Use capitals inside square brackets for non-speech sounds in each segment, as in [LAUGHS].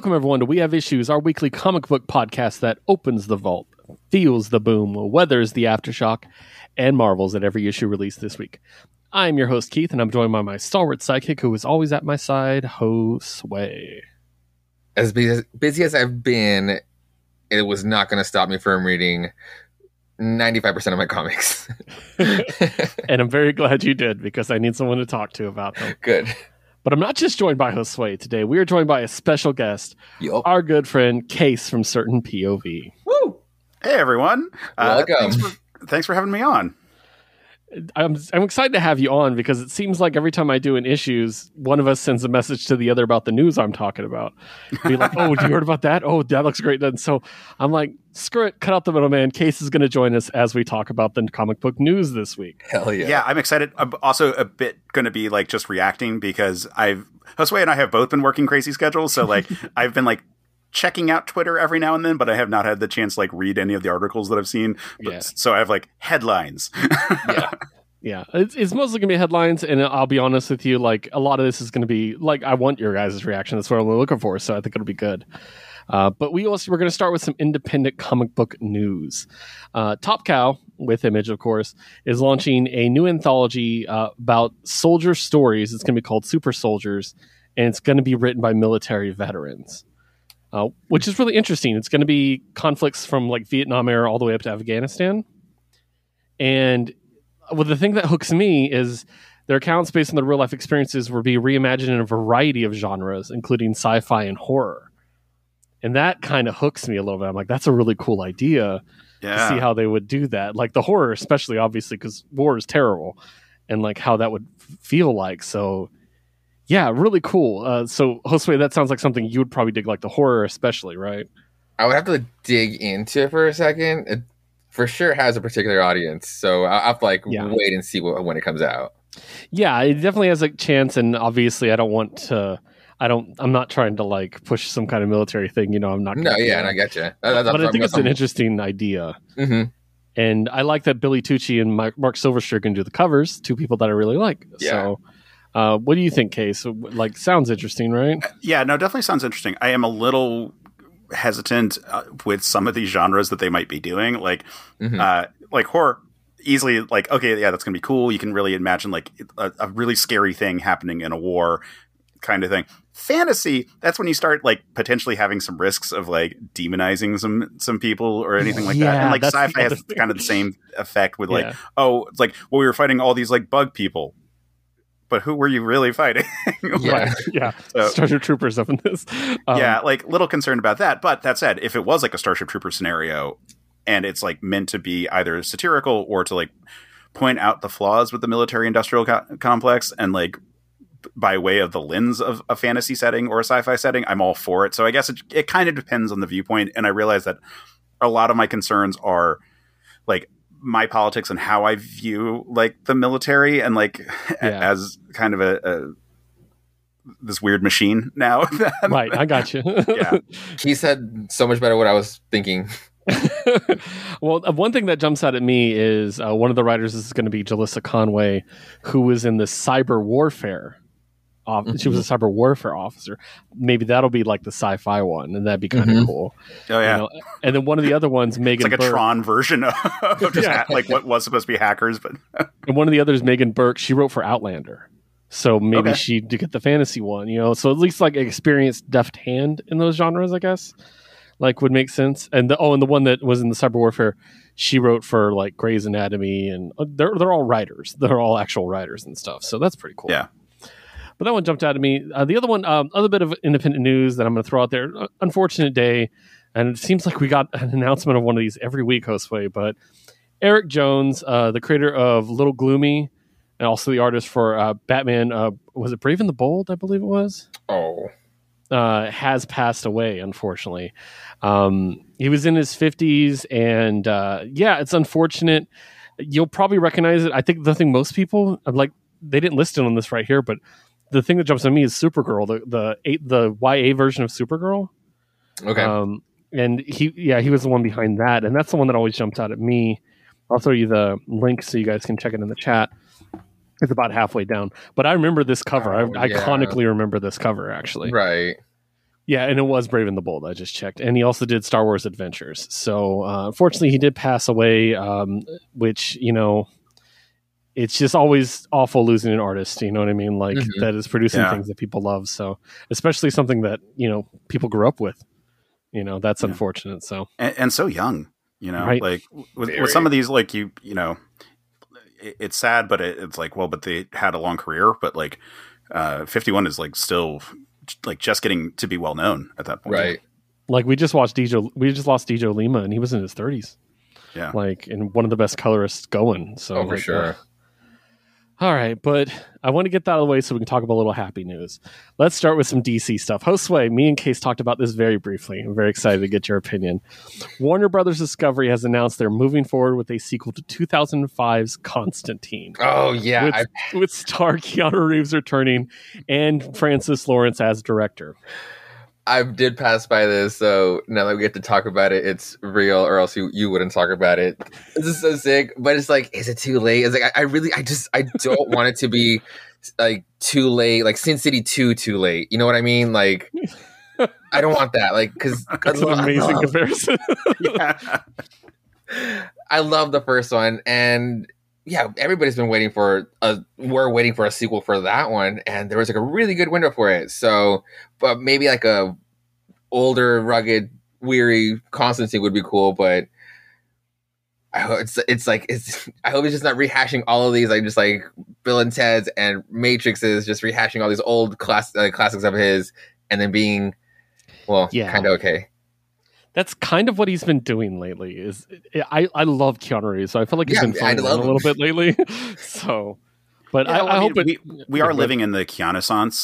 Welcome, everyone, to We Have Issues, our weekly comic book podcast that opens the vault, feels the boom, weathers the aftershock, and marvels at every issue released this week. I'm your host, Keith, and I'm joined by my stalwart sidekick who is always at my side, Josue. As busy, busy as I've been, it was not going to stop me from reading 95% of my comics. [LAUGHS] and I'm [LAUGHS] very glad you did because I need someone to talk to about them. Good. But I'm not just joined by Josue today. We are joined by a special guest, Yup. our good friend Case from Certain POV. Woo! Hey everyone! Uh, Welcome. thanks, for, thanks for having me on. I'm I'm excited to have you on because it seems like every time I do an issues, one of us sends a message to the other about the news I'm talking about. Be like, "Oh, you heard about that? Oh, that looks great." And so I'm like, "Screw it, cut out the middleman." Case is going to join us as we talk about the comic book news this week. Hell yeah. Yeah. I'm excited. I'm also a bit going to be like just reacting because I've Josue and I have both been working crazy schedules, so like [LAUGHS] I've been like checking out Twitter every now and then, but I have not had the chance to like read any of the articles that I've seen. But, Yeah. So I have like headlines. [LAUGHS] Yeah. Yeah, it's, it's mostly going to be headlines, and I'll be honest with you, like a lot of this is going to be like I want your guys' reaction. That's what I'm looking for, so I think it'll be good. Uh, but we also we're going to start with some independent comic book news. Uh, Top Cow, with Image, of course, is launching a new anthology uh, about soldier stories. It's going to be called Super Soldiers, and it's going to be written by military veterans, uh, which is really interesting. It's going to be conflicts from like Vietnam era all the way up to Afghanistan, and well, the thing that hooks me is their accounts based on their real life experiences will be reimagined in a variety of genres, including sci fi and horror. And that kind of hooks me a little bit. I'm like, that's a really cool idea yeah. to see how they would do that. Like the horror, especially obviously, because war is terrible and like how that would feel like. So, yeah, really cool. Uh, so, Josue, that sounds like something you would probably dig, like the horror, especially, right? I would have to dig into it for a second. It for sure has a particular audience. So I'll have to like Yeah. wait and see what, when it comes out. Yeah, it definitely has a chance, and obviously, I don't want to. I don't. I'm not trying to like push some kind of military thing. You know, I'm not. No, yeah, and I get you. but I think it's an interesting idea, hmm and I like that Billy Tucci and Mark, Marc Silvestri can do the covers. Two people that I really like. Yeah. So, uh, what do you think, Case? Like, sounds interesting, right? Yeah, no, definitely sounds interesting. I am a little hesitant uh, with some of these genres that they might be doing, like Mhm. uh, like horror. Easily, like okay, yeah, that's gonna be cool. You can really imagine like a, a really scary thing happening in a war, kind of thing. Fantasy, that's when you start like potentially having some risks of like demonizing some some people or anything like that. And like sci-fi has thing. kind of the same effect with like Yeah. oh, it's like well, we were fighting all these like bug people, but who were you really fighting? [LAUGHS] Yeah. [LAUGHS] Yeah. So- Starship Troopers up in this. Um, yeah, like little concerned about that. But that said, if it was like a Starship Trooper scenario, and it's like meant to be either satirical or to like point out the flaws with the military-industrial co- complex, and like by way of the lens of a fantasy setting or a sci-fi setting, I'm all for it. So I guess it, it kind of depends on the viewpoint, and I realize that a lot of my concerns are like my politics and how I view like the military and like Yeah. as kind of a, a this weird machine now. [LAUGHS] Right. I got you. [LAUGHS] Yeah. He said so much better what I was thinking. [LAUGHS] well, uh, one thing that jumps out at me is uh, one of the writers is going to be Jalissa Conway, who was in the cyber warfare. Off- She was a cyber warfare officer. Maybe that'll be like the sci-fi one, and that'd be kind of Mhm. cool. Oh yeah. You know? And then one of the other ones, It's Megan like a Burke, Tron version of just Yeah. ha- like what was supposed to be hackers, but [LAUGHS] and one of the others, Megan Burke, she wrote for Outlander. So maybe Okay. she did get the fantasy one, you know. So at least like experienced deft hand in those genres, I guess, like would make sense. And the, oh, and the one that was in the cyber warfare, she wrote for like Grey's Anatomy, and uh, they're they're all writers. They're all actual writers and stuff. So that's pretty cool. Yeah. But that one jumped out at me. Uh, the other one, um, other bit of independent news that I'm going to throw out there. Uh, unfortunate day, and it seems like we got [LAUGHS] an announcement of one of these every week, Josue. But Eric Jones, uh, the creator of Little Gloomy, and also the artist for uh, Batman, uh, was it Brave and the Bold? I believe it was. Oh, Uh, has passed away, unfortunately. Um, he was in his 50s, and uh, yeah, it's unfortunate. You'll probably recognize it. I think the thing most people like they didn't list it on this right here, but the thing that jumps on me is Supergirl, the the the YA version of Supergirl. okay. Um, and he, yeah, he was the one behind that, and that's the one that always jumps out at me. I'll throw you the link so you guys can check it in the chat. It's about halfway down, but I remember this cover. Oh, I yeah. iconically remember this cover actually. right. Yeah, and it was Brave and the Bold. I just checked, and he also did Star Wars Adventures. So uh, unfortunately, he did pass away, um, which you know, it's just always awful losing an artist. You know what I mean? Like Mhm. that is producing Yeah. things that people love. So especially something that you know people grew up with. You know, that's Yeah. unfortunate. So and, and so young. You know, Right. like with, with some of these, like you, you know, it, it's sad, but it, it's like, well, but they had a long career, but like, uh, 51 is like still like just getting to be well known at that point. Right. like we just watched DJ, we just lost DJ Lima, and he was in his thirties. Yeah. like and one of the best colorists going. So oh, for like, sure. uh, All right, but I want to get that out of the way so we can talk about a little happy news. Let's start with some DC stuff. Josue, me and Case talked about this very briefly. I'm very excited to get your opinion. Warner Brothers Discovery has announced they're moving forward with a sequel to 2005's Constantine, Oh yeah, with, I, with star [LAUGHS] Keanu Reeves returning and Francis Lawrence as director. I did pass by this, so now that we get to talk about it, it's real, or else you, you wouldn't talk about it. This is so sick, but it's like, is it too late? It's like I, I really, I just, I don't want it to be like too late, like Sin City Two too late. You know what I mean? Like, I don't want that, like, because [LAUGHS] That's an amazing comparison. [LAUGHS] yeah. I love the first one, and yeah, everybody's been waiting for a. We're waiting for a sequel for that one, and there was like a really good window for it. So, but maybe like a older, rugged, weary Constantine would be cool. But I hope it's it's like it's. [LAUGHS] I hope it's just not rehashing all of these like just like Bill and Ted's and Matrixes, just rehashing all these old class uh, classics of his, and then being well, Yeah. kind of okay. That's kind of what he's been doing lately. Is I I love Keanu Reeves, so I feel like he's Yeah, been I flying love around a little bit lately. [LAUGHS] so, but Yeah, I, well, I, mean, hope it. we, we are [LAUGHS] living in the Keanu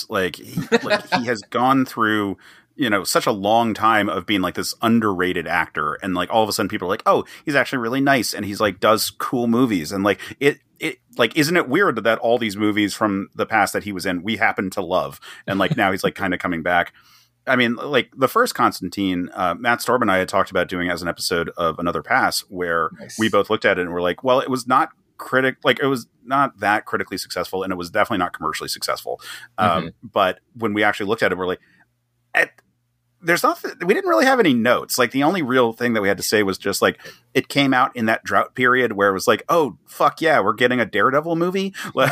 Like, he, like he has gone through, you know, such a long time of being like this underrated actor, and like all of a sudden people are like, oh, he's actually really nice, and he's like does cool movies, and like it. It like isn't it weird that all these movies from the past that he was in we happen to love and like now he's like kind of coming back. I mean, like the first Constantine, uh, Matt Storm and I had talked about doing as an episode of Another Pass, where Nice. we both looked at it and were like, well, it was not critic like it was not that critically successful and it was definitely not commercially successful um, but when we actually looked at it we're like at, there's nothing we didn't really have any notes. Like the only real thing that we had to say was just like it came out in that drought period where it was like oh fuck yeah we're getting a daredevil movie? [LAUGHS]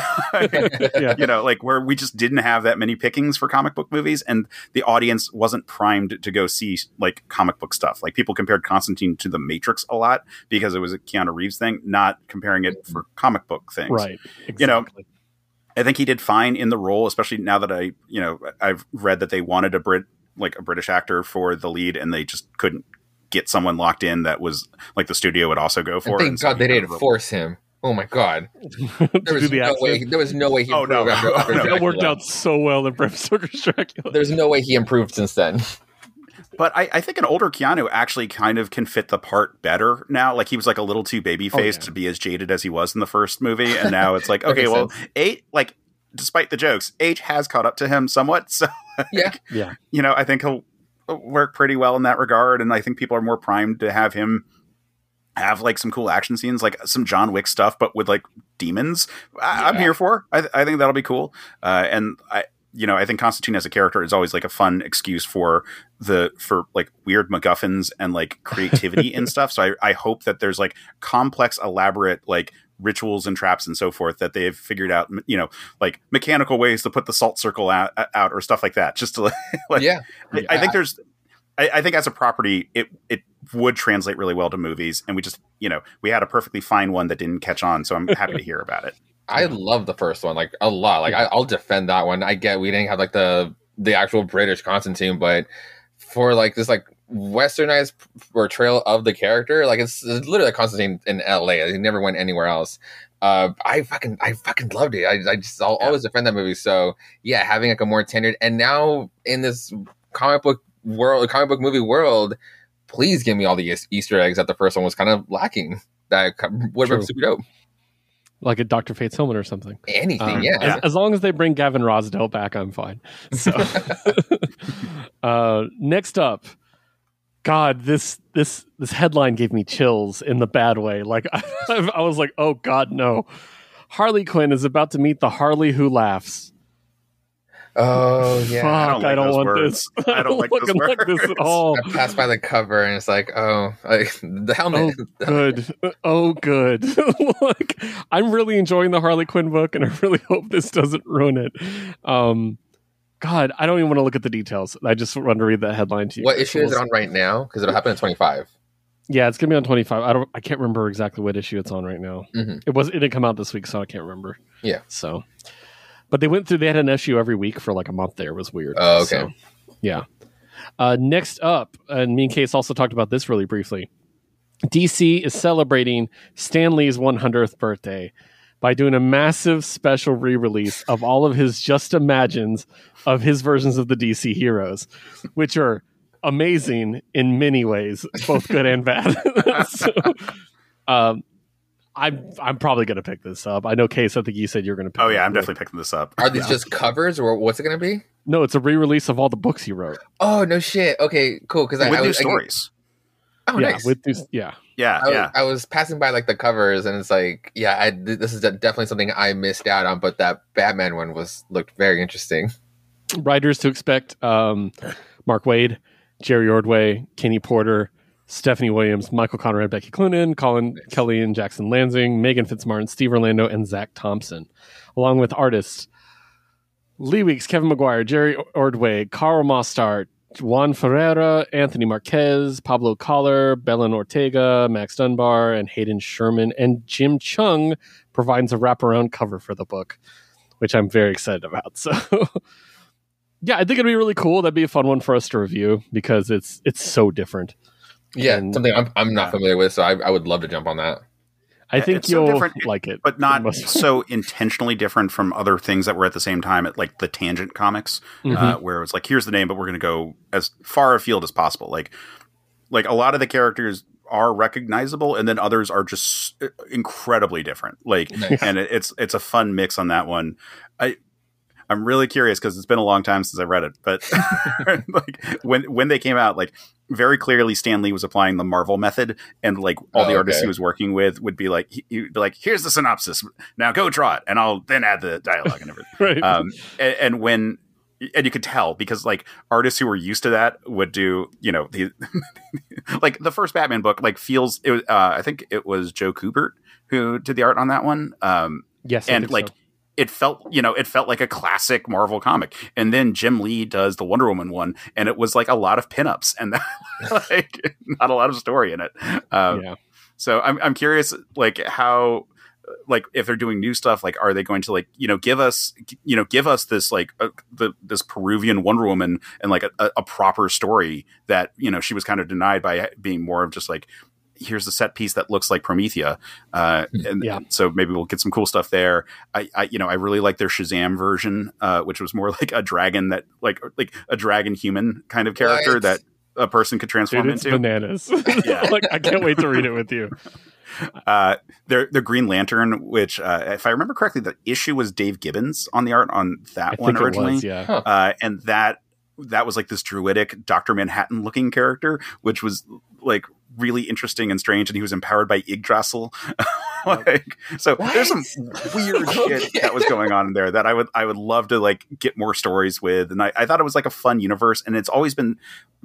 Yeah. you know like where we just didn't have that many pickings for comic book movies and the audience wasn't primed to go see like comic book stuff. Like people compared constantine to the matrix a lot because it was a keanu reeves thing not comparing it for comic book things. Right. You know, I think he did fine in the role, especially now that I, you know, I've read that they wanted a Brit, like a British actor for the lead, and they just couldn't get someone locked in that was like the studio would also go for. And thank and so God they didn't of- force him. Oh my God. [LAUGHS] There was the no accent. way. There was no way he Oh, no. after, after [LAUGHS] Oh, no. That worked out so well in Bram Stoker's Dracula. There's no way he improved since then. But I, I think an older Keanu actually kind of can fit the part better now. Like he was like a little too baby faced Oh, yeah. to be as jaded as he was in the first movie, and now it's like [LAUGHS] okay, well, sense. eight like despite the jokes, age has caught up to him somewhat. [LAUGHS] So Yeah. Yeah. you know, I think he'll work pretty well in that regard. And I think people are more primed to have him have like some cool action scenes, like some John Wick stuff, but with like demons. I, I'm Yeah. here for. I, I think that'll be cool. Uh, and I, you know, I think Constantine as a character is always like a fun excuse for the for like weird MacGuffins and like creativity and [LAUGHS] stuff. So I, I hope that there's like complex, elaborate like rituals and traps and so forth that they've figured out. You know, like mechanical ways to put the salt circle out, out or stuff like that. Just to [LAUGHS] like, yeah. I- I think there's, I, I think as a property, it it would translate really well to movies, and we just, you know, we had a perfectly fine one that didn't catch on, so I'm happy to hear about it. [LAUGHS] I love the first one like a lot. Like I, I'll defend that one. I get we didn't have like the the actual British Constantine, but for like this like westernized portrayal of the character, like it's, it's literally like Constantine in L.A. He never went anywhere else. Uh, I fucking I fucking loved it. I, I just I'll Yeah. always defend that movie. So yeah, having like a more tenured and now in this comic book world, comic book movie world, please give me all the Easter eggs that the first one was kind of lacking. That would have been super dope. Like a Dr. Fate's helmet or something. Anything, Um, yeah. As, as long as they bring Gavin Rossdale back, I'm fine. So, [LAUGHS] uh, next up, God, this this this headline gave me chills in the bad way. Like I, [LAUGHS] I was like, oh God, no. Harley Quinn is about to meet the Harley who laughs. Oh yeah. Fuck, I I don't don't, like want words. this. [LAUGHS] I don't like those fucking like this at all. I passed by the cover and it's like, oh, like, the helmet. [LAUGHS] Good. Oh, good. like, I'm really enjoying the Harley Quinn book, and I really hope this doesn't ruin it. Um, God, I don't even want to look at the details. I just want to read that headline to you. what issue is it on right now? Because it'll happen in 25. Yeah, it's gonna be on 25. I don't. I can't remember exactly what issue it's on right now. Mhm. It was. It didn't come out this week, so I can't remember. Yeah. So, but they went through. They had an issue every week for like a month. There it was weird. Oh, okay. So, yeah. Uh, next up, and me and Case also talked about this really briefly. DC is celebrating Stan Lee's 100th birthday by doing a massive special re-release of all of his just imagines of his versions of the DC heroes, which are amazing in many ways, both good and bad. [LAUGHS] so, um, I'm I'm probably gonna pick this up. I know Case. I think you said you're gonna. pick Oh yeah. I'm definitely picking this up. Are these just covers or what's it going to be? No, it's a re-release of all the books he wrote. Oh, no shit. Okay, cool. Because I, with I new was, I- stories. Oh, yeah, nice. with this. Yeah, Yeah, I, yeah. I was passing by like the covers and it's like, yeah, I, this is definitely something I missed out on, but that Batman one was looked very interesting. writers to expect: um, Mark Waid, Jerry Ordway, Kenny Porter, Stephanie Williams, Michael Conrad, Becky Cloonan, Collin Kelly, and Jackson Lanzing, Megan Fitzmartin, Steve Orlando, and Zac Thompson, along with artists Lee Weeks, Kevin Maguire, Jerry Ordway, Karl Mostert, Juan Ferreyra, Anthony Marquez, Pablo Collar, Belen Ortega, Max Dunbar, and Hayden Sherman, and Jim Cheung provides a wraparound cover for the book, which I'm very excited about. [LAUGHS] So, yeah, I think it'd be really cool. That'd be a fun one for us to review because it's it's so different. Yeah, And- something I'm, I'm not Yeah. familiar with, so I, I would love to jump on that. I think it's you'll different, like it, but not It so intentionally different from other things that were at the same time at like the tangent comics Mhm. uh, where it's like here's the name but we're going to go as far afield as possible. Like like a lot of the characters are recognizable and then others are just incredibly different. Like Nice. and it, it's it's a fun mix on that one. I i'm really curious because it's been a long time since i read it but [LAUGHS] like when when they came out like very clearly Stan Lee was applying the Marvel method, and like all the Oh, artists okay. he was working with would be like, he, he'd be like, "Here's the synopsis. Now go draw it, and I'll then add the dialogue and everything." [LAUGHS] right? um, and, and when and you could tell because like artists who were used to that would do you know the [LAUGHS] like the first Batman book like feels it was uh, I think it was Joe Kubert who did the art on that one um, yes, and like so. It felt you know it felt like a classic Marvel comic. And then Jim Lee does the Wonder Woman one and it was like a lot of pinups and [LAUGHS] like not a lot of story in it. Um, yeah, so I'm I'm curious, like how, like if they're doing new stuff, like are they going to like you know give us you know give us this like uh, the this Peruvian Wonder Woman and like a, a proper story that you know she was kind of denied by being more of just like here's the set piece that looks like Promethea, uh, and Yeah. so maybe we'll get some cool stuff there. I, I you know I really like their Shazam version, uh, which was more [LAUGHS] like a dragon that like like a dragon human kind of character What? that a person could transform Dude, it's into. bananas. [LAUGHS] Yeah. [LAUGHS] like I can't wait to read it with you. Uh, the the Green Lantern, which uh, if I remember correctly, the issue was Dave Gibbons on the art on that I one originally, was, yeah. Huh. uh, and that that was like this druidic Doctor Manhattan looking character, which was like really interesting and strange, and he was empowered by Yggdrasil. [LAUGHS] like, so there's some weird [LAUGHS] shit that was going on in there that I would I would love to like get more stories with, and I, I thought it was like a fun universe, and it's always been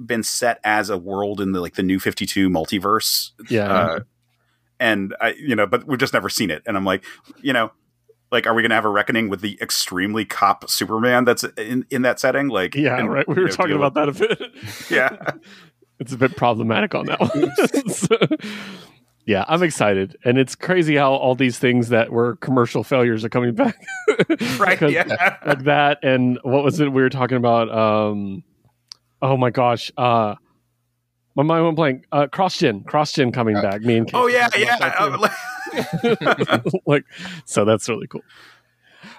been set as a world in the like the New Fifty Two multiverse Yeah. uh, and I, you know, but we've just never seen it. And I'm like, you know, like, are we going to have a reckoning with the extremely cop Superman that's in, in that setting? Like, yeah, and, right. We you were know, talking about that a bit. Yeah, [LAUGHS] it's a bit problematic on that one. [LAUGHS] So, yeah, I'm excited, and it's crazy how all these things that were commercial failures are coming back. [LAUGHS] right. Yeah, like that, and what was it we were talking about? Um, oh my gosh, uh, my mind went blank. Uh, CrossGen, CrossGen coming Uh, back. Me and Kate oh yeah, yeah. Like- [LAUGHS] like so that's really cool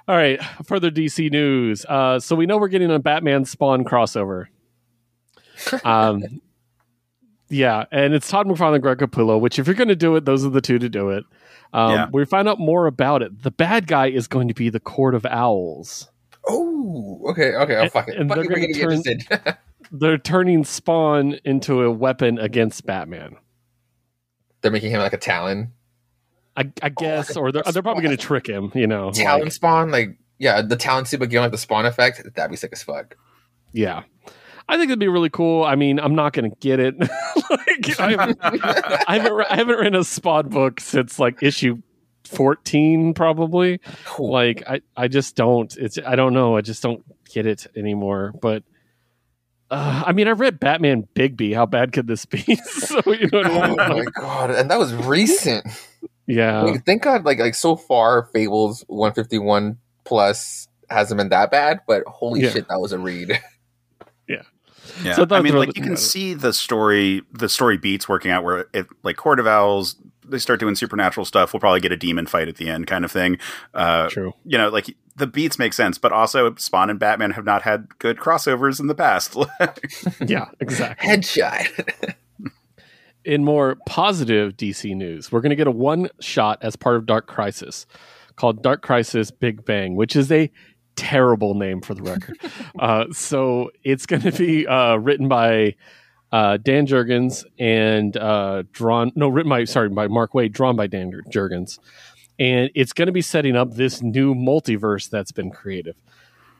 all right further dc news uh so we know we're getting a batman spawn crossover um yeah and it's todd mcfarlane and greg capullo which if you're going to do it those are the two to do it um Yeah. we find out more about it the bad guy is going to be the court of owls Oh, okay, okay. I'll And- fuck it. and Fuck they're it, turn- [LAUGHS] they're turning spawn into a weapon against batman They're making him like a Talon. i, I guess like or they're, they're probably going to trick him you know Talon like- spawn, like yeah, the Talon super given like the spawn effect, that'd be sick as fuck. Yeah. I think it'd be really cool. I mean, I'm not going to get it. [LAUGHS] like, [LAUGHS] I, haven't, I, haven't, I haven't written a Spawn book since like issue 14, probably. Cool. Like, I, I just don't. It's I don't know. I just don't get it anymore. But uh, I mean, I read Batman Bigby. How bad could this be? [LAUGHS] so you know what I oh my Like, god, and that was recent. yeah. Like, thank God, like like so far, Fables 151 plus hasn't been that bad, but holy Yeah. shit, that was a read. Yeah, So I that's mean, like you can see the story, the story beats working out where if like Court of Owls, they start doing supernatural stuff. We'll probably get a demon fight at the end, kind of thing. Uh, True. you know, like the beats make sense, but also Spawn and Batman have not had good crossovers in the past. [LAUGHS] Yeah, exactly. Headshot. [LAUGHS] in more positive DC news, we're going to get a one shot as part of Dark Crisis called Dark Crisis Big Bang, which is a terrible name for the record. uh, so it's going to be uh, written by uh, Dan Jurgens and uh, drawn, no, written by, sorry, by Mark Waid, drawn by Dan Jurgens. And it's going to be setting up this new multiverse that's been created.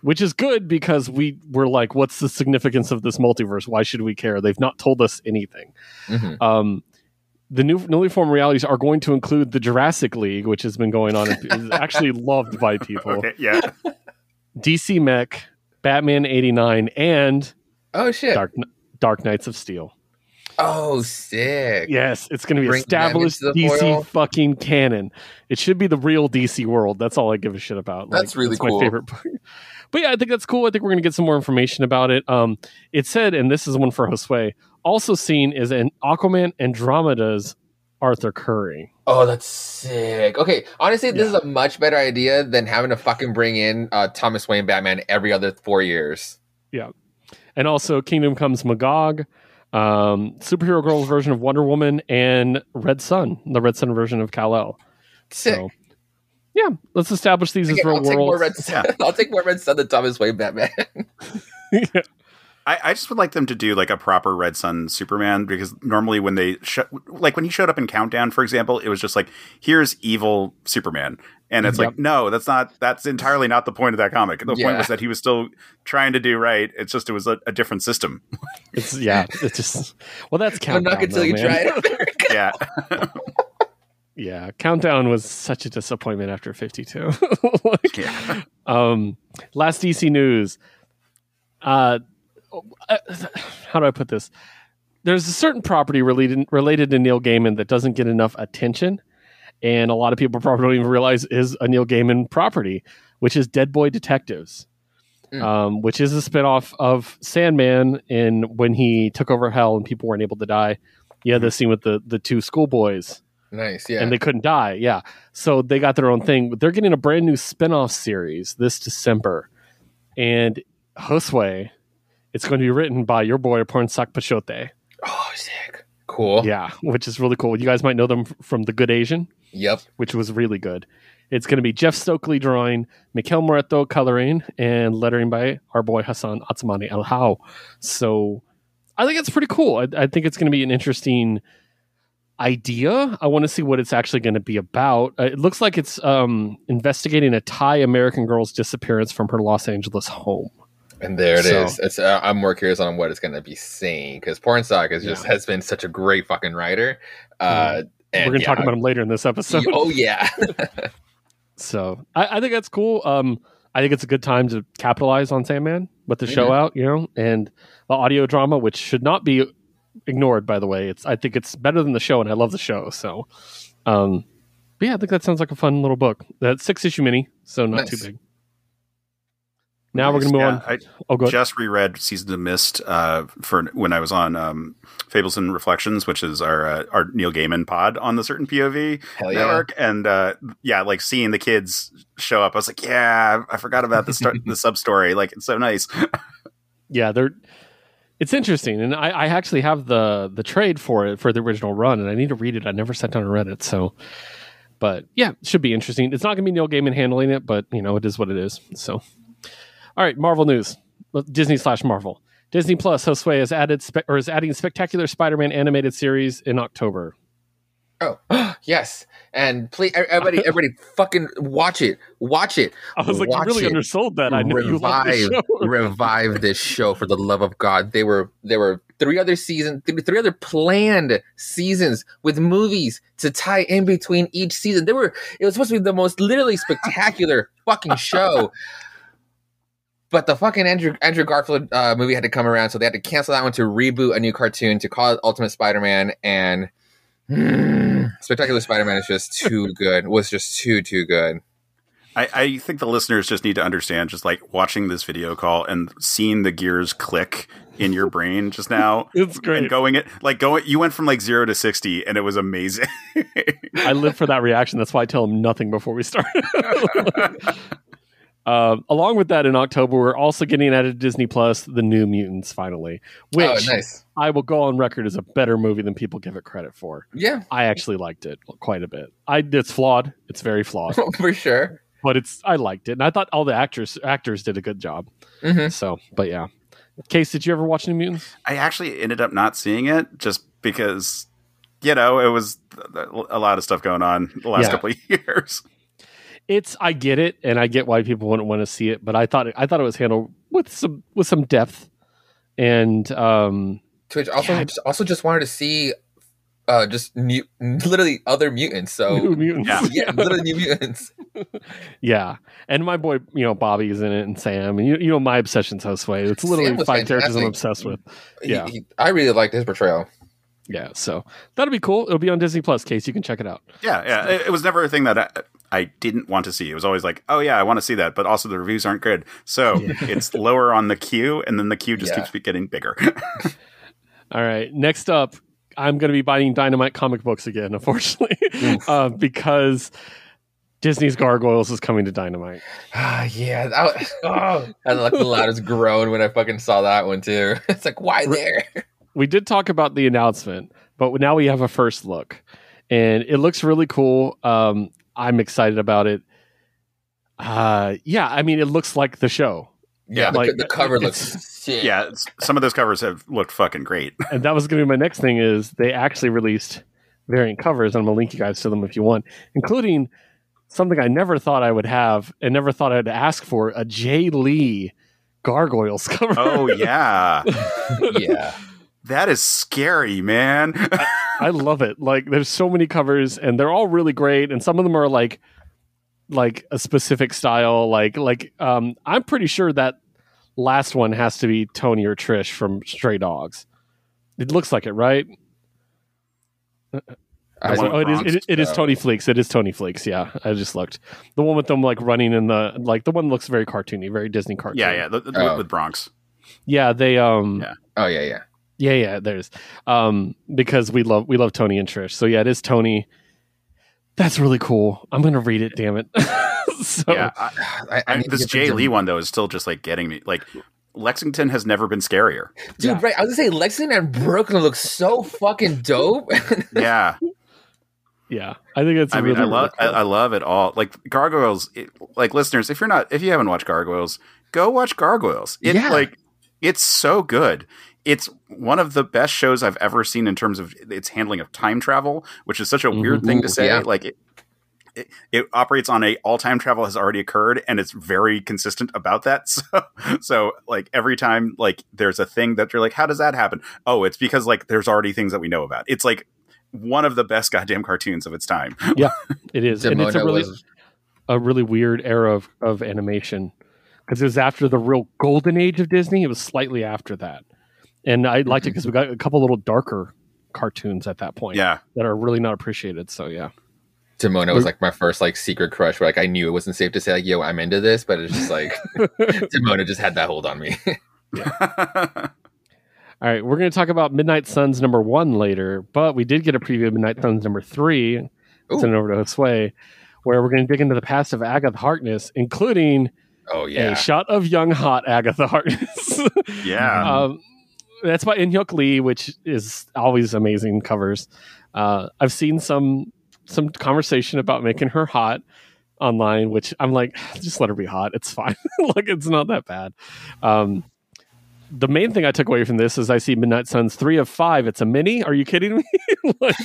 Which is good because we were like, what's the significance of this multiverse? Why should we care? They've not told us anything Mhm. um, the new newly formed realities are going to include the Jurassic League, which has been going on and is actually [LAUGHS] loved by people. okay, yeah, DC Mech, Batman '89, and Oh shit. Dark Dark Knights of Steel. Oh, sick. Yes, it's going to be Bring established DC foil? fucking canon. It should be the real DC world. That's all I give a shit about. That's really my cool. favorite. part. [LAUGHS] But yeah, I think that's cool. I think we're going to get some more information about it. Um, it said, and this is one for Josue. Also seen is an Aquaman Andromeda's Arthur Curry. Oh, that's sick. Okay, honestly, this is a much better idea than having to fucking bring in uh, Thomas Wayne Batman every other four years. Yeah, and also Kingdom Comes Magog, um, Superhero Girls version of Wonder Woman, and Red Sun, the Red Sun version of Kal El. Sick. So, yeah, let's establish these as real I'll take more. Red Sun. [LAUGHS] I'll take more Red Sun than Thomas Wayne Batman. [LAUGHS] [LAUGHS] Yeah. I, I just would like them to do like a proper Red Sun Superman because normally when they sh- like when he showed up in Countdown, for example, it was just like here's evil Superman, and it's Yep. like no, that's not that's entirely not the point of that comic. The point was that he was still trying to do right. It's just it was a, a different system. [LAUGHS] It's yeah, it's just well, that's But countdown. not until though, you man. try [LAUGHS] it. yeah, [LAUGHS] Yeah, countdown was such a disappointment after fifty-two. Like, yeah. um, last DC news. Uh, how do I put this? There's a certain property related related to Neil Gaiman that doesn't get enough attention, and a lot of people [LAUGHS] probably don't even realize is a Neil Gaiman property, which is Dead Boy Detectives, Mm. um, which is a spinoff of Sandman. In when he took over Hell and people weren't able to die, you had the scene with the the two schoolboys nice, yeah. and they couldn't die. Yeah. So they got their own thing. But they're getting a brand new spin-off series this December. And Josue, it's going to be written by your boy Pornsak Pichetshote. oh, sick. Cool. Yeah, which is really cool. You guys might know them from The Good Asian, Yep. which was really good. It's going to be Jeff Stokely drawing, Miquel Muerto coloring, and lettering by our boy Hassan Otsmane-Elhaou. So I think it's pretty cool. I, I think it's going to be an interesting idea. I want to see what it's actually going to be about. Uh, it looks like it's um, investigating a Thai American girl's disappearance from her Los Angeles home. And there it is. So- It's. Uh, I'm more curious on what it's going to be saying because Pornsak is just has been such a great fucking writer. Uh, and We're going to yeah, talk about him later in this episode. Oh yeah. [LAUGHS] So I, I think that's cool. Um, I think it's a good time to capitalize on Sandman with the show Mhm. out, you know, and the audio drama, which should not be ignored. By the way, it's I think it's better than the show, and I love the show. So, um, but yeah, I think that sounds like a fun little book. That's six issue mini, so not Nice. too big. Now we're gonna move Yeah, on. I Oh, go just reread Seasons of Mist uh, for when I was on um, Fables and Reflections, which is our uh, our Neil Gaiman pod on the Certain POV Hell yeah. network, and uh, yeah, like seeing the kids show up, I was like, yeah, I forgot about the start, the sub story. Like it's so nice. [LAUGHS] yeah, they're. It's interesting, and I, I actually have the the trade for it for the original run, and I need to read it. I never sat down and read it, so. But yeah, should be interesting. It's not going to be Neil Gaiman handling it, but you know it is what it is. So, all right, Marvel news, Disney slash Marvel. Disney Plus Josue has added spe- or is adding spectacular Spider-Man animated series in October. Oh, [GASPS] yes. And please, everybody, [LAUGHS] everybody, fucking watch it. Watch it. I was like, you really it. undersold that. I know you love the revive, show. [LAUGHS] revive this show for the love of God. They were there were three other seasons, th- three other planned seasons with movies to tie in between each season. They were it was supposed to be the most literally spectacular fucking show. [LAUGHS] But the fucking Andrew Andrew Garfield uh, movie had to come around, so they had to cancel that one to reboot a new cartoon to call it Ultimate Spider-Man. And [SIGHS] Spectacular Spider-Man is just too [LAUGHS] good. Was just too too good. I, I think the listeners just need to understand, just like watching this video call and seeing the gears click in your [LAUGHS] brain just now. [LAUGHS] It's great. And going it like going, you went from like zero to sixty, and it was amazing. I live for that reaction. That's why I tell them nothing before we start. Um, along with that, in October, we're also getting added to Disney Plus the New Mutants finally, which oh, nice. I will go on record as a better movie than people give it credit for. Yeah, I actually liked it quite a bit. I it's flawed. It's very flawed, [LAUGHS] for sure. but it's I liked it, and I thought all the actors actors did a good job. hmm So, but yeah. Case, did you ever watch New Mutants? I actually ended up not seeing it just because, you know, it was a lot of stuff going on the last Yeah. couple of [LAUGHS] years. It's I get it, and I get why people wouldn't want to see it, but I thought I thought it was handled with some with some depth, and um, Twitch also Yeah. just, also just wanted to see uh just mute literally other mutants. New So Mutants. Yeah. yeah, literally new mutants. [LAUGHS] Yeah, and my boy, you know, Bobby is in it, and Sam, and you, you know, my obsession's Josue. It's literally Sam was five characters I'm obsessed with. He- Yeah. he- I really liked his portrayal. Yeah, so that'll be cool. It'll be on Disney Plus. Case you can check it out. Yeah, yeah. It, it was never a thing that I, I didn't want to see. It was always like, oh yeah, I want to see that, but also the reviews aren't good, so it's lower on the queue, and then the queue just Yeah. keeps getting bigger. [LAUGHS] All right, next up, I'm going to be buying Dynamite comic books again, unfortunately, uh, because Disney's Gargoyles is coming to Dynamite. Ah, [SIGHS] yeah, that was, oh, I like the loudest groan when I fucking saw that one too. [LAUGHS] It's like, why there? we did talk about the announcement, but now we have a first look, and it looks really cool. Um, I'm excited about it. Uh, yeah, I mean, it looks like the show, Yeah, like, the cover looks shit. yeah, some of those covers have looked fucking great. and that was going to be my next thing. Is they actually released variant covers, and I'm gonna link you guys to them if you want, including something I never thought I would have and never thought I'd ask for a Jae Lee Gargoyles [LAUGHS] cover. Oh yeah, [LAUGHS] yeah. that is scary, man. I love it. Like there's so many covers and they're all really great and some of them are like like a specific style like like um I'm pretty sure that last one has to be Tony or Trish from Stray Dogs. It looks like it, right? I one oh, it is it, it is Tony Fleecs. It is Tony Fleecs. Yeah, I just looked. The one with them like running in the like the one looks very cartoony, very Disney cartoon. yeah, yeah, the, the, Oh. with Bronx. Yeah, they um Yeah. Oh yeah, yeah. Yeah, yeah, there's um because we love we love Tony and Trish. So yeah, it is Tony. That's really cool. I'm gonna read it, damn it. [LAUGHS] so Yeah, I, I, I I, this get Jae Lee one though is still just like getting me. Like Lexington has never been scarier. Dude, Yeah. right? I was gonna say Lexington and Brooklyn look so fucking dope. [LAUGHS] Yeah, yeah, I think it's. I mean, really, I love, really cool. I, I love it all. Like Gargoyles, it, like listeners, if you're not, if you haven't watched Gargoyles, go watch Gargoyles. It, Yeah. like it's so good. It's one of the best shows I've ever seen in terms of its handling of time travel, which is such a weird Mhm. thing to say. yeah. Like it, it, it operates on a all time travel has already occurred, and it's very consistent about that. [LAUGHS] So, so like every time like there's a thing that you're like, how does that happen? Oh, it's because like there's already things that we know about. It's like one of the best goddamn cartoons of its time. [LAUGHS] Yeah, it is, and it's a really was a really weird era of of animation because it was after the real golden age of Disney. It was slightly after that, and I liked it because we got a couple little darker cartoons at that point Yeah. that are really not appreciated. So yeah, Demona was like my first like secret crush where like I knew it wasn't safe to say like yo I'm into this, but it's just like [LAUGHS] Demona just had that hold on me. [LAUGHS] All right, we're going to talk about Midnight Suns number one later, but we did get a preview of Midnight Suns number three. Ooh. Send it over to Josue, where we're going to dig into the past of Agatha Harkness, including oh yeah, a shot of young hot Agatha Harkness. yeah. [LAUGHS] um, that's by Inhyuk Lee, which is always amazing covers. Uh, I've seen some some conversation about making her hot online, which I'm like, [SIGHS] just let her be hot. It's fine. [LAUGHS] like it's not that bad. Um, the main thing I took away from this is I see Midnight Suns three of five. It's a mini. Are you kidding me? [LAUGHS] like,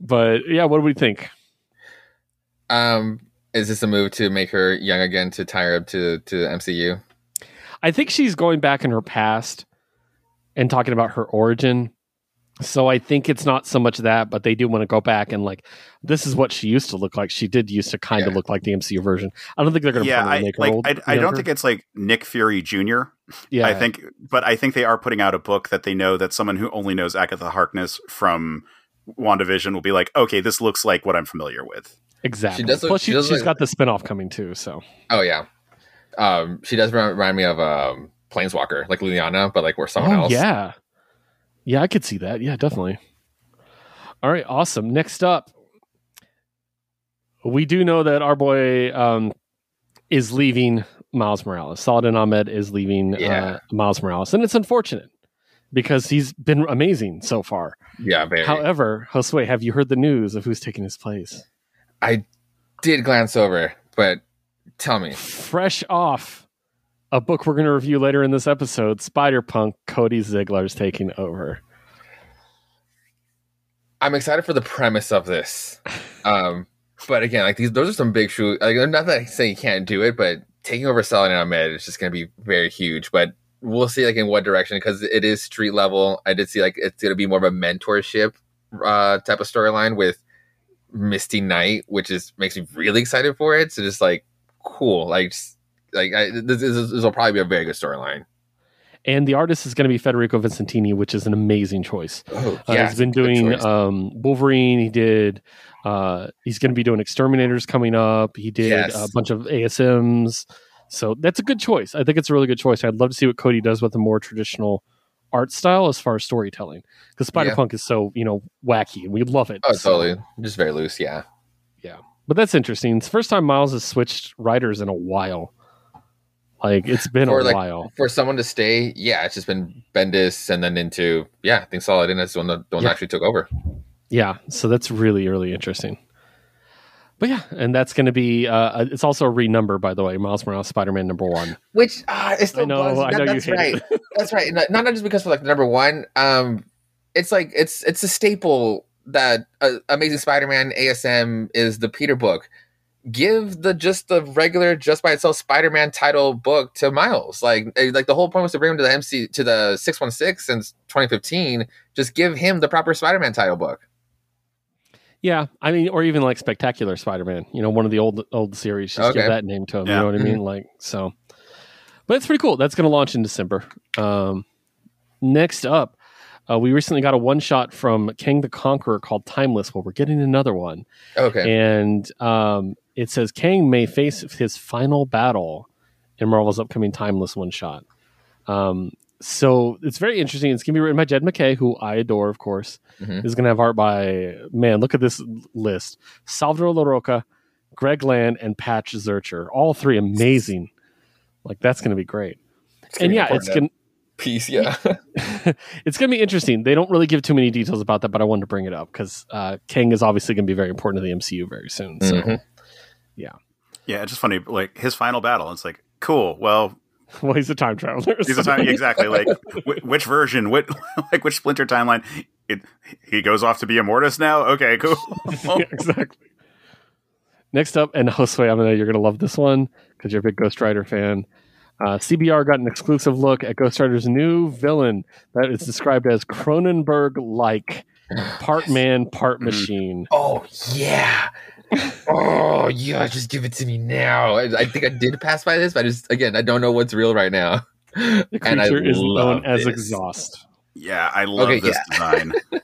But yeah, what do we think? Um, is this a move to make her young again to tie her up to to MCU? I think she's going back in her past and talking about her origin. So I think it's not so much that, but they do want to go back and like, this is what she used to look like. She did used to kind of look like the MCU version. I don't think they're going to yeah, I, make her like old. I, I don't think it's like Nick Fury Jr. Yeah, I think, but I think they are putting out a book that they know that someone who only knows Agatha Harkness from WandaVision will be like, okay, this looks like what I'm familiar with. exactly. She does look- Plus, she she, does has look- got the spinoff coming too. So Oh yeah. Um, she does remind remind me of um Planeswalker, like Liliana, but like we're someone oh else. yeah, yeah, I could see that. Yeah, definitely. All right, awesome. Next up, we do know that our boy um, is leaving Miles Morales. Saladin Ahmed is leaving Yeah. uh, Miles Morales, and it's unfortunate because he's been amazing so far. Yeah, very. However, Josue, have you heard the news of who's taking his place? I did glance over, but tell me. Fresh off a book we're going to review later in this episode, Spider Punk, Cody Ziegler's taking over. I'm excited for the premise of this. [LAUGHS] Um, but again, like these, those are some big shoes. Like, not that I say you can't do it, but taking over Saladin Ahmed is just going to be very huge. But we'll see, like in what direction, because it is street level. I did see like it's going to be more of a mentorship uh, type of storyline with Misty Knight, which is makes me really excited for it. So just like cool, like just, like I, this, this, this will probably be a very good storyline. And the artist is going to be Federico Vicentini, which is an amazing choice. Oh, Uh, he's been doing um, Wolverine. He did. Uh, he's going to be doing Exterminators coming up. He did Yes. a bunch of ASMs. So that's a good choice. I think it's a really good choice. I'd love to see what Cody does with a more traditional art style as far as storytelling, because Spider Yeah. Punk is so you know wacky and we love it. oh, So- totally, just very loose. Yeah, yeah. But that's interesting. It's the first time Miles has switched writers in a while. Like it's been For, a like, while. for someone to stay, yeah, it's just been Bendis and then into yeah, I think Saladin is the one that the one that Yeah. actually took over. Yeah, so that's really really interesting. But yeah, and that's going to be. Uh, it's also a renumber, by the way. Miles Morales, Spider-Man number one. Which uh, it's still I know. I That- know you that's right. that's right. Not, not just because for like number one. Um, it's like it's it's a staple that uh, Amazing Spider-Man ASM is the Peter book. Give the just the regular just by itself Spider-Man title book to Miles. Like eh, like the whole point was to bring him to the MC to the six one six since 2015. Just give him the proper Spider-Man title book. Yeah, I mean, or even like Spectacular Spider-Man. You know, one of the old old series. Just give that name to him. Yeah. You know what I mean? Like so. But it's pretty cool. That's going to launch in December. Um, next up, uh, we recently got a one shot from Kang the Conqueror called Timeless. Well, we're getting another one. Okay. and um, it says Kang may face his final battle in Marvel's upcoming Timeless one shot. Um, so it's very interesting. It's going to be written by Jed MacKay, who I adore, of course. Mhm. Is going to have art by man. Look at this list: Salvador Larroca, Greg Land, and Patch Zircher. All three amazing. Like that's going to be great. And yeah, it's going piece. Yeah. [LAUGHS] it's going to be interesting. They don't really give too many details about that, but I wanted to bring it up because uh, Kang is obviously going to be very important to the MCU very soon. So. Mhm. Yeah, Yeah, it's just funny. Like his final battle, it's like cool. Well, [LAUGHS] Well, he's a time traveler. he's a time, exactly like [LAUGHS] wh- which version, what [LAUGHS] like which splinter timeline. It he goes off to be Immortus now. Okay, cool. Yeah, exactly. Next up, and Josue, I know you're going to love this one because you're a big Ghost Rider fan. Uh, CBR got an exclusive look at Ghost Rider's new villain that is described as Cronenberg like, part man, part Mhm. machine. Oh yeah. Oh yeah, just give it to me now. I, I think I did pass by this, but I just again I don't know what's real right now. The And I creature is love known as this. Exhaust. yeah, I love Okay, this design. [LAUGHS]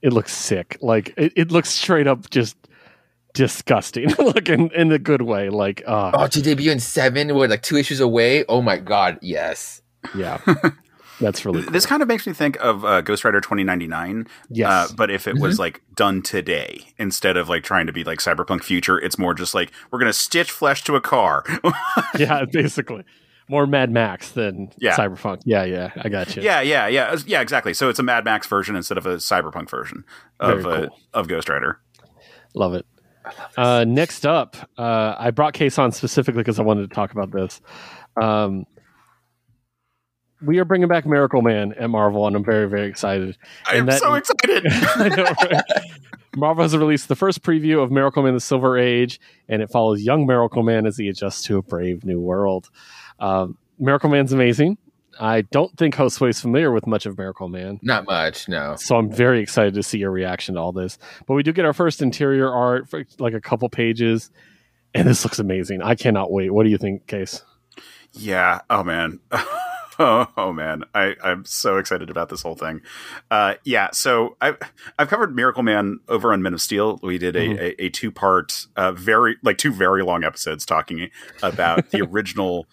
It looks sick. Like, it, it looks straight up just disgusting. [LAUGHS] like, in, in a good way. Like, uh, Oh, to debut in seven, we're like two issues away. Oh my god, yes. yeah. [LAUGHS] That's really cool. This kind of makes me think of uh, Ghost Rider 2099. Yes. Uh, but if it was like done today instead of like trying to be like cyberpunk future, it's more just like we're gonna stitch flesh to a car. [LAUGHS] yeah, basically. More Mad Max than Yeah. Cyberpunk. Yeah, yeah, I got you. yeah, yeah, yeah, yeah, exactly. So it's a Mad Max version instead of a cyberpunk version of Very uh, of Ghost Rider. Love it. Uh, next up, uh, I brought Case on specifically because I wanted to talk about this. Um, we are bringing back Miracle Man at Marvel, and I'm very, very excited. I am And that- so excited. [LAUGHS] I know, right? Marvel has released the first preview of Miracle Man: The Silver Age, and it follows young Miracle Man as he adjusts to a brave new world. Um, Miracle Man's amazing. I don't think Josue is familiar with much of Miracle Man. Not much, no. So I'm very excited to see your reaction to all this. But we do get our first interior art for like a couple pages, and this looks amazing. I cannot wait. What do you think, Case? Yeah. Oh man. [LAUGHS] Oh, [LAUGHS] oh, man, I, I'm so excited about this whole thing. Uh, yeah, so I've I've covered Miracle Man over on Men of Steel. We did a, mm-hmm. a, a, two part, uh, very like two very long episodes talking about the [LAUGHS] original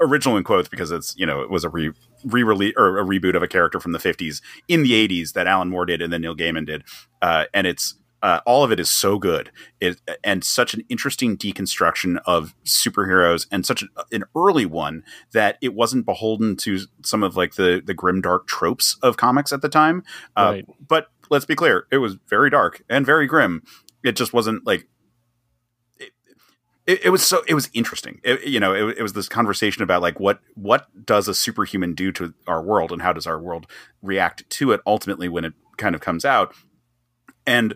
original in quotes because it's you know it was a re re-release or a reboot of a character from the 50s in the 80s that Alan Moore did and then Neil Gaiman did, uh, and it's uh, all of it is so good. It, and such an interesting deconstruction of superheroes and such an early one that it wasn't beholden to some of like the the grim dark tropes of comics at the time. Uh, right. but let's be clear it was very dark and very grim. It just wasn't like it, it, was so it was interesting. It, you know it, it, was this conversation about like what what does a superhuman do to our world and how does our world react to it ultimately when it kind of comes out? And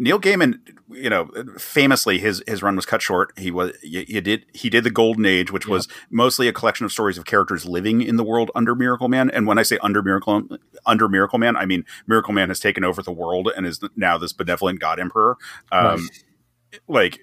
Neil Gaiman, you know, famously his his run was cut short. He was he did he did the Golden Age, which was mostly a collection of stories of characters living in the world under Miracle Man. And when I say under Miracle under Miracle Man, I mean Miracle Man has taken over the world and is now this benevolent God Emperor. Um, right like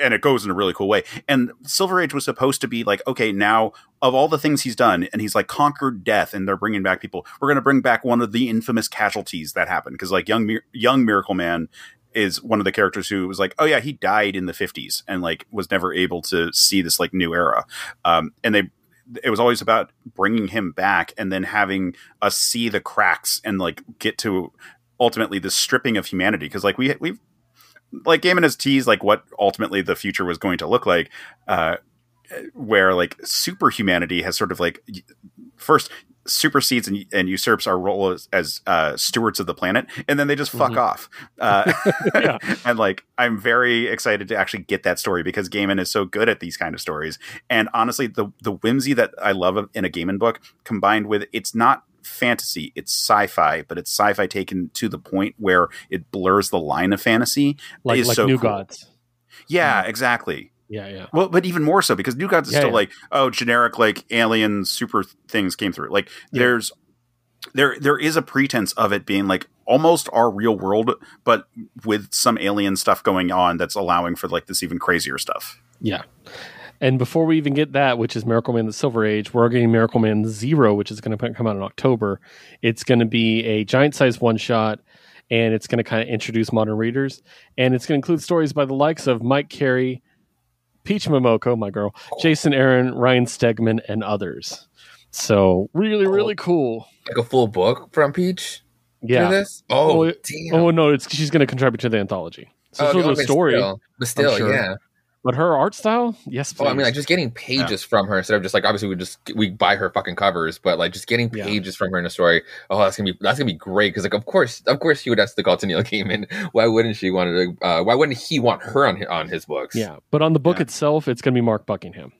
and it goes in a really cool way and silver age was supposed to be like okay now of all the things he's done and he's like conquered death and they're bringing back people we're going to bring back one of the infamous casualties that happened because like young young miracle man is one of the characters who was like, oh yeah, he died in the 50s and like was never able to see this like new era. Um, and they, it was always about bringing him back and then having us see the cracks and like get to ultimately the stripping of humanity. Cause like we, we've, like Gaiman has teased like what ultimately the future was going to look like, uh, where like superhumanity has sort of like first supersedes and, and, usurps our role as, as uh, stewards of the planet, and then they just fuck mm-hmm. off. Uh, [LAUGHS] [LAUGHS] and like, I'm very excited to actually get that story because Gaiman is so good at these kind of stories. And honestly, the the whimsy that I love in a Gaiman book, combined with it's not fantasy, it's sci-fi, but it's sci-fi taken to the point where it blurs the line of fantasy. Like, is like so New cool. Gods. Yeah, mm-hmm. exactly. Yeah, yeah. Well, but even more so because New Gods is yeah, still yeah. like, oh, generic like alien super things came through. Like yeah. there's there there is a pretense of it being like almost our real world, but with some alien stuff going on that's allowing for like this even crazier stuff. Yeah. And before we even get that, which is Miracle Man the Silver Age, we're getting Miracle Man Zero, which is going to come out in October. It's going to be a giant size one shot and it's going to kind of introduce modern readers. And it's going to include stories by the likes of Mike Carey, Peach Momoko, my girl, Jason Aaron, Ryan Stegman, and others. So really, really oh. cool. Like a full book from Peach. Yeah. This? Oh, oh, oh, no, it's she's going to contribute to the anthology. So oh, it's a story, still, but still, sure. yeah. But her art style, yes. Please. Oh, I mean, like just getting pages yeah. from her instead of just like obviously we just we buy her fucking covers, but like just getting pages yeah. from her in a story. Oh, that's gonna be that's gonna be great because like of course of course she would have to call to Neil Gaiman. Why wouldn't she want to? Uh, why wouldn't he want her on on his books? Yeah, but on the book yeah. itself, it's gonna be Mark Buckingham.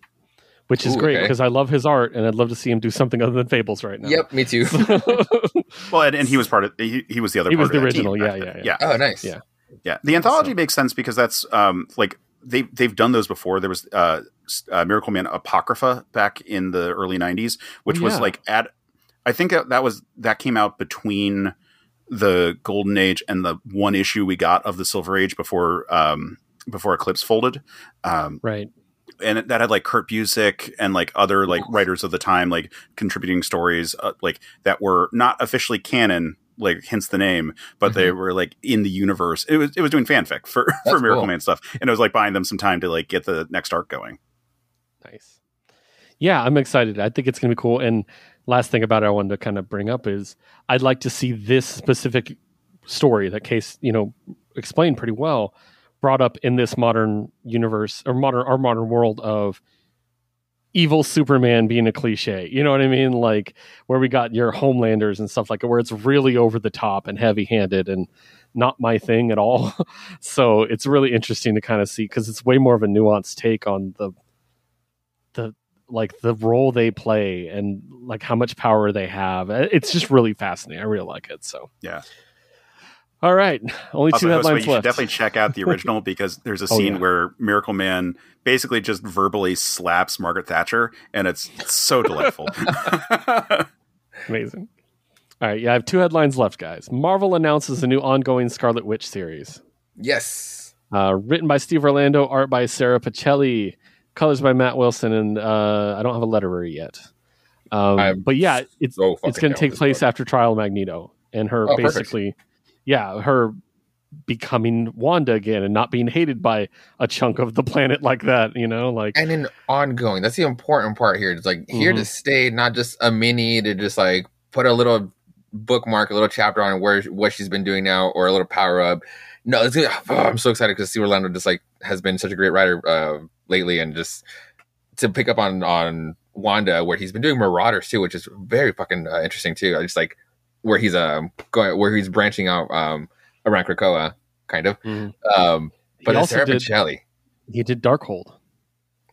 Which is Ooh, great okay. because I love his art and I'd love to see him do something other than Fables right now. Yep, me too. [LAUGHS] well, and, and, he was part of he, he was the other. He was the original. Yeah, yeah, yeah, yeah. Oh, nice. Yeah, yeah. The anthology so. makes sense because that's um like they they've done those before. There was uh, uh, Miracle Man Apocrypha back in the early '90s, which yeah. was like at I think that was that came out between the Golden Age and the one issue we got of the Silver Age before um, before Eclipse folded. Um, right. And that had like Kurt Busiek and like other like writers of the time like contributing stories uh, like that were not officially canon like hence the name, but mm-hmm. they were like in the universe. It was it was doing fanfic for [LAUGHS] That's for Miracle cool. Man stuff, and it was like buying them some time to like get the next arc going. Nice. Yeah, I'm excited. I think it's gonna be cool. And last thing about it, I wanted to kind of bring up is I'd like to see this specific story that case you know explained pretty well brought up in this modern universe or modern our modern world of evil Superman being a cliche. You know what I mean? Like where we got your Homelanders and stuff like it, where it's really over the top and heavy handed and not my thing at all. [LAUGHS] so it's really interesting to kind of see because it's way more of a nuanced take on the the like the role they play and like how much power they have. Uh, it's just really fascinating. I really like it. So yeah. All right, only two Also, Josue, you headlines should left. definitely check out the [LAUGHS] original because there's a Oh, scene yeah. where Miracle Man basically just verbally slaps Margaret Thatcher, and it's so delightful. [LAUGHS] Amazing. All right, yeah, I have two headlines left, guys. Marvel announces a new ongoing Scarlet Witch series. Yes. Uh, written by Steve Orlando, art by Sarah Pichelli, colors by Matt Wilson, and uh, I don't have a letterer yet. Um, but yeah, it's So it's going to take place book. after Trial of Magneto and her Oh, perfect. Yeah, her becoming Wanda again and not being hated by a chunk of the planet like that. You know, like and then ongoing. That's the important part here. It's like here Mm-hmm. to stay, not just a mini to just like put a little bookmark, a little chapter on where what she's been doing now, or a little power up. No, it's good. Oh, I'm so excited because Steve Orlando just like has been such a great writer uh, lately, and just to pick up on on Wanda where he's been doing Marauders too, which is very fucking uh, interesting too. I just like where he's um going where he's branching out um around Krakoa, kind of. mhm. Um, but also Sarah did he did Darkhold.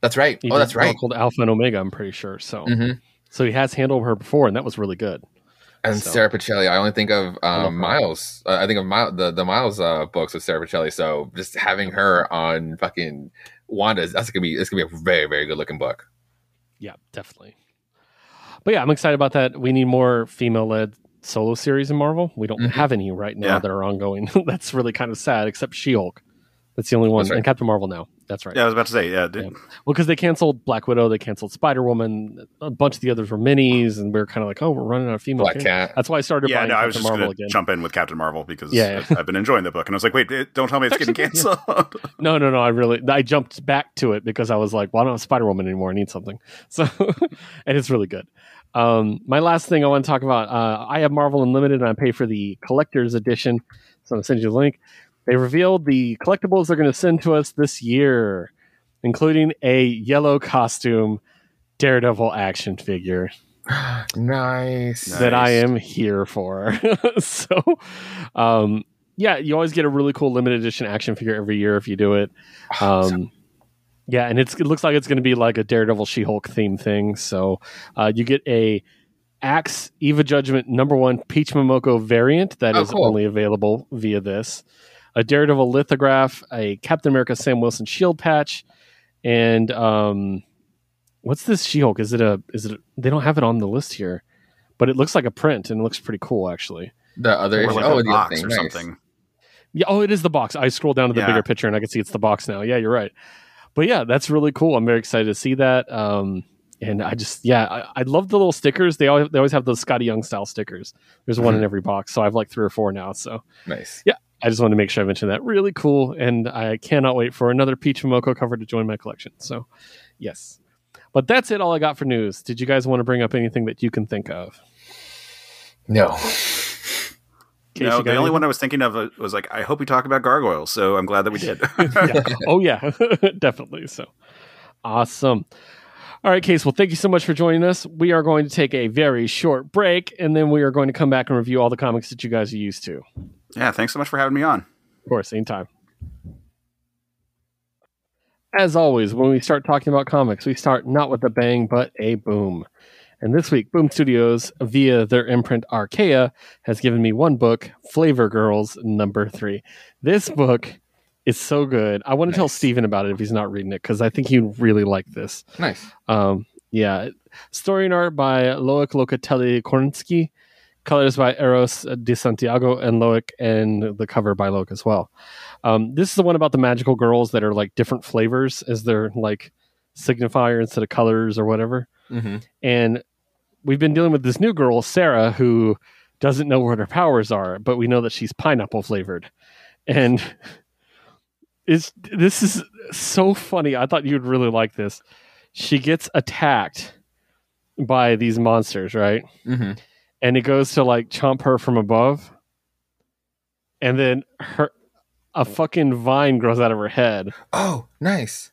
That's right. He oh, that's right. Darkhold Alpha and Omega. I'm pretty sure. So hmm so he has handled her before, and that was really good. And So- Sarah Pichelli, I only think of um, Miles. Uh, I think of Miles, the the Miles uh, books with Sarah Pichelli. So just having her on fucking Wanda, that's gonna be it's gonna be a very very good looking book. Yeah, definitely. But yeah, I'm excited about that. We need more female led solo series in Marvel. We don't Mhm. have any right now Yeah. that are ongoing. [LAUGHS] That's really kind of sad, except She Hulk. That's the only one. Right. And Captain Marvel now. That's right. yeah, I was about to say, yeah, Yeah. Well, because they canceled Black Widow, they canceled Spider Woman. A bunch of the others were minis, and we are kind of like, oh, we're running out of female. Black. Cat. That's why I started yeah. No, I was just Marvel going to again. jump in with Captain Marvel because Yeah, yeah. I've, been enjoying the book, and I was like, wait, don't tell me it's, getting [LAUGHS] actually good, canceled. No, no, no. I really, I jumped back to it because I was like, well, I don't have Spider Woman anymore. I need something. [LAUGHS] So, and it's really good. Um, my last thing I want to talk about, uh, I have Marvel Unlimited and I pay for the collector's edition. So I'm going to send you the link. They revealed the collectibles they're going to send to us this year, including a yellow costume Daredevil action figure nice. [GASPS] Nice. that I am here for. [LAUGHS] so, um, yeah, you always get a really cool limited edition action figure every year if you do it. [SIGHS] Um, yeah, and it's it looks like it's going to be like a Daredevil She-Hulk theme thing. So uh, you get a Axe Eve of Judgment number one Peach Momoko variant that is Oh, cool. only available via this. A Daredevil lithograph, a Captain America Sam Wilson shield patch, and um, what's this She-Hulk? Is it a? Is it? A, they don't have it on the list here, but it looks like a print and it looks pretty cool actually. the other or like oh, a the box other or. Nice. something. Yeah, oh, it is the box. I scroll down to the Yeah. bigger picture and I can see it's the box now. Yeah, you're right. But yeah, that's really cool. I'm very excited to see that. Um, and I just, yeah, I, I love the little stickers. They always, they always have those Skottie Young style stickers. There's one in Mhm. every box, so I have like three or four now. So Nice. Yeah, I just wanted to make sure I mentioned that. Really cool, and I cannot wait for another Peach Momoko cover to join my collection. So, yes. But that's it. All I got for news. Did you guys want to bring up anything that you can think of? No. No, the only one I was thinking of uh, was like, I hope we talk about gargoyles. So I'm glad that we did. [LAUGHS] yeah. [LAUGHS] Oh yeah, [LAUGHS] definitely. So awesome. All right, Case. Well, thank you so much for joining us. We are going to take a very short break, and then we are going to come back and review all the comics that you guys are used to. yeah, thanks so much for having me on. Of course, anytime. As always, when we start talking about comics, we start not with a bang, but a boom. And this week, Boom Studios, via their imprint Archaia, has given me one book, Flavor Girls number three. This book is so good. I want to tell Nice. Steven about it if he's not reading it, because I think he'd really like this. Nice. Um, yeah, story and art by Loic Locatelli Kournwsky, colors by Eros de Santiago and Loic, and the cover by Loic as well. Um, this is the one about the magical girls that are like different flavors as their like signifier instead of colors or whatever. Mm-hmm. And we've been dealing with this new girl, Sarah, who doesn't know what her powers are, but we know that she's pineapple flavored. And it's this is so funny. I thought you'd really like this. She gets attacked by these monsters, right? Mm-hmm. And it goes to like chomp her from above. And then her a fucking vine grows out of her head Oh, nice.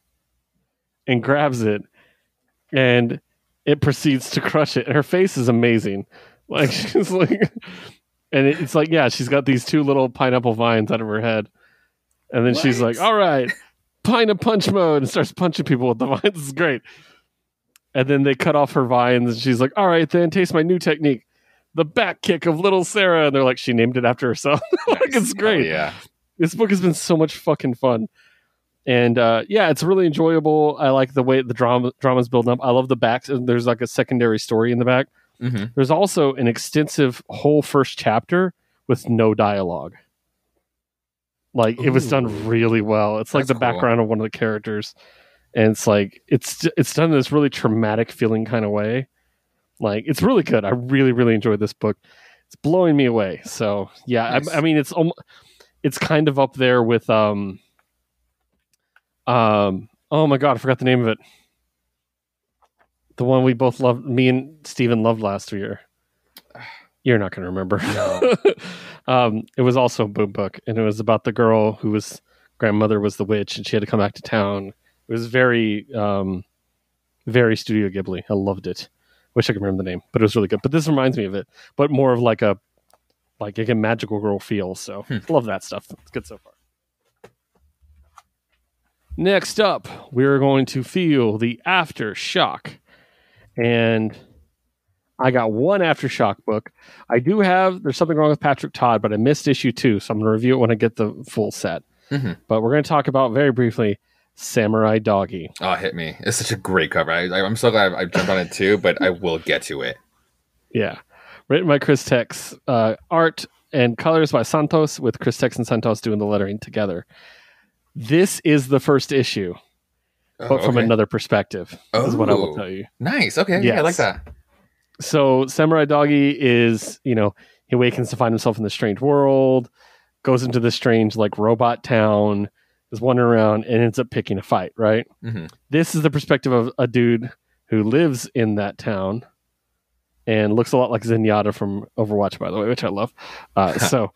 and grabs it and it proceeds to crush it. And her face is amazing. [LAUGHS] Like she's like and it- it's like, yeah, she's got these two little pineapple vines out of her head. And then she's like, all right, pine punch mode and starts punching people with the [LAUGHS] vines. This is great. And then they cut off her vines and she's like, all right, then taste my new technique. the back kick of little Sarah, and they're like, she named it after herself. [LAUGHS] like Nice. it's great. Oh, yeah. This book has been so much fucking fun. And uh, yeah, it's really enjoyable. I like the way the drama drama's building up. I love the backs. and There's like a secondary story in the back. hmm There's also an extensive whole first chapter with no dialogue. Like it was done really well. It's like That's the cool. background of one of the characters, and it's like it's it's done in this really traumatic feeling kind of way. Like it's really good. I really really enjoyed this book. It's blowing me away. So yeah, Nice. I, I mean it's almo- it's kind of up there with um um oh my god I forgot the name of it. The one we both loved, me and Steven loved last year. You're not going to remember. No. [LAUGHS] um, it was also a boom book, and it was about the girl who was grandmother was the witch, and she had to come back to town. It was very, um, very Studio Ghibli. I loved it. Wish I could remember the name, but it was really good. But this reminds me of it, but more of like a, like a magical girl feel. So Hmm. love that stuff. It's good so far. Next up, we're going to feel the aftershock. And I got one aftershock book. I do have there's something wrong with Patrick Todd, but I missed issue two, so I'm gonna review it when I get the full set. Mhm. But we're gonna talk about very briefly Samurai Doggy. Oh, hit me! It's such a great cover. I, I, I'm so glad I jumped on it too, but I will get to it. Yeah. Written by Chris Tex, uh, art and colors by Santos, with Chris Tex and Santos doing the lettering together. This is the first issue, Oh, but from okay. another perspective, is what I will Oh. tell you. Nice. Okay. Yeah, I like that. so samurai doggy is you know he awakens to find himself in the strange world goes into this strange like robot town is wandering around and ends up picking a fight right hmm this is the perspective of a dude who lives in that town and looks a lot like zenyatta from overwatch by the way which i love uh, [LAUGHS] so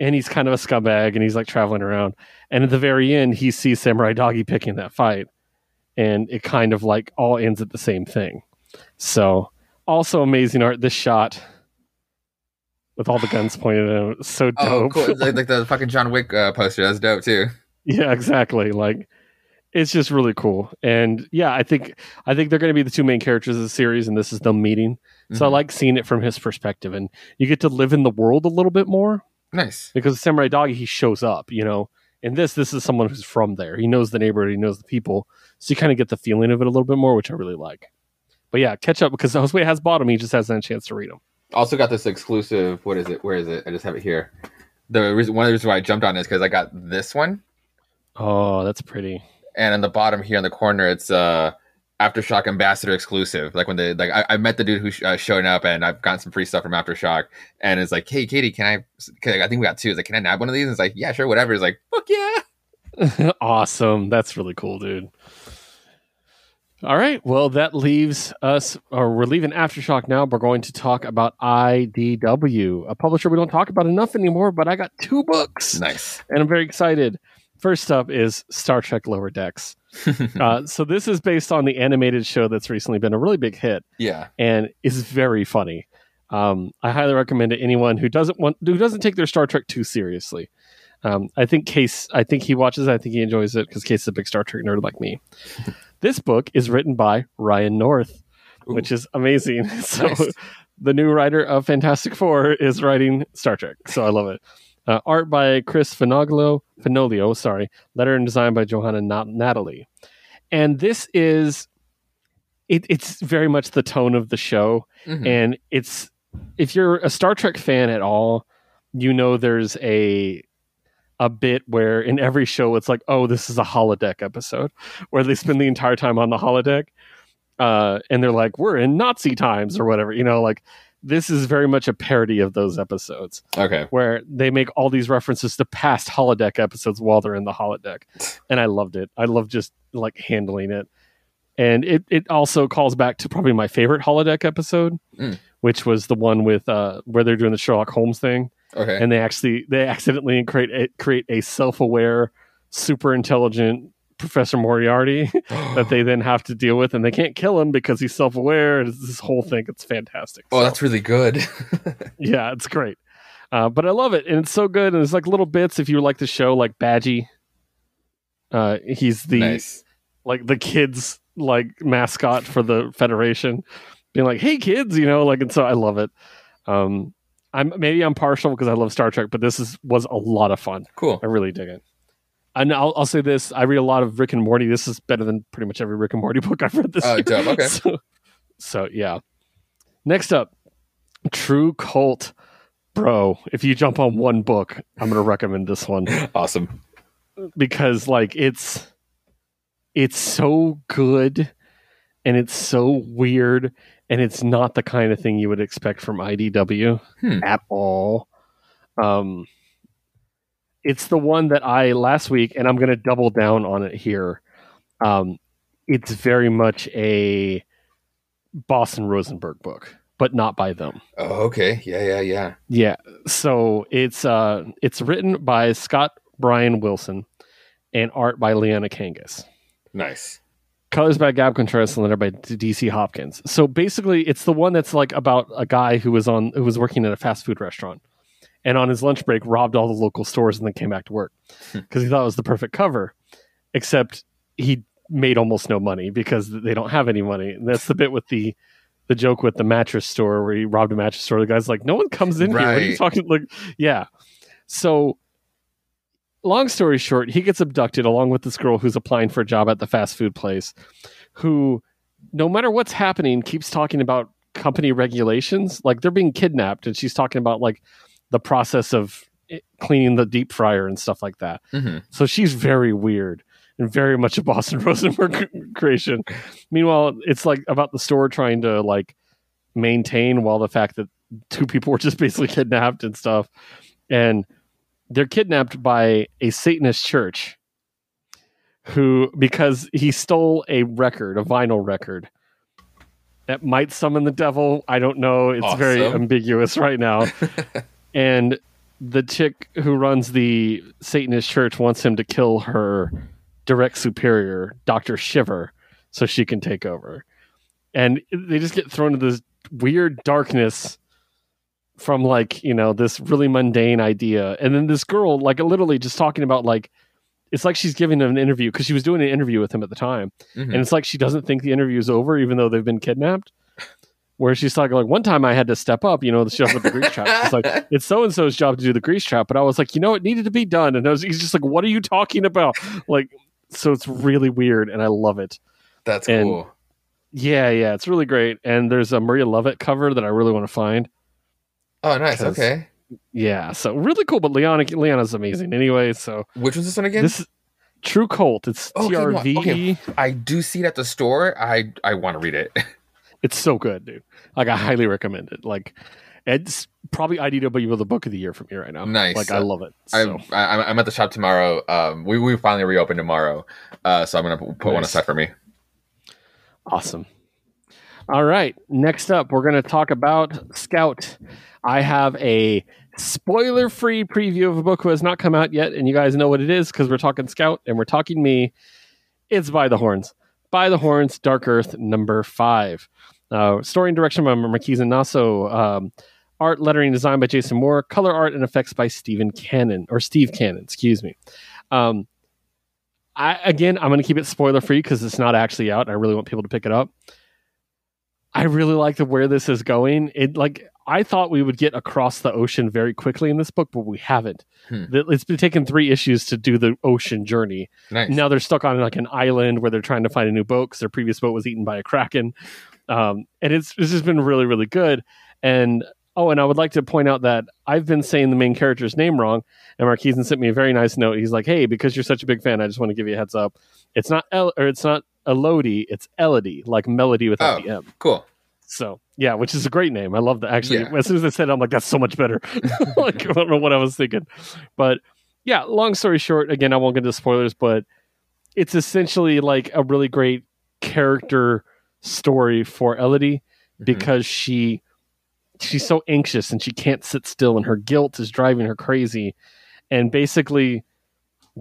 and he's kind of a scumbag and he's like traveling around and at the very end he sees samurai doggy picking that fight and it kind of like all ends at the same thing so also amazing art this shot with all the guns pointed at him so Oh, dope cool. Like, like the fucking John Wick uh, poster. That's dope too. yeah exactly like it's just really cool and yeah i think i think they're going to be the two main characters of the series and this is them meeting so i Mhm. like seeing it from his perspective and you get to live in the world a little bit more nice. because samurai doggy he shows up you know And this this is someone who's from there he knows the neighborhood he knows the people so you kind of get the feeling of it a little bit more which i really like but yeah catch up because josue has bottom he just hasn't had a chance to read them Also got this exclusive. What is it? Where is it? I just have it here. The reason, one of the reasons why I jumped on is because I got this one, oh that's pretty and on the bottom here in the corner, it's uh Aftershock Ambassador exclusive. Like when they like, I, I met the dude who sh- uh, showing up, and I've gotten some free stuff from Aftershock, and it's like, hey, Katie, can I? Can I, I think we got two. It's like, can I nab one of these? And it's like, yeah, sure, whatever. It's like, fuck yeah. [LAUGHS] [LAUGHS] awesome. That's really cool, dude. All right. Well, that leaves us, or we're leaving Aftershock now. We're going to talk about IDW, a publisher we don't talk about enough anymore, but I got two books Nice. and I'm very excited. First up is Star Trek Lower Decks. [LAUGHS] Uh, so, this is based on the animated show that's recently been a really big hit yeah. and is very funny. Um, I highly recommend it to anyone who doesn't want who doesn't take their Star Trek too seriously. Um, I think Case, I think he watches. it. I think he enjoys it because Case is a big Star Trek nerd like me. [LAUGHS] this book is written by Ryan North, Ooh. which is amazing. [LAUGHS] So Nice. the new writer of Fantastic Four is writing Star Trek. So I love it. Uh, art by Chris Fenoglio, Finolio, sorry. Letter and design by Johanna Nat- Nattalie. And this is, it, it's very much the tone of the show Mhm. and it's if you're a Star Trek fan at all, you know there's a a bit where in every show it's like, oh, this is a holodeck episode [LAUGHS] where they spend the entire time on the holodeck, uh, and they're like, we're in Nazi times or whatever, you know, like this is very much a parody of those episodes Okay. where they make all these references to past holodeck episodes while they're in the holodeck [SIGHS] and i loved it i love just like handling it and it, it also calls back to probably my favorite holodeck episode Mm. which was the one with uh where they're doing the sherlock holmes thing Okay. and they actually they accidentally create a, create a self-aware super intelligent professor moriarty [LAUGHS] that they then have to deal with and they can't kill him because he's self-aware it's this whole thing it's fantastic oh, So- that's really good. [LAUGHS] yeah, it's great. Uh, but I love it, and it's so good. And it's like little bits. If you like the show, like Badgey, uh, he's the nice. like the kids like mascot for the Federation, being like, "Hey kids," you know, like, and so I love it. Um, I'm maybe I'm partial because I love Star Trek, but this is was a lot of fun. Cool. I really dig it. And I'll, I'll say this: I read a lot of Rick and Morty. This is better than pretty much every Rick and Morty [LAUGHS] book I've read this Oh, year. dope. Okay. [LAUGHS] So, so yeah. Next up, TRVE KVLT, bro. If you jump on one book, I'm gonna recommend this one [LAUGHS] Awesome. because like it's it's so good and it's so weird and it's not the kind of thing you would expect from IDW Hmm. at all. Um it's the one that I last week and I'm going to double down on it here. Um it's very much a Boston Rosenberg book, but not by them. Oh, okay. Yeah, yeah, yeah. Yeah. So it's uh it's written by Scott Bryan Wilson and art by Liana Kangas. Nice. Colors by Gab Contreras and letter by DC Hopkins. So basically it's the one that's like about a guy who was on who was working at a fast food restaurant and on his lunch break robbed all the local stores and then came back to work hmm. because he thought it was the perfect cover. Except he made almost no money because they don't have any money. And that's the bit with the the joke with the mattress store where he robbed a mattress store. The guy's like, no one comes in here. What are you talking? Like, yeah. So, long story short, he gets abducted along with this girl who's applying for a job at the fast food place, who, no matter what's happening, keeps talking about company regulations. Like they're being kidnapped, and she's talking about like the process of cleaning the deep fryer and stuff like that. hmm So she's very weird and very much a Boston [LAUGHS] Rosenberg creation. Meanwhile, it's like about the store trying to like maintain while the fact that two people were just basically [LAUGHS] kidnapped and stuff. And they're kidnapped by a Satanist church who, because he stole a record, a vinyl record that might summon the devil. I don't know. It's very ambiguous right now. [LAUGHS] and the chick who runs the Satanist church wants him to kill her direct superior, Dr. Shiver, so she can take over. And they just get thrown into this weird darkness from like, you know, this really mundane idea. And then this girl, like literally just talking about like it's like she's giving him an interview because she was doing an interview with him at the time. Mhm. And it's like she doesn't think the interview is over, even though they've been kidnapped. Where she's talking like one time I had to step up, you know, the stuff with the grease trap. [LAUGHS] It's like it's so and so's job to do the grease trap, but I was like, you know, it needed to be done, and I was, he's just like, what are you talking about? Like, so it's really weird, and I love it. That's And- cool. Yeah, yeah, it's really great. And there's a Maria Llovet cover that I really want to find. Oh, nice. Okay. Yeah, so really cool. But Liana, Liana's amazing anyway. So Which was this one again? this TRVE KVLT. It's oh, no, TRV. okay. I do see it at the store. I I want to read it. [LAUGHS] It's so good, dude. Like I highly recommend it. Like it's probably IDW the book of the year from me right now. Nice. Like I love it. So. I'm I, I'm at the shop tomorrow. Um, we we finally reopen tomorrow, uh, so I'm gonna put one aside for me. Awesome. All right. Next up, we're going to talk about Scout. I have a spoiler free preview of a book who has not come out yet. And you guys know what it is because we're talking Scout and we're talking me. It's By the Horns. By the Horns, Dark Earth, number five. Uh, story and direction by Marquise Nasso. Um, art, lettering, design by Jason Moore. Color art and effects by Stephen Cannon, or Steve Cannon, excuse me. Um, I, again, I'm going to keep it spoiler free because it's not actually out. I really want people to pick it up. I really like the where this is going. It like I thought we would get across the ocean very quickly in this book, but we haven't. Hmm. It's been taking three issues to do the ocean journey. Nice. Now they're stuck on like an island where they're trying to find a new boat because their previous boat was eaten by a kraken. Um, and it's it's just been really really good. And oh, and I would like to point out that I've been saying the main character's name wrong, and Marquise sent me a very nice note. He's like, "Hey, because you're such a big fan, I just want to give you a heads up. It's not El or it's not Elodie, it's Elodie, like melody without Oh. the M." Cool. So yeah, which is a great name. I love that. Actually, Yeah. as soon as I said, it, I'm like, that's so much better. [LAUGHS] like I don't know what I was thinking, but yeah. Long story short, again, I won't get into spoilers, but it's essentially like a really great character story for Elodie Mhm. because she she's so anxious and she can't sit still, and her guilt is driving her crazy, and basically.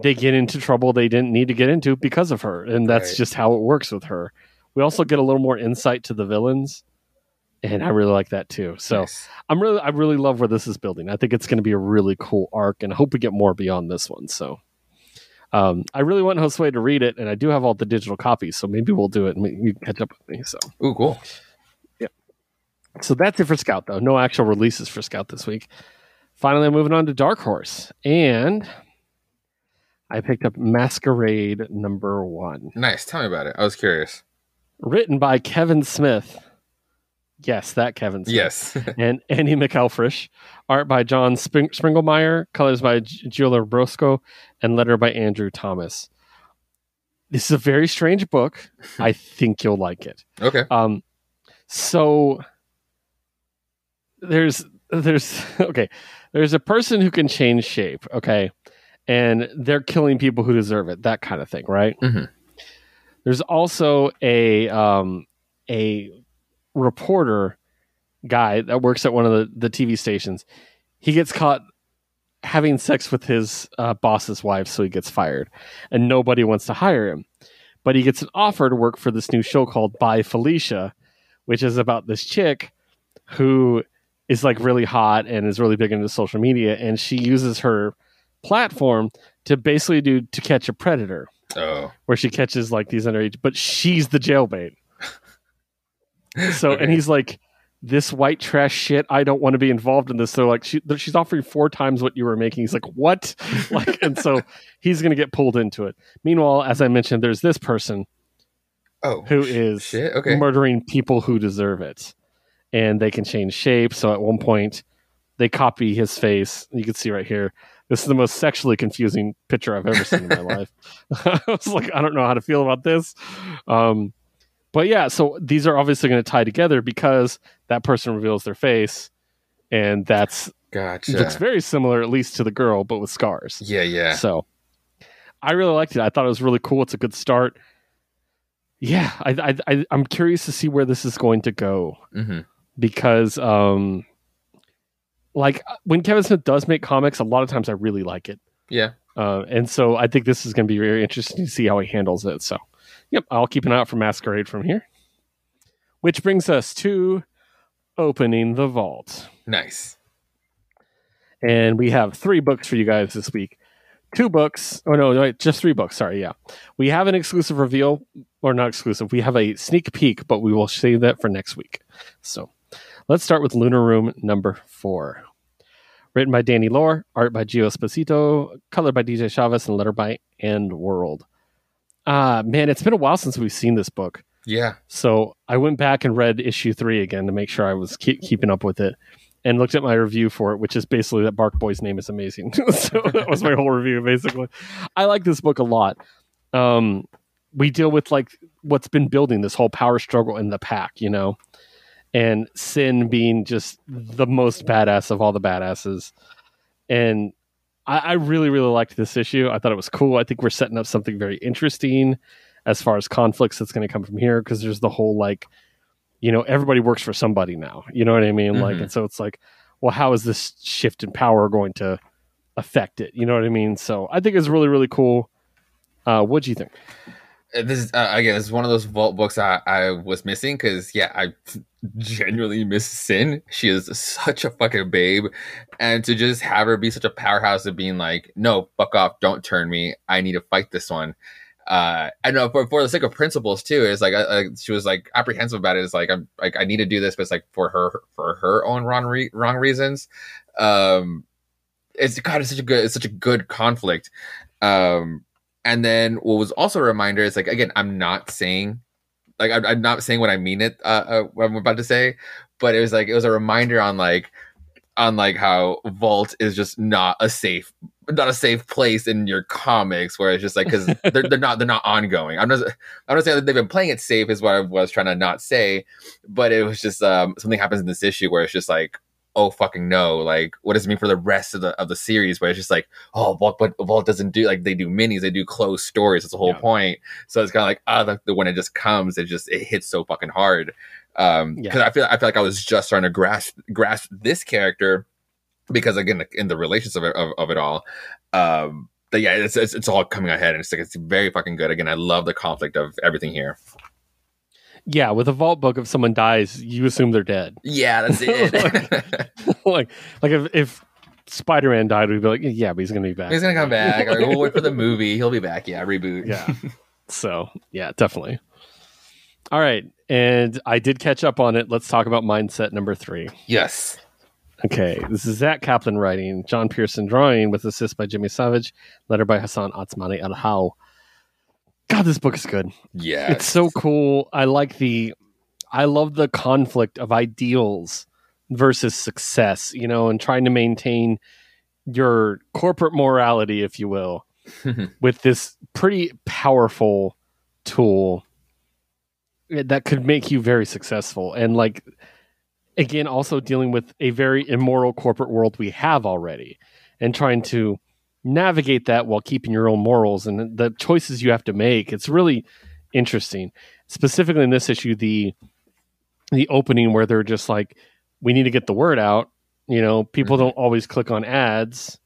They get into trouble they didn't need to get into because of her, and that's Right. just how it works with her. We also get a little more insight to the villains, and I really like that too. So Nice. I'm really, I really love where this is building. I think it's going to be a really cool arc, and I hope we get more beyond this one. So, um, I really want Josue to read it, and I do have all the digital copies, so maybe we'll do it and you catch up with me. So, Ooh, cool. Yeah. So that's it for Scout, though. No actual releases for Scout this week. Finally, I'm moving on to Dark Horse, and I picked up Masquerade number one, Nice. Tell me about it. I was curious. written by Kevin Smith. Yes, that Kevin Smith. Yes. [LAUGHS] and Andy McElfresh. Art by John Spring- Springelmeyer, colors by Julia Brosco, and letter by Andrew Thomas. This is a very strange book. [LAUGHS] I think you'll like it. okay. Um, so there's there's [LAUGHS] okay, there's a person who can change shape. Okay, and they're killing people who deserve it. That kind of thing, right? Mhm. There's also a um a reporter guy that works at one of the, the TV stations. He gets caught having sex with his uh, boss's wife, so he gets fired, and nobody wants to hire him. But he gets an offer to work for this new show called By Felicia, which is about this chick who is like really hot and is really big into social media, and she uses her platform to basically do to catch a predator Oh. where she catches like these underage, but she's the jailbait. So, and he's like, this white trash shit. I don't want to be involved in this. So, like, she, she's offering four times what you were making. He's like, what? [LAUGHS] like, and so he's going to get pulled into it. Meanwhile, as I mentioned, there's this person Oh. who is Shit. Okay. murdering people who deserve it, and they can change shape. So, at one point, they copy his face. You can see right here. This is the most sexually confusing picture I've ever seen in my [LAUGHS] life. [LAUGHS] I was like, I don't know how to feel about this. Um, but yeah, so these are obviously going to tie together because that person reveals their face, and that's Gotcha. looks very similar, at least to the girl, but with scars. yeah. Yeah. So I really liked it. I thought it was really cool. It's a good start. Yeah, I, I, I I'm curious to see where this is going to go hmm because, um, like when Kevin Smith does make comics, a lot of times I really like it. Yeah. Uh, and so I think this is going to be very interesting to see how he handles it. So, yep, I'll keep an eye out for Masquerade from here. Which brings us to opening the vault. Nice. And we have three books for you guys this week. Two books. Oh, no, wait, just three books. Sorry. Yeah. We have an exclusive reveal, or not exclusive. We have a sneak peek, but we will save that for next week. So let's start with Lunar Room number four. Written by Danny Lore, art by Gio Esposito, color by DJ Chavez, and letter by AndWorld. Ah, man, it's been a while since we've seen this book. Yeah. So I went back and read issue three again to make sure I was keep, keeping up with it, and looked at my review for it, which is basically that Bark Boy's name is amazing. [LAUGHS] so that was my whole review, basically. I like this book a lot. Um, we deal with like what's been building this whole power struggle in the pack, you know, and Sin being just the most badass of all the badasses, and I, I really, really liked this issue. I thought it was cool. I think we're setting up something very interesting as far as conflicts that's going to come from here because there's the whole like you know everybody works for somebody now you know what i mean like Mhm. and so it's like well how is this shift in power going to affect it you know what i mean so i think it's really really cool uh what do you think This is uh, again. This is one of those vault books I, I was missing because yeah, I genuinely miss Sin. She is such a fucking babe, and to just have her be such a powerhouse of being like, no, fuck off, don't turn me. I need to fight this one. Uh, I know for, for the sake of principles too. It's like uh, she was like apprehensive about it. It's like I'm like I need to do this, but it's like for her for her own wrong re- wrong reasons. Um, it's God, it's such a good it's such a good conflict. Um, and then what was also a reminder is like again, I'm not saying like I'm, I'm not saying what I mean it uh, uh what I'm about to say, but it was like it was a reminder on like on like how Vault is just not a safe not a safe place in your comics where it's just like because [LAUGHS] they're, they're not they're not ongoing. I'm not I'm not saying that they've been playing it safe is what I was trying to not say, but it was just um something happens in this issue where it's just like oh fucking no like what does it mean for the rest of the of the series? Where it's just like oh Vault but Vault doesn't do like they do minis they do closed stories that's the whole Yeah. point. So it's kind of like ah the, the when it just comes it just it hits so fucking hard. Um Yeah. because I feel I feel like I was just trying to grasp grasp this character because again in the relations of it of, of it all um but yeah it's, it's it's all coming ahead and it's like it's very fucking good. Again I love the conflict of everything here yeah with a vault book if someone dies you assume they're dead. Yeah that's [LAUGHS] it. Like like if, if spider-man died we'd be like yeah but he's gonna be back. He's gonna come back. Or we'll wait for the [LAUGHS] movie. He'll be back. Yeah reboot. Yeah. [LAUGHS] So yeah definitely. All right, and I did catch up on it. Let's talk about mindset number three. Yes. Okay, this is Zack Kaplan writing, John Pearson drawing with assist by Jimmy Savage, letter by Hassan Otsmane-Elhaou. God, this book is good. Yeah. It's so cool. I like the, I love the conflict of ideals versus success, you know, and trying to maintain your corporate morality, if you will, [LAUGHS] with this pretty powerful tool that could make you very successful. And like, again, also dealing with a very immoral corporate world we have already and trying to navigate that while keeping your own morals and the choices you have to make. It's really interesting. Specifically in this issue, the the opening where they're just like, we need to get the word out. You know, people Mhm. don't always click on ads.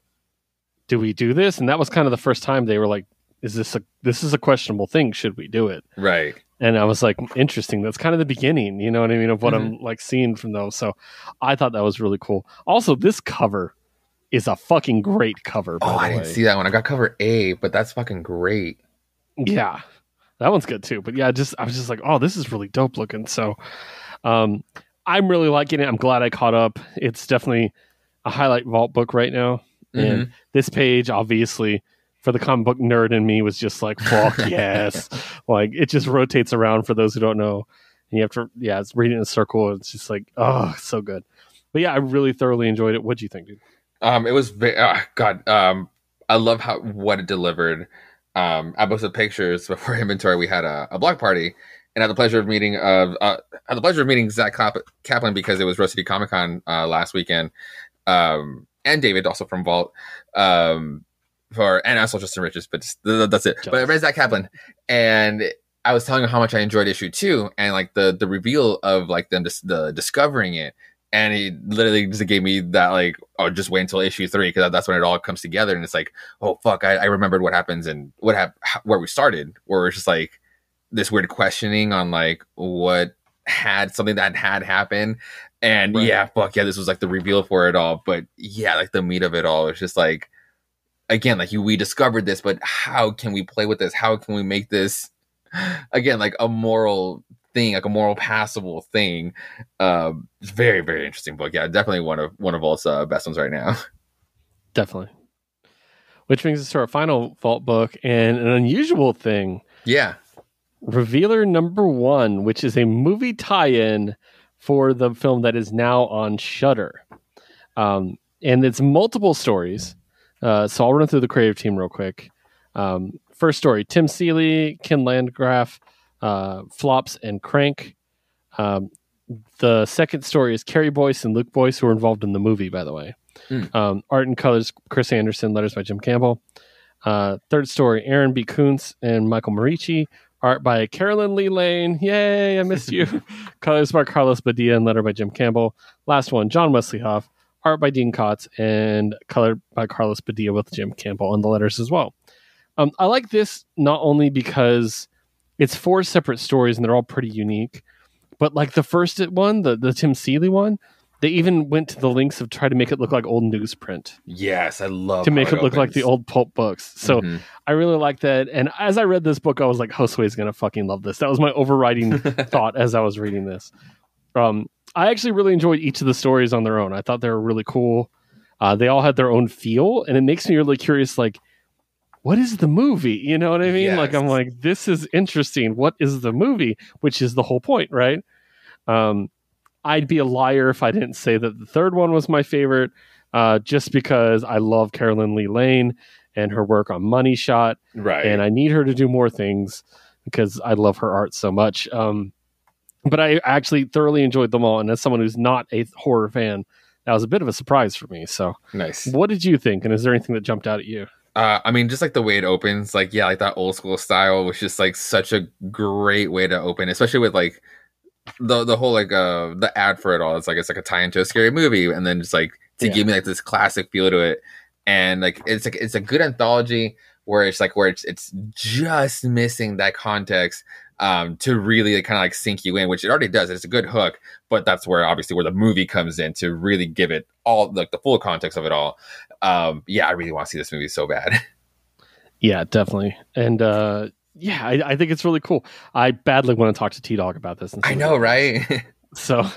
Do we do this? And that was kind of the first time they were like, is this a this is a questionable thing? Should we do it? right. and I was like, interesting. That's kind of the beginning, you know what I mean, of what I'm Mm-hmm. like seeing from those. So I thought that was really cool. Also, this cover is a fucking great cover. Oh, I didn't way. see that one. I got cover A, but that's fucking great. Yeah, that one's good too. But yeah, just I was just like, oh, this is really dope looking. So, um, I'm really liking it. I'm glad I caught up. It's definitely a highlight vault book right now. And this page, obviously, for the comic book nerd in me, was just like, fuck [LAUGHS] yes. Like it just rotates around for those who don't know. And you have to, yeah, it's reading in a circle. It's just like, oh, so good. But yeah, I really thoroughly enjoyed it. What'd you think, dude? Um, it was very, uh, God, um, I love how what it delivered. Um, I posted pictures [LAUGHS] before inventory. We had a, a block party, and I had the pleasure of meeting of uh, had the pleasure of meeting Zack Kap- Kaplan because it was Rose City Comic Con uh, last weekend, um, and David also from Vault, um, for and also Justin Riches, but just, th- th- that's it. But I read Zack Kaplan, and I was telling him how much I enjoyed issue two, and like the the reveal of like them dis- the discovering it and he literally just gave me that like oh just wait until issue three because that's when it all comes together and it's like oh fuck I, I remembered what happens and what hap- where we started where it's just like this weird questioning on like what had something that had happened and Right. yeah fuck yeah this was like the reveal for it all but yeah like the meat of it all it's just like again like you we discovered this but how can we play with this how can we make this [SIGHS] again like a moral thing like a moral passable thing um it's very very interesting book yeah definitely one of one of all's uh, best ones right now [LAUGHS] Definitely. Which brings us to our final vault book and an unusual thing yeah Revealer number one, which is a movie tie-in for the film that is now on Shudder, um, and it's multiple stories. Uh, so I'll run through the creative team real quick. Um, first story: Tim Seeley, Ken Landgraf, uh, Flops, and Crank. Um, the second story is Carrie Boyce and Luke Boyce, who were involved in the movie, by the way. Mm. Um, art and colors: Chris Anderson. Letters by Jim Campbell. Uh, third story: Aaron B. Kuntz and Michael Marici. Art by Carolyn Lee Lane. Yay, I missed you. [LAUGHS] Colors by Carlos Badia and letter by Jim Campbell. Last one, John Wesley Hoff. Art by Dean Kotz and colored by Carlos Badia with Jim Campbell on the letters as well. Um, I like this not only because it's four separate stories and they're all pretty unique, but like the first one, the, the Tim Seeley one, they even went to the links of try to make it look like old newsprint yes i love to make it look like the old pulp books. So Mhm. I really like that. And as I read this book, I was like, Josue's gonna fucking love this. That was my overriding [LAUGHS] thought as I was reading this. Um, I actually really enjoyed each of the stories on their own. I thought they were really cool. Uh, they all had their own feel, and it makes me really curious. Like, what is the movie? You know what I mean? Like, I'm like, this is interesting. What is the movie? Which is the whole point, right? Um, I'd be a liar if I didn't say that the third one was my favorite, uh, just because I love Carolyn Lee Lane and her work on Money Shot right and I need her to do more things because I love her art so much. Um, but I actually thoroughly enjoyed them all, and as someone who's not a horror fan, that was a bit of a surprise for me. So, nice what did you think? And is there anything that jumped out at you? Uh, I mean, just like the way it opens, like yeah, like that old school style was just like such a great way to open, especially with like the the whole like uh the ad for it all. It's like it's like a tie into a scary movie, and then just like to Yeah. give me like this classic feel to it, and like it's like it's a good anthology where it's like where it's it's just missing that context um to really like, kind of like sink you in which it already does it's a good hook but that's where obviously where the movie comes in to really give it all like the full context of it all um yeah i really want to see this movie so bad [LAUGHS] Yeah, definitely. And uh, yeah, I, I think it's really cool. I badly want to talk to T Dog about this. I know, right? [LAUGHS] So,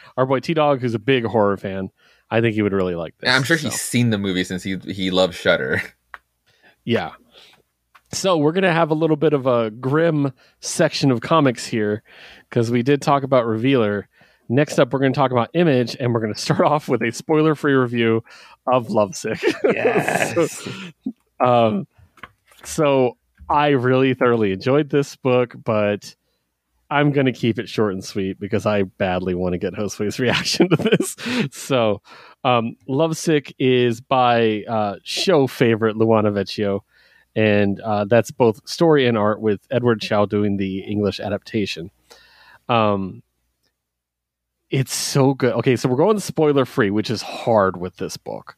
[LAUGHS] our boy T Dog, who's a big horror fan, I think he would really like this. And I'm sure so. he's seen the movie since he he loves Shudder. Yeah. So we're going to have a little bit of a grim section of comics here because we did talk about Revealer. Next up, we're going to talk about Image, and we're going to start [LAUGHS] off with a spoiler-free review of Lovesick. Yes. [LAUGHS] um, so I really thoroughly enjoyed this book, but I'm going to keep it short and sweet because I badly want to get Josue's [LAUGHS] reaction to this. So, um, Lovesick is by uh, show favorite Luana Vecchio, and uh, that's both story and art with Edward Chow doing the English adaptation. Um, it's so good. Okay, so we're going spoiler free, which is hard with this book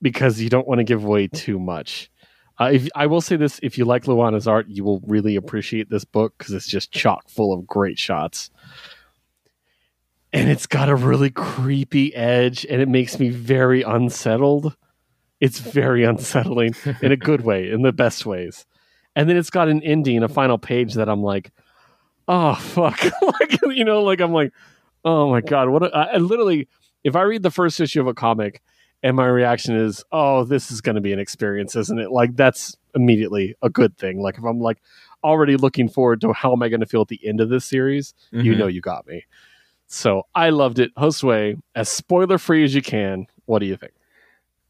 because you don't want to give away too much. Uh, if I will say this, if you like Luana's art, you will really appreciate this book because it's just chock full of great shots, and it's got a really creepy edge, and it makes me very unsettled. It's very [LAUGHS] unsettling in a good way, in the best ways. And then it's got an ending, a final page that I'm like, oh fuck, [LAUGHS] like you know, like I'm like, oh my god, what? A, I, literally, if I read the first issue of a comic and my reaction is, "Oh, this is going to be an experience, isn't it?" Like that's immediately a good thing. Like if I'm like already looking forward to how am I going to feel at the end of this series, you Mhm. know you got me. So I loved it. Josue, as spoiler free as you can. What do you think?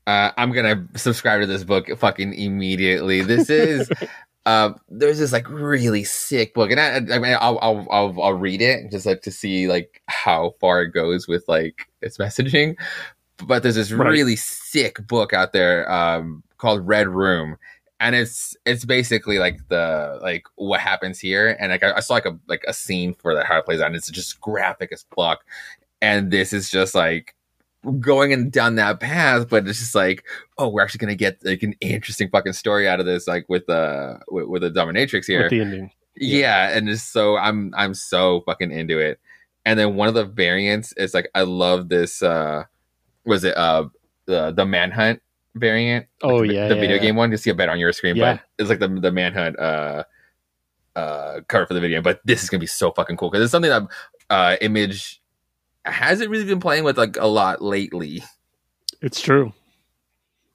Uh, I'm gonna subscribe to this book fucking immediately. This is [LAUGHS] uh, there's this like really sick book, and I, I mean, I'll, I'll I'll I'll read it just like to see like how far it goes with like its [LAUGHS] messaging. But there's this Right. really sick book out there um, called Red Room, and it's it's basically like the like what happens here, and like I, I saw like a like a scene for that how it plays out, and it's just graphic as fuck. And this is just like going and down that path, but it's just like, oh, we're actually gonna get like an interesting fucking story out of this, like with the with, with the dominatrix here. With the ending. yeah. and just so I'm I'm so fucking into it. And then one of the variants is like I love this. uh Was it uh the the manhunt variant? Oh, Like yeah, the yeah, video yeah. game one. You see a bet on your screen, Yeah. but it's like the the manhunt uh uh cover for the video. But this is gonna be so fucking cool because it's something that uh Image hasn't really been playing with like a lot lately. It's true.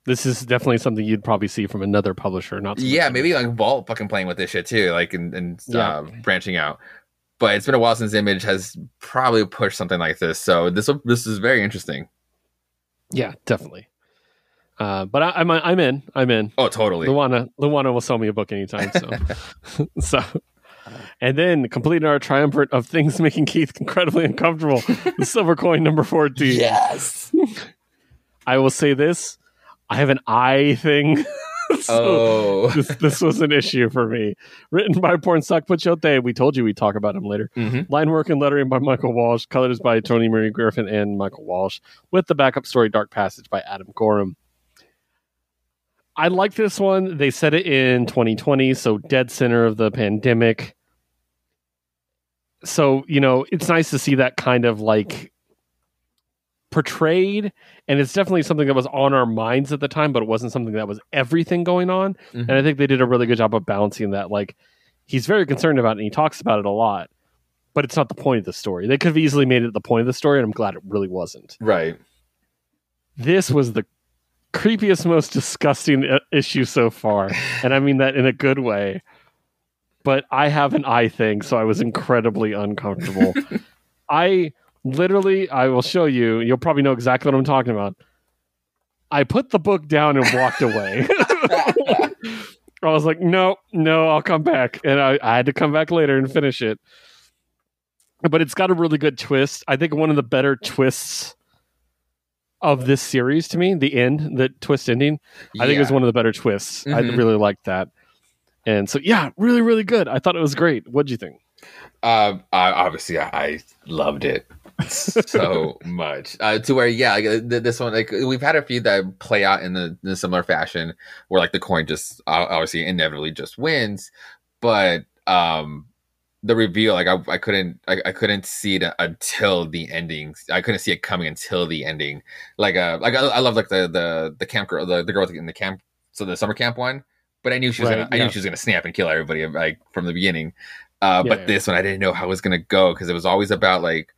This is definitely something you'd probably see from another publisher, not Yeah, maybe like Vault fucking playing with this shit too, like and, and Yeah. uh, branching out. But it's been a while since Image has probably pushed something like this, so this this is very interesting. Yeah, definitely. Uh, but I, I'm I'm in. I'm in. Oh, totally. Luana Luana will sell me a book anytime. So, [LAUGHS] [LAUGHS] so, and then completing our triumvirate of things [LAUGHS] making Keith incredibly uncomfortable. the silver coin number fourteen. Yes. I will say this: I have an eye thing. [LAUGHS] so Oh. this this was an issue for me. Written by Pornsak Pichetshote. We told you we'd talk about him later. Mhm. Line work and lettering by Michael Walsh. Colors by Toni Marie Griffin and Michael Walsh. With the backup story Dark Passage by Adam Gorham. I like this one. They set it in 2020, so dead center of the pandemic. So, you know, it's nice to see that kind of like portrayed. And it's definitely something that was on our minds at the time, but it wasn't something that was everything going on. Mhm. And I think they did a really good job of balancing that. Like, he's very concerned about it and he talks about it a lot, but it's not the point of the story. They could have easily made it the point of the story, and I'm glad it really wasn't. Right. This was the creepiest, most disgusting issue so far. And I mean that in a good way. But I have an eye thing, so I was incredibly uncomfortable. [LAUGHS] I literally, I will show you, you'll probably know exactly what I'm talking about. I put the book down and walked away. [LAUGHS] I was like, no, no, I'll come back. And I, I had to come back later and finish it. But it's got a really good twist. I think one of the better twists of this series to me, the end, the twist ending, I think it was one of the better twists. I Mhm. really liked that. And so, yeah, really, really good. I thought it was great. What'd you think? Um, I, obviously, I, I loved it so [LAUGHS] much. Uh, to where, yeah, like, uh, th- this one, like we've had a few that play out in the in a similar fashion, where like the coin just uh, obviously inevitably just wins, but um, the reveal, like I, I couldn't, I, I couldn't see it until the ending. I couldn't see it coming until the ending. Like, uh, like I, I love like the the the camp girl, the, the girl in the camp, so the summer camp one but I knew she was Right, gonna. I knew she was gonna snap and kill everybody like from the beginning. Uh, Yeah, but yeah. this one, I didn't know how it was gonna go because it was always about like,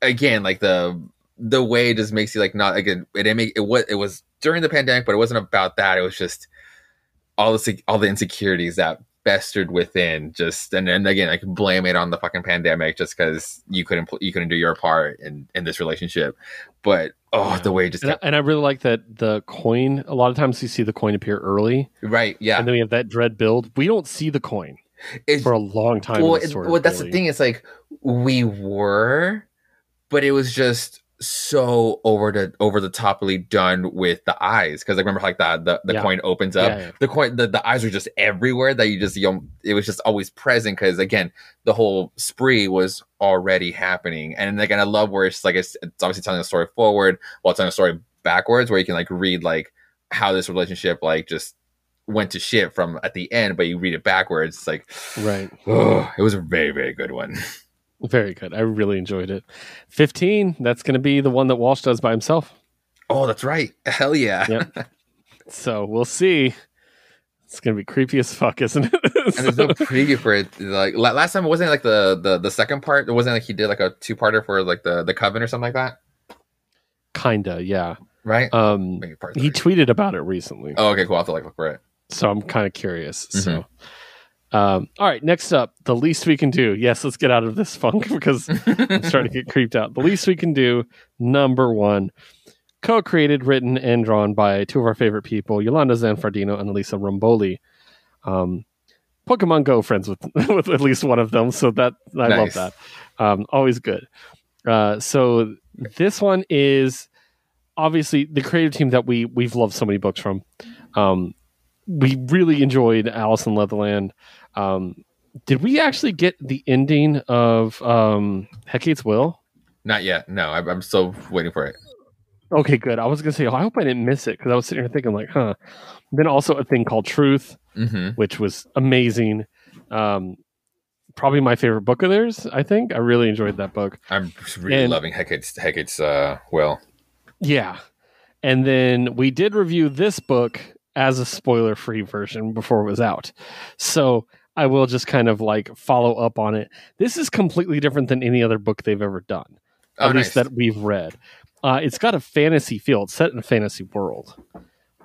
again, like the the way it just makes you like not again. It didn't make it was it was during the pandemic, but it wasn't about that. It was just all the all the insecurities that festered within. Just and then again, I can blame it on the fucking pandemic just because you couldn't you couldn't do your part in in this relationship. But oh, Yeah. the way just And I, and I really like that the coin. A lot of times you see the coin appear early, right, yeah. and then we have that dread build. We don't see the coin It's, for a long time. well, it- well, that's the thing. It's like we were, but it was just so over the over the toply done with the eyes because I remember like that the, the Yeah. coin opens up. Yeah, yeah. The coin the, the eyes were just everywhere that you just you know, it was just always present because again the whole spree was already happening and again I love where it's like it's, it's obviously telling a story forward while telling a story backwards where you can like read like how this relationship like just went to shit from at the end but you read it backwards it's like Right. Oh, [SIGHS] it was a very, very good one. [LAUGHS] Very good. I really enjoyed it. 15, that's going to be the one that Walsh does by himself. Oh, that's right. Hell yeah. Yep. [LAUGHS] So we'll see. It's going to be creepy as fuck, isn't it? [LAUGHS] And there's no preview for it. Like last time, it wasn't like the, the the second part. It wasn't like he did like a two parter for like the the coven or something like that, Kinda, yeah. right? Um, he tweeted about it recently, oh, okay, cool. I'll have to like look for it. so I'm kind of curious. Mm-hmm. So, um, all right, next up, the least we can do. Yes, let's get out of this funk [LAUGHS] because I'm starting to get [LAUGHS] creeped out. The least we can do, number one, co-created, written, and drawn by two of our favorite people, Iolanda Zanfardino and Elisa Romboli. Um, Pokemon Go friends with [LAUGHS] with at least one of them, so that I love that. Um, always good. Uh, so this one is obviously the creative team that we we've loved so many books from. Um, we really enjoyed Alice in Leatherland. Um, did we actually get the ending of um, Hecate's Will? Not yet. No, I'm, I'm still waiting for it. Okay, good. I was gonna say, oh, I hope I didn't miss it because I was sitting here thinking, like, huh. Then also a thing called Truth, hmm which was amazing. Um, probably my favorite book of theirs. I think I really enjoyed that book. I'm really And- loving Hecate's Hecate's uh, will. Yeah, and then we did review this book as a spoiler-free version before it was out, so I will just kind of like follow up on it. This is completely different than any other book they've ever done. Oh, at least that we've read. Uh, it's got a fantasy feel. It's set in a fantasy world,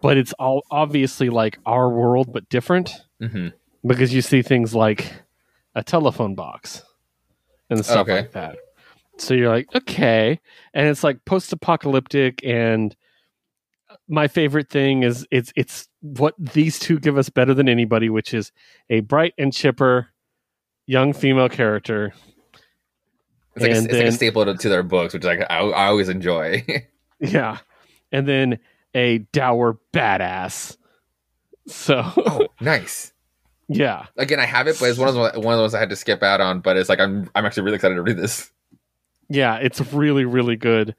but it's all obviously like our world, but different hmm because you see things like a telephone box and stuff Okay. like that. So you're like, okay, and it's like post-apocalyptic. And my favorite thing is it's it's what these two give us better than anybody, which is a bright and chipper young female character It's like, a, it's like a staple to, to their books, which like I, I always enjoy. [LAUGHS] Yeah. And then a dour badass. So oh, [LAUGHS] nice. yeah. Again, I have it, but it's one of those one of those I had to skip out on. But it's like I'm I'm actually really excited to read this. Yeah, it's really, really good.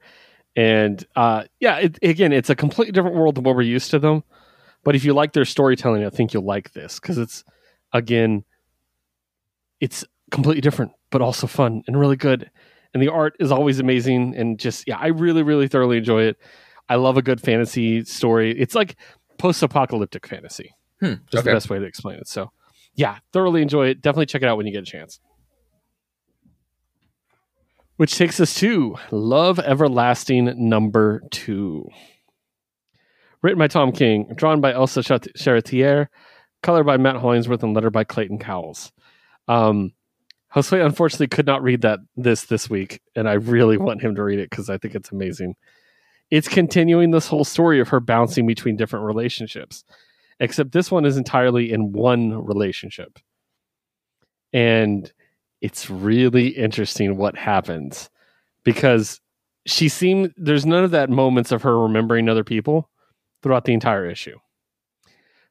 And uh yeah, it, again, it's a completely different world than what we're used to them. But if you like their storytelling, I think you'll like this because it's again it's completely different, but also fun and really good. And the art is always amazing and just yeah, I really, really thoroughly enjoy it. I love a good fantasy story. It's like post-apocalyptic fantasy. Hmm, Just the best way to explain it. So, yeah, thoroughly enjoy it. Definitely check it out when you get a chance. Which takes us to Love Everlasting number two. Written by Tom King, drawn by Elsa Charretier, colored by Matt Hollingsworth, and lettered by Clayton Cowles. Um, Josue unfortunately could not read that this this week, and I really want him to read it because I think it's amazing. It's continuing this whole story of her bouncing between different relationships except this one is entirely in one relationship. And it's really interesting what happens because she seemed there's none of that moments of her remembering other people throughout the entire issue.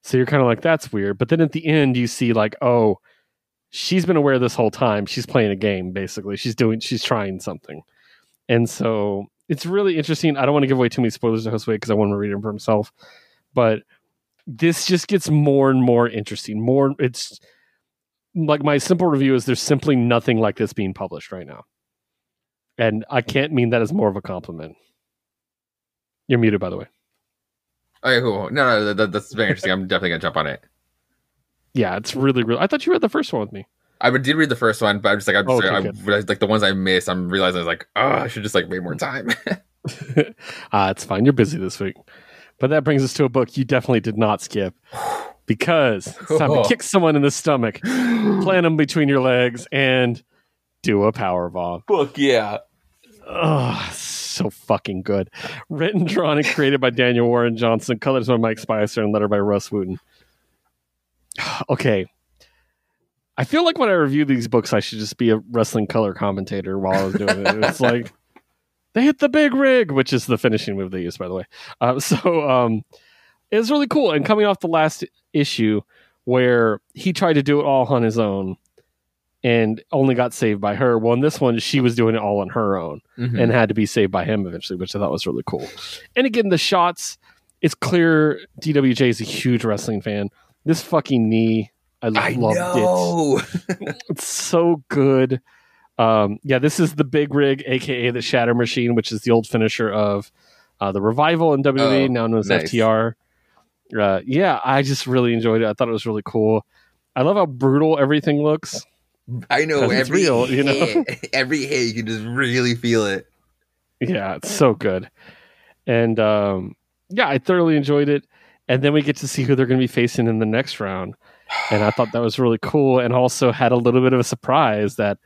So you're kind of like that's weird, but then at the end you see like oh she's been aware this whole time. She's playing a game basically. She's doing she's trying something. And so it's really interesting. I don't want to give away too many spoilers to Josue because I want him to read them for himself. But this just gets more and more interesting. More, it's like my simple review is there's simply nothing like this being published right now, and I can't mean that as more of a compliment. You're muted, by the way. Okay, cool. No, no, that, that's very interesting. I'm [LAUGHS] definitely gonna jump on it. Yeah, it's really, really. I thought you read the first one with me. I did read the first one, but I'm just like I'm just, Okay, I, good. like the ones I missed. I'm realizing I was like, oh, I should just like make more time. uh, [LAUGHS] [LAUGHS] it's fine. You're busy this week. But that brings us to a book you definitely did not skip because it's time to [LAUGHS] kick someone in the stomach, plant them between your legs, and do a power bomb. Book, yeah. Oh, so fucking good. Written, drawn, and created by Daniel Warren Johnson, colors by Mike Spicer, and letter by Rus Wooton. [SIGHS] Okay. I feel like when I review these books, I should just be a wrestling color commentator while I was doing it. It's like they hit the big rig, which is the finishing move they use, by the way. Uh, [LAUGHS] so um, it was really cool. And coming off the last issue where he tried to do it all on his own and only got saved by her. Well, in this one, she was doing it all on her own Mhm. and had to be saved by him eventually, which I thought was really cool. And again, the shots, it's clear DWJ is a huge wrestling fan. This fucking knee, I, I loved it. know. [LAUGHS] It's so good. Um, yeah, this is the big rig, aka the Shatter Machine, which is the old finisher of uh, the revival in WWE, Oh, now known as nice. FTR. Uh, yeah, I just really enjoyed it. I thought it was really cool. I love how brutal everything looks. I know every real, you know? [LAUGHS] every hit you can just really feel it. Yeah, it's so good. And um, yeah, I thoroughly enjoyed it. And then we get to see who they're going to be facing in the next round. And I thought that was really cool and also had a little bit of a surprise that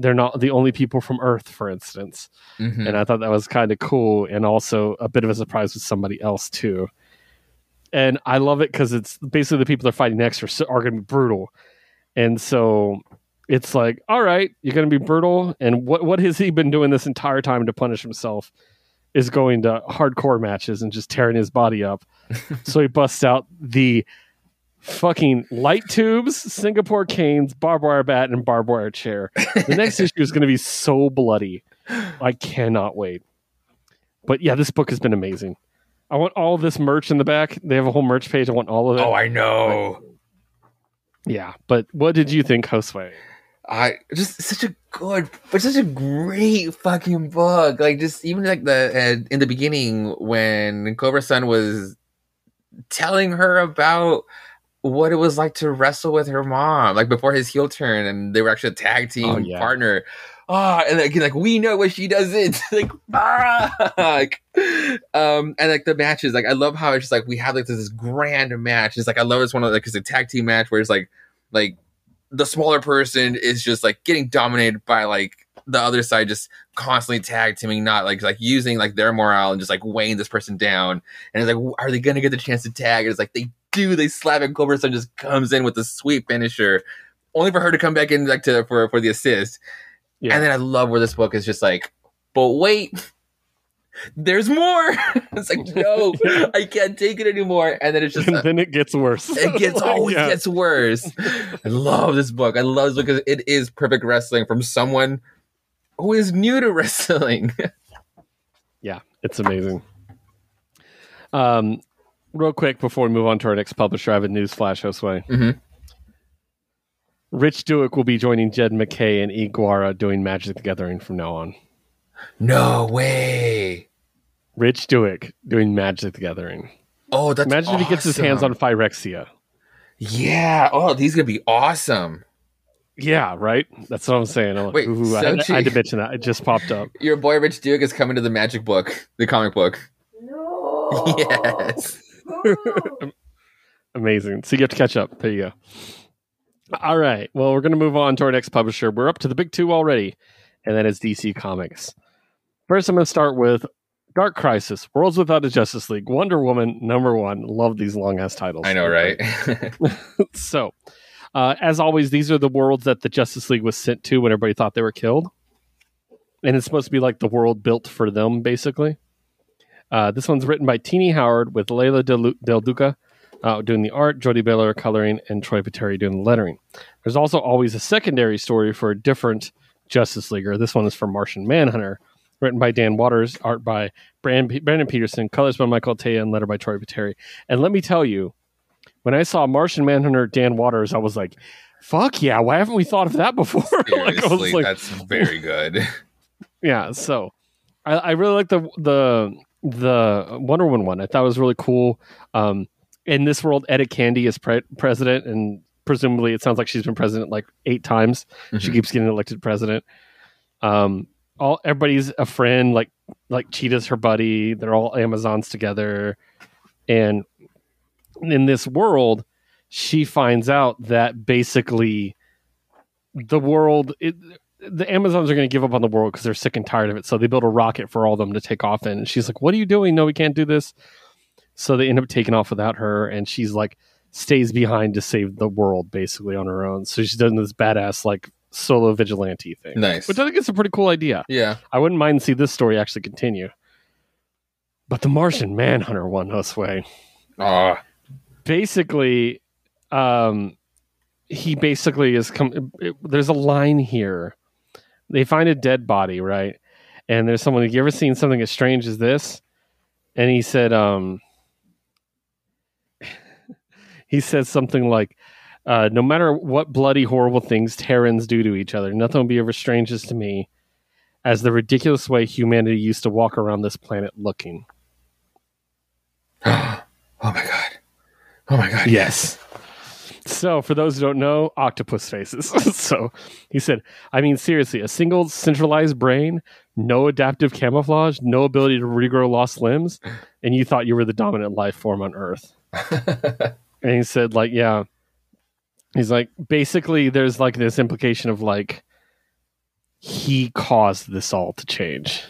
they're not the only people from Earth, for instance. Mhm. And I thought that was kind of cool and also a bit of a surprise with somebody else, too. And I love it because it's basically the people they're fighting next are, are going to be brutal. And so it's like, all right, you're going to be brutal. And what, what has he been doing this entire time to punish himself? Is going to hardcore matches and just tearing his body up. [LAUGHS] so he busts out the fucking light tubes, Singapore canes, barbed wire bat, and barbed wire chair. The next [LAUGHS] issue is going to be so bloody. I cannot wait. But yeah, this book has been amazing. I want all this merch in the back. They have a whole merch page. I want all of it. Oh, I know. yeah, but what did you think, Josue? I just such a good, but such a great fucking book. Like just even like the uh, in the beginning when Cobra Sun was telling her about what it was like to wrestle with her mom, like before his heel turn, and they were actually a tag team Oh, yeah. partner. Ah, and like, like we know what she does it [LAUGHS] like fuck. Um, and like the matches, like I love how it's just like we have like this grand match. It's like I love this one of like it's a tag team match where it's like like the smaller person is just like getting dominated by like the other side just constantly tag teaming, not like like using like their morale and just like weighing this person down. And it's like, are they gonna get the chance to tag? And it's like they do. They slap and Cobra Sun just comes in with a sweet finisher, only for her to come back in like to for for the assist. Yeah. And then I love where this book is just like, but wait. There's more. [LAUGHS] it's like, no, [LAUGHS] I can't take it anymore. And then it's just and then it gets worse. [LAUGHS] it gets Like, always yeah. gets worse. I love this book. I love this book because it is perfect wrestling from someone who is new to wrestling. Yeah, it's amazing. Um, real quick before we move on to our next publisher, I have a news flash, Josue. Mhm. Rich Dewick will be joining Jed MacKay and Ig Guara doing Magic the Gathering from now on. no way. Rich Dewick doing Magic the Gathering. Oh, that's Imagine if he gets his hands on awesome. Phyrexia. Yeah. Oh, these gonna be awesome. Yeah, right. That's what I'm saying. I'm like, Wait, ooh, I, had, I had to mention that. It just popped up. Your boy Rich Duke is coming to the Magic book, the comic book. No. [LAUGHS] Yes. Amazing. So you have to catch up. There you go. All right. Well, we're going to move on to our next publisher. We're up to the big two already, and that is DC Comics. First, I'm going to start with Dark Crisis, Worlds Without a Justice League, Wonder Woman, number one. Love these long ass titles. I know, right? [LAUGHS] [LAUGHS] so, uh, as always, these are the worlds that the Justice League was sent to when everybody thought they were killed. And it's supposed to be like the world built for them, basically. Uh, this one's written by Tini Howard with Leila Del, Del Duca uh, doing the art, Jordie Bellaire coloring, and Troy Peteri doing the lettering. There's also always a secondary story for a different Justice Leaguer. This one is for Martian Manhunter, written by Dan Watters, art by Brandon, Brandon Peterson, colors by Michael Atiyeh, and letter by Troy Peteri. And let me tell you, when I saw Martian Manhunter Dan Watters, I was like, fuck yeah, why haven't we thought of that before? [LAUGHS] like, I was like, that's very good. [LAUGHS] yeah, so I, I really like the the the Wonder Woman one. I thought it was really cool. Um, in this world, Etta Candy is pre- president, and presumably it sounds like she's been president like eight times. She Mhm. keeps getting elected president. Um, all everybody's a friend. Like like Cheetah's her buddy. They're all Amazons together, and in this world, she finds out that basically the world. It, the Amazons are going to give up on the world because they're sick and tired of it. So they build a rocket for all of them to take off in. And she's like, "What are you doing? No, we can't do this." So they end up taking off without her, and she's like stays behind to save the world basically on her own. So she's done this badass like solo vigilante thing, Nice. which I think is a pretty cool idea. yeah. I wouldn't mind see this story actually continue. But the Martian Manhunter one, Josue, Oh, basically, um, he basically is. Com- there's a line here. They find a dead body, right? And there's someone. Have you ever seen something as strange as this? And he said, um, [LAUGHS] he said something like, uh, "No matter what bloody, horrible things Terrans do to each other, nothing will be ever strange as to me as the ridiculous way humanity used to walk around this planet looking." [GASPS] oh my god. Oh my god. Yes. So, for those who don't know, octopus faces. [LAUGHS] so, he said, I mean, seriously, a single centralized brain, no adaptive camouflage, no ability to regrow lost limbs, and you thought you were the dominant life form on Earth. [LAUGHS] And he said, like, yeah. He's like, basically, there's like this implication of like, he caused this all to change.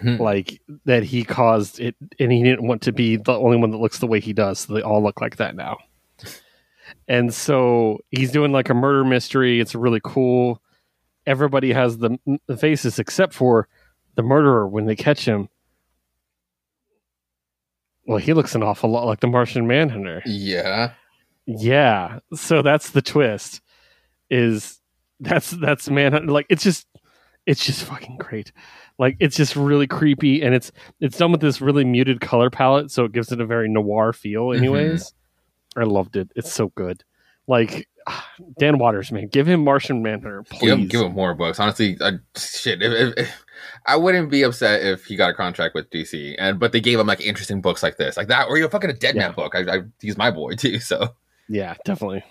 Hmm. Like, that he caused it, and he didn't want to be the only one that looks the way he does. So they all look like that now. And so he's doing like a murder mystery. It's really cool. Everybody has the, the faces except for the murderer when they catch him. Well, he looks an awful lot like the Martian Manhunter. yeah. Yeah. So that's the twist. Is that's that's Manhunter like it's just it's just fucking great. Like it's just really creepy and it's it's done with this really muted color palette, so it gives it a very noir feel mm-hmm. anyways. I loved it. It's so good. Like [SIGHS] Dan Watters, man, give him Martian Manhunter, please. Give him, give him more books. Honestly, I, shit. If, if, if- I wouldn't be upset if he got a contract with DC, and but they gave him like interesting books like this, like that, or you're fucking a Dead Yeah. Man book. I, I, he's my boy [LAUGHS] too. So Yeah, definitely.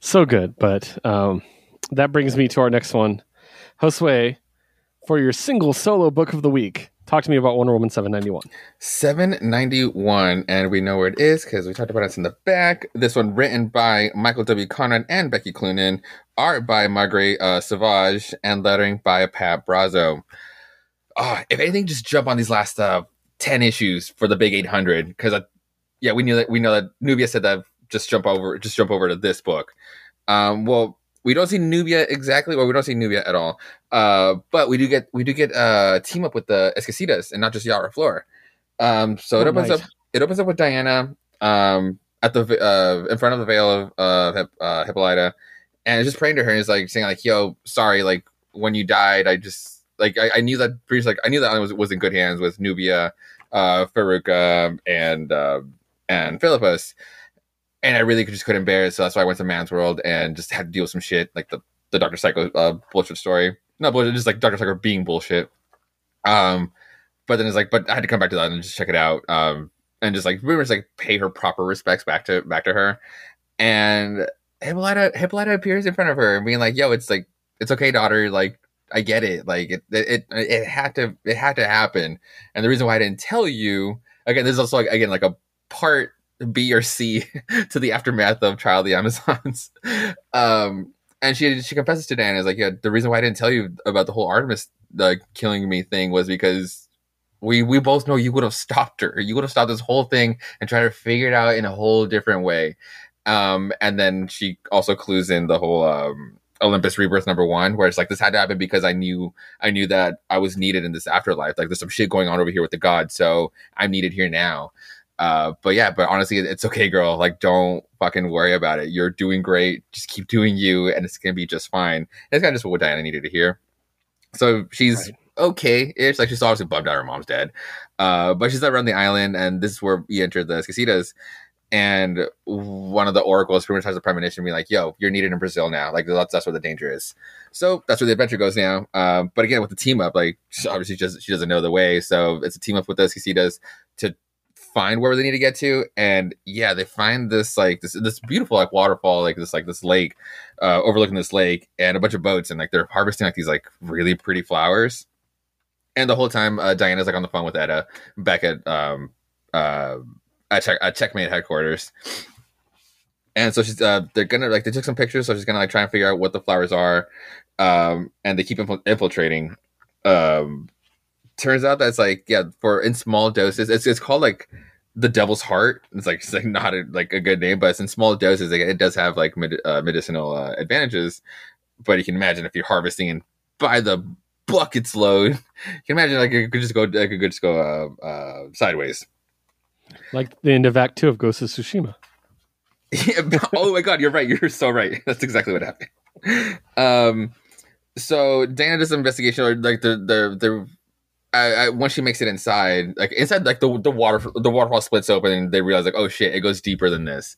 So good. But um, that brings me to our next one. Josue, for your single solo book of the week, talk to me about Wonder Woman 791. 791, and we know where it is because we talked about it in the back. This one written by Michael W. Conrad and Becky Cloonan, art by Marguerite uh, Sauvage, and lettering by Pat Brosseau. Oh, if anything, just jump on these last uh, 10 issues for the big 800 because, yeah, we knew that we know that Nubia said that just jump over, just jump over to this book. Um, well, we don't see Nubia exactly, or we don't see Nubia at all. Uh, but we do get we do get uh team up with the Esquecidas and not just Yara Flor. Um, so it Oh, opens nice. up. It opens up with Diana um at the uh in front of the veil of uh, Hip, uh Hippolyta, and it's just praying to her and it's like saying like, "Yo, sorry, like when you died, I just like I, I knew that pretty like I knew that I was was in good hands with Nubia, uh, Faruka, and uh, and Philippus." And I really just couldn't bear it, so that's why I went to Man's World and just had to deal with some shit, like the the Doctor Psycho uh, bullshit story. Not bullshit, just like Doctor Psycho being bullshit. Um, but then it's like, but I had to come back to that and just check it out. Um, and just like pretty much like pay her proper respects back to back to her. And Hippolyta Hippolyta appears in front of her and being like, "Yo, it's like it's okay, daughter. Like I get it. Like it it it had to it had to happen. And the reason why I didn't tell you again, this is also like again like a part B or C [LAUGHS] to the aftermath of Trial of the Amazons. [LAUGHS] um, and she she confesses to Dan is like, yeah, the reason why I didn't tell you about the whole Artemis the killing me thing was because we we both know you would have stopped her. You would have stopped this whole thing and tried to figure it out in a whole different way. Um, and then she also clues in the whole um Olympus Rebirth number one, where it's like this had to happen because I knew I knew that I was needed in this afterlife. Like there's some shit going on over here with the gods, so I'm needed here now. Uh, but yeah, but honestly, it's okay, girl. Like, don't fucking worry about it. You're doing great. Just keep doing you, and it's gonna be just fine. And it's kind of just what Diana needed to hear. So she's Right. okay. It's like she's obviously bummed out her mom's dead. Uh, but she's around the island, and this is where we enter the Esquecidas. And one of the oracles pretty much has a premonition, being like, "Yo, you're needed in Brazil now. Like that's that's where the danger is." So that's where the adventure goes now. Um, but again, with the team up, like she- obviously just she doesn't know the way, so it's a team up with the Esquecidas to find where they need to get to, and yeah, they find this like this this beautiful like waterfall, like this like this lake, uh, overlooking this lake, and a bunch of boats, and like they're harvesting like these like really pretty flowers. And the whole time, uh, Diana's like on the phone with Etta back at um uh at, check, at Checkmate headquarters. And so she's uh they're gonna like they took some pictures, so she's gonna like try and figure out what the flowers are, um and they keep infil- infiltrating. Um, turns out that's like yeah for in small doses it's, it's called like the devil's heart. It's like [LAUGHS] it's like not a, like a good name but it's in small doses like, it does have like med- uh, medicinal uh, advantages. But you can imagine if you're harvesting and by the buckets load [LAUGHS] you can imagine like it could just go like it could just go uh, uh, sideways. Like the end of Act Two of Ghost of Tsushima. [LAUGHS] oh my god you're right you're so right. That's exactly what happened. Um so Dana does some investigation or like the the the I, I, once she makes it inside, like inside, like the the water the waterfall splits open, and they realize like, oh shit, it goes deeper than this.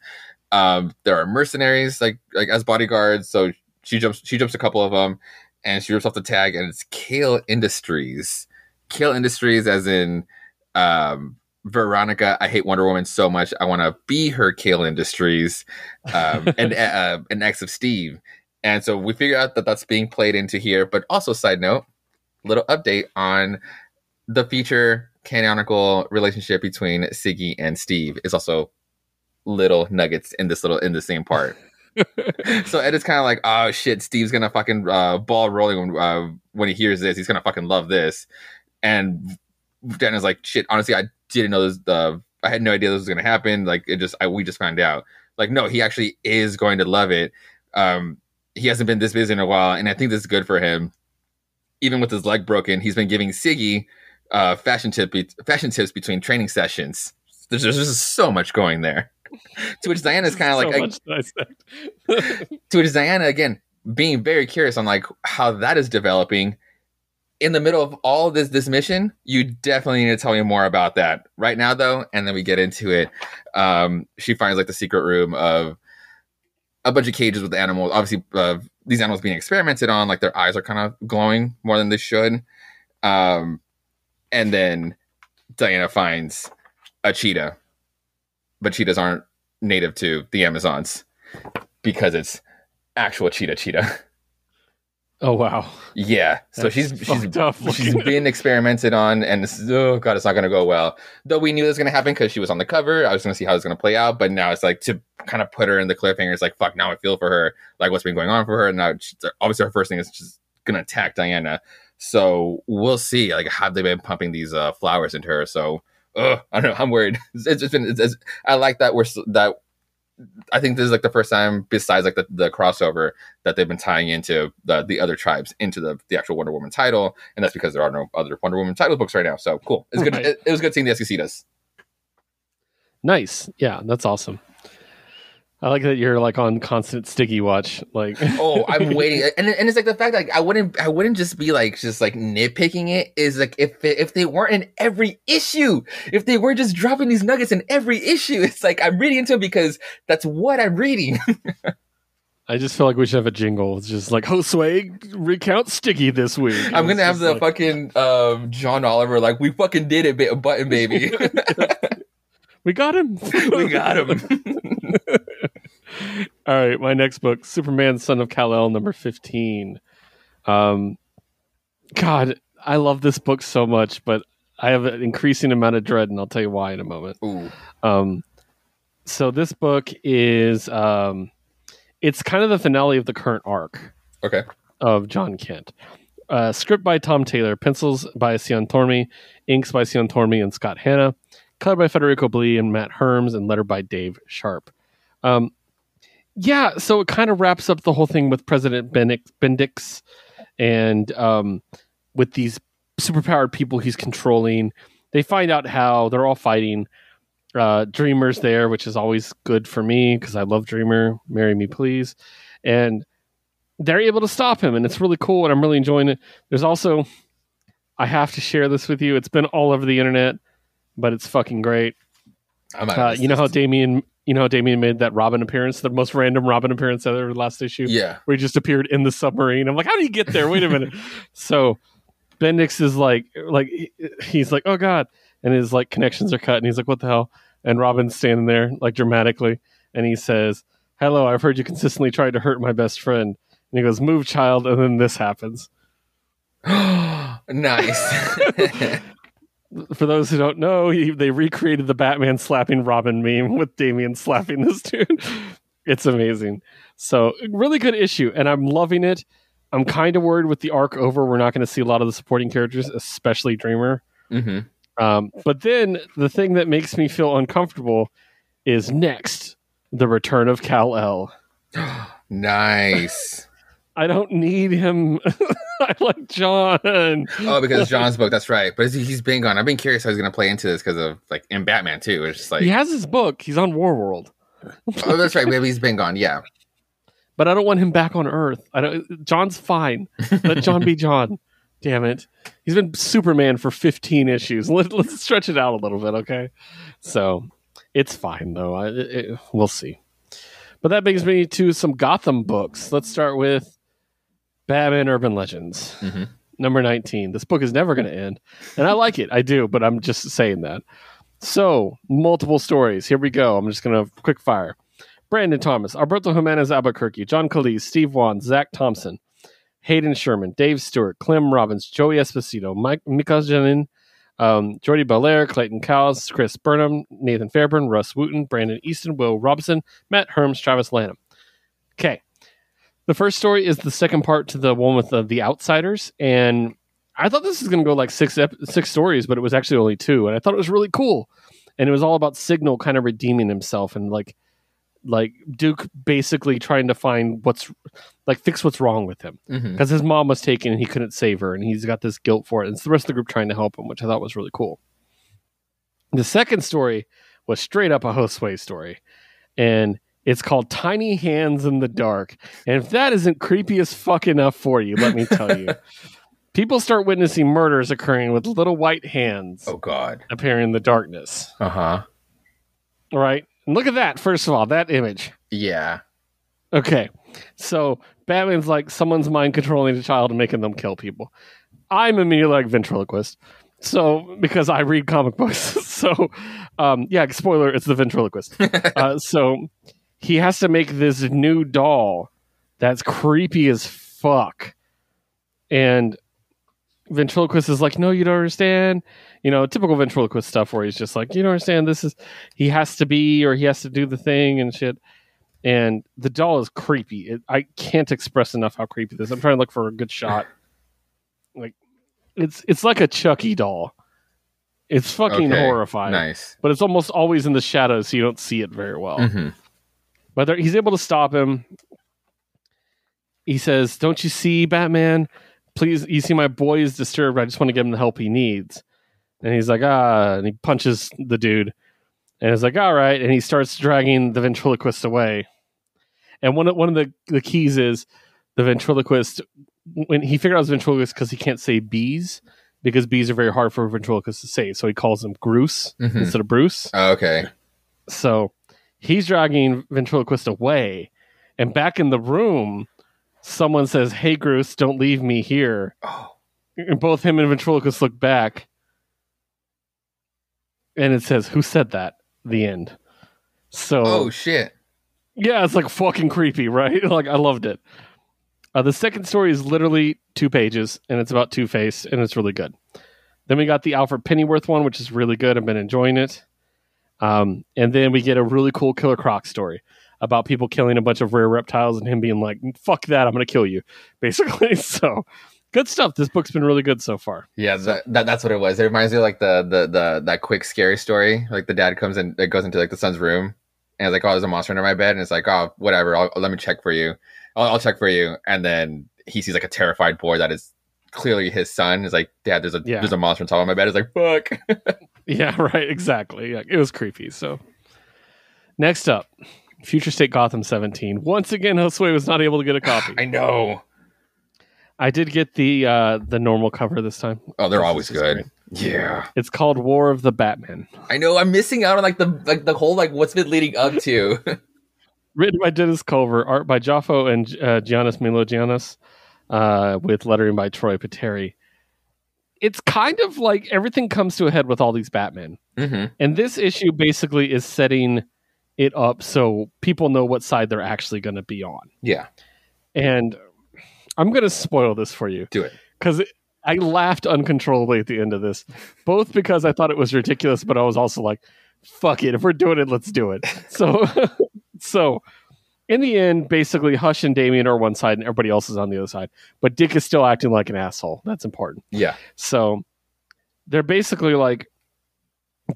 Um, there are mercenaries like like as bodyguards, so she jumps she jumps a couple of them, and she rips off the tag, and it's Cale Industries, Cale Industries, as in um, Veronica. I hate Wonder Woman so much, I want to be her Cale Industries, um, [LAUGHS] and uh, an ex of Steve, and so we figure out that that's being played into here. But also, side note, little update on the feature canonical relationship between Siggy and Steve is also little nuggets in this little in the same part. [LAUGHS] so Ed is kind of like, oh shit, Steve's gonna fucking uh, ball rolling when, uh, when he hears this. He's gonna fucking love this. And Dan is like, shit. Honestly, I didn't know this. The I had no idea this was gonna happen. Like it just, I, we just found out. Like no, he actually is going to love it. Um, he hasn't been this busy in a while, and I think this is good for him. Even with his leg broken, he's been giving Siggy uh, fashion tip be- fashion tips between training sessions. There's, there's just so much going there. [LAUGHS] to which Diana's kind of like, so I, [LAUGHS] to which Diana again being very curious on like how that is developing. In the middle of all this this mission, you definitely need to tell me more about that right now, though, and then we get into it. Um, she finds like the secret room of a bunch of cages with animals. Obviously, uh, these animals being experimented on, like their eyes are kind of glowing more than they should. Um, and then Diana finds a cheetah, but cheetahs aren't native to the Amazons because it's actual cheetah cheetah. [LAUGHS] Oh wow! Yeah, so That's she's she's up she's been experimented on, and this is, oh god, it's not going to go well. Though we knew this was going to happen because she was on the cover. I was going to see how it's going to play out, but now it's like to kind of put her in the cliffhanger. It's like fuck. Now I feel for her, like what's been going on for her. And now she's, obviously her first thing is just going to attack Diana. So we'll see. Like, have they been pumping these uh, flowers into her? So, ugh, I don't know. I'm worried. [LAUGHS] It's, it's been. It's, it's, I like that we're that. I think this is like the first time, besides like the, the crossover, that they've been tying into the the other tribes into the the actual Wonder Woman title, and that's because there are no other Wonder Woman title books right now. So cool. It's good. Right. It, it was good seeing the Esquecidas. Nice. Yeah, that's awesome. I like that you're like on constant sticky watch. Like, [LAUGHS] oh i'm [LAUGHS] waiting and, and it's like the fact like i wouldn't i wouldn't just be like just like nitpicking it is like if if they weren't in every issue if they were just dropping these nuggets in every issue it's like i'm reading into them because that's what i'm reading [LAUGHS] I just feel like we should have a jingle. It's just like Josue recount sticky this week. i'm gonna have the like, fucking um john oliver like we fucking did it button baby we got him. [LAUGHS] we got him [LAUGHS] All right, my next book, Superman, Son of Kal El, number fifteen. Um, God, I love this book so much, but I have an increasing amount of dread, and I'll tell you why in a moment. Ooh. Um, so this book is um, it's kind of the finale of the current arc okay of Jon Kent. Uh, script by Tom Taylor, pencils by Cian Tormey, inks by Cian Tormey and Scott Hanna, color by Federico Blee and Matt Herms, and letter by Dave Sharp. Um, yeah, so it kind of wraps up the whole thing with President Bendix, and um, with these superpowered people he's controlling. They find out how they're all fighting. Uh, Dreamer's there, which is always good for me because I love Dreamer. Marry me, please. And they're able to stop him, and it's really cool, and I'm really enjoying it. There's also, I have to share this with you. It's been all over the internet, but it's fucking great. Uh, you know how. Damian, you know how Damian made that Robin appearance, the most random Robin appearance ever last issue, yeah where he just appeared in the submarine. I'm like, how did he get there? Wait a minute. [LAUGHS] so Bendix is like, like he's like, oh god, and his like connections are cut, and he's like, "What the hell?" And Robin's standing there like dramatically, and he says, "Hello, I've heard you consistently tried to hurt my best friend." And he goes, "Move, child," and then this happens. [GASPS] nice. [LAUGHS] [LAUGHS] For those who don't know, he, they recreated the Batman slapping Robin meme with Damian slapping this dude. [LAUGHS] it's amazing. So, really good issue, and I'm loving it. I'm kind of worried with the arc over. We're not going to see a lot of the supporting characters, especially Dreamer. hmm Um, but then the thing that makes me feel uncomfortable is next the return of Kal El. [GASPS] Nice. I don't need him. [LAUGHS] I like Jon. Oh, because Jon's book. That's right. But he's been gone. I've been curious how he's going to play into this because of like in Batman too. It's just like, he has his book. He's on Warworld, oh, that's right. Maybe he's been gone. Yeah. but I don't want him back on Earth. I don't. Jon's fine. Let Jon be Jon. [LAUGHS] Damn it. He's been Superman for 15 issues. Let, let's stretch it out a little bit, okay? So it's fine though. I, it, we'll see. But that brings me to some Gotham books. Let's start with Batman Urban Legends, Mhm. number 19. This book is never going to end. And I like it. I do, but I'm just saying that. So, multiple stories. Here we go. I'm just going to quick fire. Brandon Thomas, Alberto Jimenez Alburquerque, John Calise, Steve Wands, Zac Thompson, Hayden Sherman, Dave Stewart, Clem Robins, Joey Esposito, Mike Mika Janin, um, Jordie Bellaire, Clayton Cowles, Chris Burnham, Nathan Fairbairn, Rus Wooton, Brandon Easton, Will Robinson, Matt Herms, Travis Lanham. Okay. The first story is the second part to the one with the, the outsiders, and I thought this was going to go like six ep- six stories, but it was actually only two, and I thought it was really cool. And it was all about Signal kind of redeeming himself and like like Duke basically trying to find what's like fix what's wrong with him. Mm-hmm. Because his mom was taken and he couldn't save her and he's got this guilt for it. And it's the rest of the group trying to help him which i thought was really cool. The second story was straight up a Josue story and it's called tiny hands in the dark and if that isn't creepy as fuck enough for you let me tell you [LAUGHS] people start witnessing murders occurring with little white hands Oh God. appearing in the darkness Uh huh. right and look at that first of all that image Yeah. Okay. So Batman's like someone's mind controlling a child and making them kill people. I'm a immediately like ventriloquist. So because I read comic books. [LAUGHS] so um yeah, spoiler, it's the ventriloquist. [LAUGHS] uh, so he has to make this new doll that's creepy as fuck. And ventriloquist is like, no, you don't understand. You know, typical ventriloquist stuff where he's just like, you don't understand. This is he has to be or he has to do the thing and shit and the doll is creepy. It, I can't express enough how creepy this. is. I'm trying to look for a good shot. [LAUGHS] Like it's it's like a Chucky doll. It's fucking Okay, horrifying. Nice. But it's almost always in the shadows, so you don't see it very well. hmm But he's able to stop him. He says, "Don't you see, Batman? Please, you see my boy is disturbed. I just want to give him the help he needs." And he's like, "Ah!" And he punches the dude, and he's like, "All right." And he starts dragging the ventriloquist away. And one of one of the the keys is the ventriloquist. When he figured out his ventriloquist because he can't say bees because bees are very hard for a ventriloquist to say, so he calls them Bruce Mhm. instead of Bruce. Oh, okay. So he's dragging ventriloquist away, and back in the room, someone says, "Hey, Bruce, don't leave me here." Oh. And both him and ventriloquist look back, and it says, "Who said that?" The end. So Oh shit. yeah, it's like fucking creepy, right? [LAUGHS] like I loved it. Uh, the second story is literally two pages, and it's about Two Face, and it's really good. Then we got the Alfred Pennyworth one, which is really good. I've been enjoying it. Um, and then we get a really cool Killer Croc story about people killing a bunch of rare reptiles and him being like, "Fuck that, I'm gonna kill you," [LAUGHS] basically. [LAUGHS] so good stuff. This book's been really good so far. Yeah, that, that that's what it was. It reminds me of like the the the that quick scary story. Like the dad comes in, it goes into like the son's room, and it's like, oh, there's a monster under my bed, and it's like, oh, whatever. I'll let me check for you. I'll, I'll check for you, and then he sees like a terrified boy that is clearly his son. Is like, dad, there's a Yeah. there's a monster on top of my bed. It's like, fuck. [LAUGHS] Yeah, [LAUGHS] right. Exactly. Yeah, it was creepy. So, next up, Future State Gotham 17. Once again, Josue was not able to get a [SIGHS] copy. I know. I did get the uh, the normal cover this time. Oh, they're always good. great. Yeah, It's called War of the Batman, I know. I'm missing out on like the like the whole like what's been leading up to. [LAUGHS] written by Dennis Culver, art by Joffo and uh, Giannis Milonogiannis, uh, with lettering by Troy Peteri. It's kind of like everything comes to a head with all these Batman. hmm And this issue basically is setting it up so people know what side they're actually going to be on. Yeah, And I'm going to spoil this for you do it. because I laughed uncontrollably at the end of this, both because I thought it was ridiculous, but I was also like, "Fuck it, if we're doing it, let's do it." So, [LAUGHS] so in the end, basically, Hush and Damian are one side, and everybody else is on the other side. But Dick is still acting like an asshole. That's important. Yeah, So they're basically like,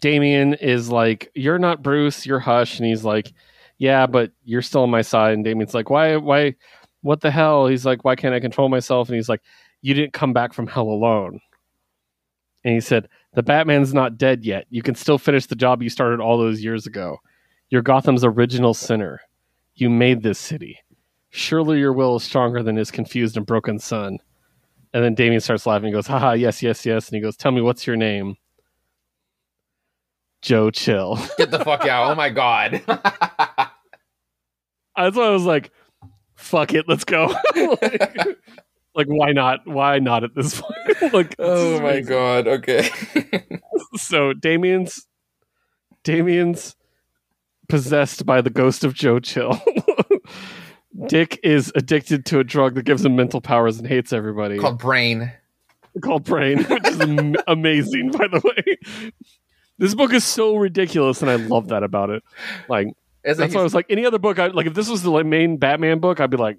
Damian is like, "You're not Bruce, you're Hush," and he's like, "Yeah, but you're still on my side." And Damian's like, "Why? Why? What the hell?" He's like, "Why can't I control myself?" And he's like, "You didn't come back from hell alone." And he said, "The Batman's not dead yet. You can still finish the job you started all those years ago. You're Gotham's original sinner. You made this city. Surely your will is stronger than his confused and broken son." And then Damian starts laughing. He goes, haha, yes, yes, yes. And he goes, tell me, what's your name? Joe Chill. [LAUGHS] get the fuck out! Oh my god. [LAUGHS] That's why I was like, fuck it, let's go. like, [LAUGHS] like, why not? Why not at this point? like, oh my god. Okay. So Damian's Damian's possessed by the ghost of Joe Chill. [LAUGHS] Dick is addicted to a drug that gives him mental powers and hates everybody. Called Brain. called Brain, which is am- [LAUGHS] amazing, by the way. This book is so ridiculous, and I love that about it. Like It's that's why I was like, any other book, I like if this was the main Batman book, I'd be like,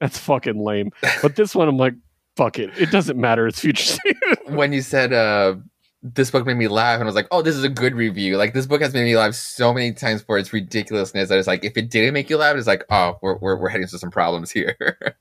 that's fucking lame. But this one, I'm like, fuck it, it doesn't matter. It's Future [LAUGHS] State. when you said uh this book made me laugh and I was like, oh, this is a good review. Like this book has made me laugh so many times for its ridiculousness that it's like if it didn't make you laugh, it's like, oh, we're we're, we're heading to some problems here. [LAUGHS]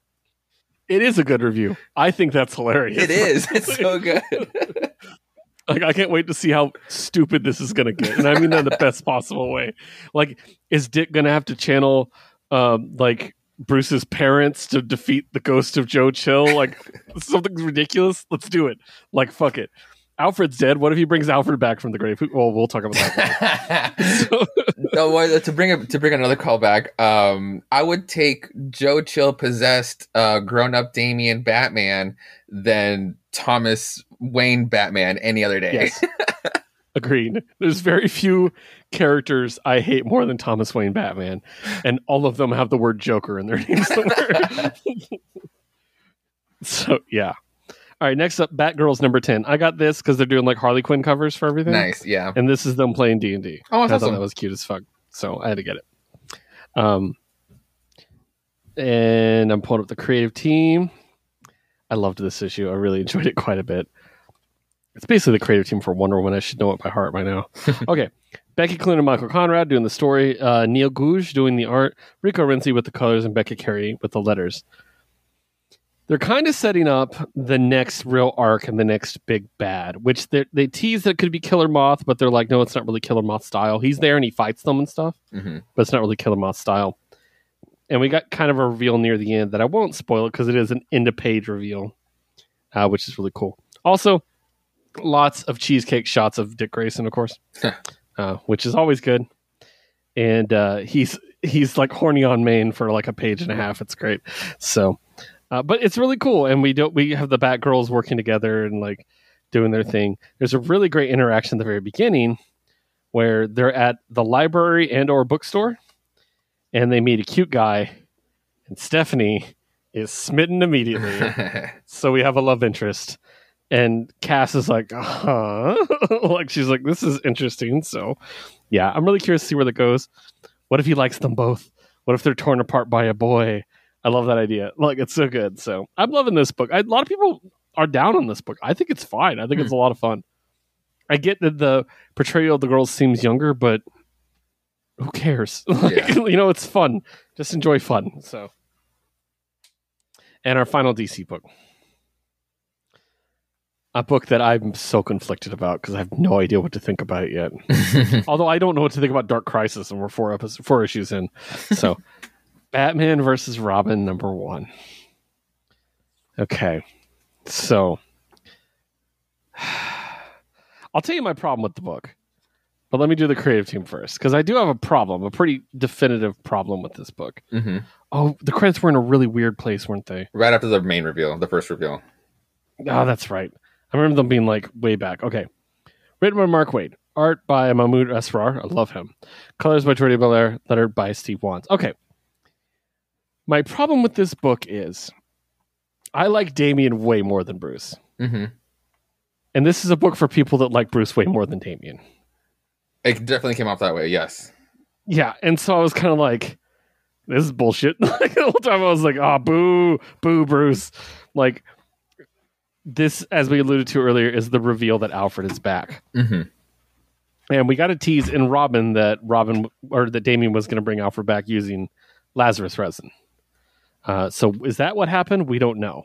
it is a good review. I think that's hilarious. it is. [LAUGHS] It's so good. [LAUGHS] like I can't wait to see how stupid this is gonna get, and I mean that in the best possible way. Like, is Dick gonna have to channel, um, like Bruce's parents to defeat the ghost of Joe Chill? Like something ridiculous. Let's do it. Like, fuck it. Alfred's dead. What if he brings Alfred back from the grave? Well, we'll talk about that. [LAUGHS] So, no, to bring a, to bring another callback, um, I would take Joe Chill possessed, uh, grown up Damian Batman than Thomas Wayne Batman any other day. yes, [LAUGHS] agreed. There's very few characters I hate more than Thomas Wayne Batman, and all of them have the word Joker in their name somewhere. [LAUGHS] so yeah. All right, next up, Batgirls number ten. I got this because they're doing like Harley Quinn covers for everything. Nice, yeah. And this is them playing D and D. Oh, I that's thought that was cute as fuck. So I had to get it. Um, and I'm pulling up the creative team. I loved this issue. I really [LAUGHS] enjoyed it quite a bit. It's basically the creative team for Wonder Woman. I should know it by heart by now. [LAUGHS] okay. Becky Cloonan and Michael Conrad doing the story. Uh, Neil Googe doing the art. Rico Renzi with the colors and Becca Carey with the letters. They're kind of setting up the next real arc and the next big bad, which they they tease that it could be Killer Moth, but they're like, no, it's not really Killer Moth style. He's there and he fights them and stuff hmm but it's not really Killer Moth style. And we got kind of a reveal near the end that I won't spoil it because it is an end of page reveal, uh, which is really cool. Also, lots of cheesecake shots of Dick Grayson, of course, [LAUGHS] uh, which is always good. And uh, he's he's like horny on Maine for like a page and a half. It's great. So, uh, but it's really cool. And we don't we have the Batgirls working together and like doing their thing. There's a really great interaction at the very beginning where they're at the library and or bookstore and they meet a cute guy and stephanie is smitten immediately. [LAUGHS] So we have a love interest. And cass is like huh? [LAUGHS] Like she's like this is interesting. So yeah i'm really curious to see where that goes. What if he likes them both? What if they're torn apart by a boy i love that idea. [LAUGHS] Like it's so good. So i'm loving this book. I, a lot of people are down on this book. I think it's fine. I think it's hmm. a lot of fun. I get that the portrayal of the girls seems younger but who cares? [LAUGHS] Like, Yeah. you know it's fun. Just enjoy fun. So and our final dc book. A book that i'm so conflicted about because i have no idea what to think about it yet. [LAUGHS] Although i don't know what to think about dark crisis and we're four episodes four issues in. So batman versus robin number one okay so [SIGHS] i'll tell you my problem with the book but let me do the creative team first because i do have a problem a pretty definitive problem with this book hmm oh the credits were in a really weird place weren't they Right after the main reveal, the first reveal. Oh, that's right. I remember them being like way back. Okay. Written by Mark Waid. Art by Mahmoud Asrar. I love him. Colors by Jordie Bellaire. Lettered by Steve Wands. Okay. My problem with this book is I like Damian way more than Bruce. hmm And this is a book for people that like Bruce way more than Damian. It definitely came off that way. Yes. Yeah. And so I was kind of like, this is bullshit. [LAUGHS] like the whole time I was like, oh, boo, boo, Bruce. Like, this, as we alluded to earlier, is the reveal that Alfred is back. hmm And we got a tease in Robin that Robin or that Damian was going to bring Alfred back using Lazarus resin. Uh, so is that what happened? We don't know.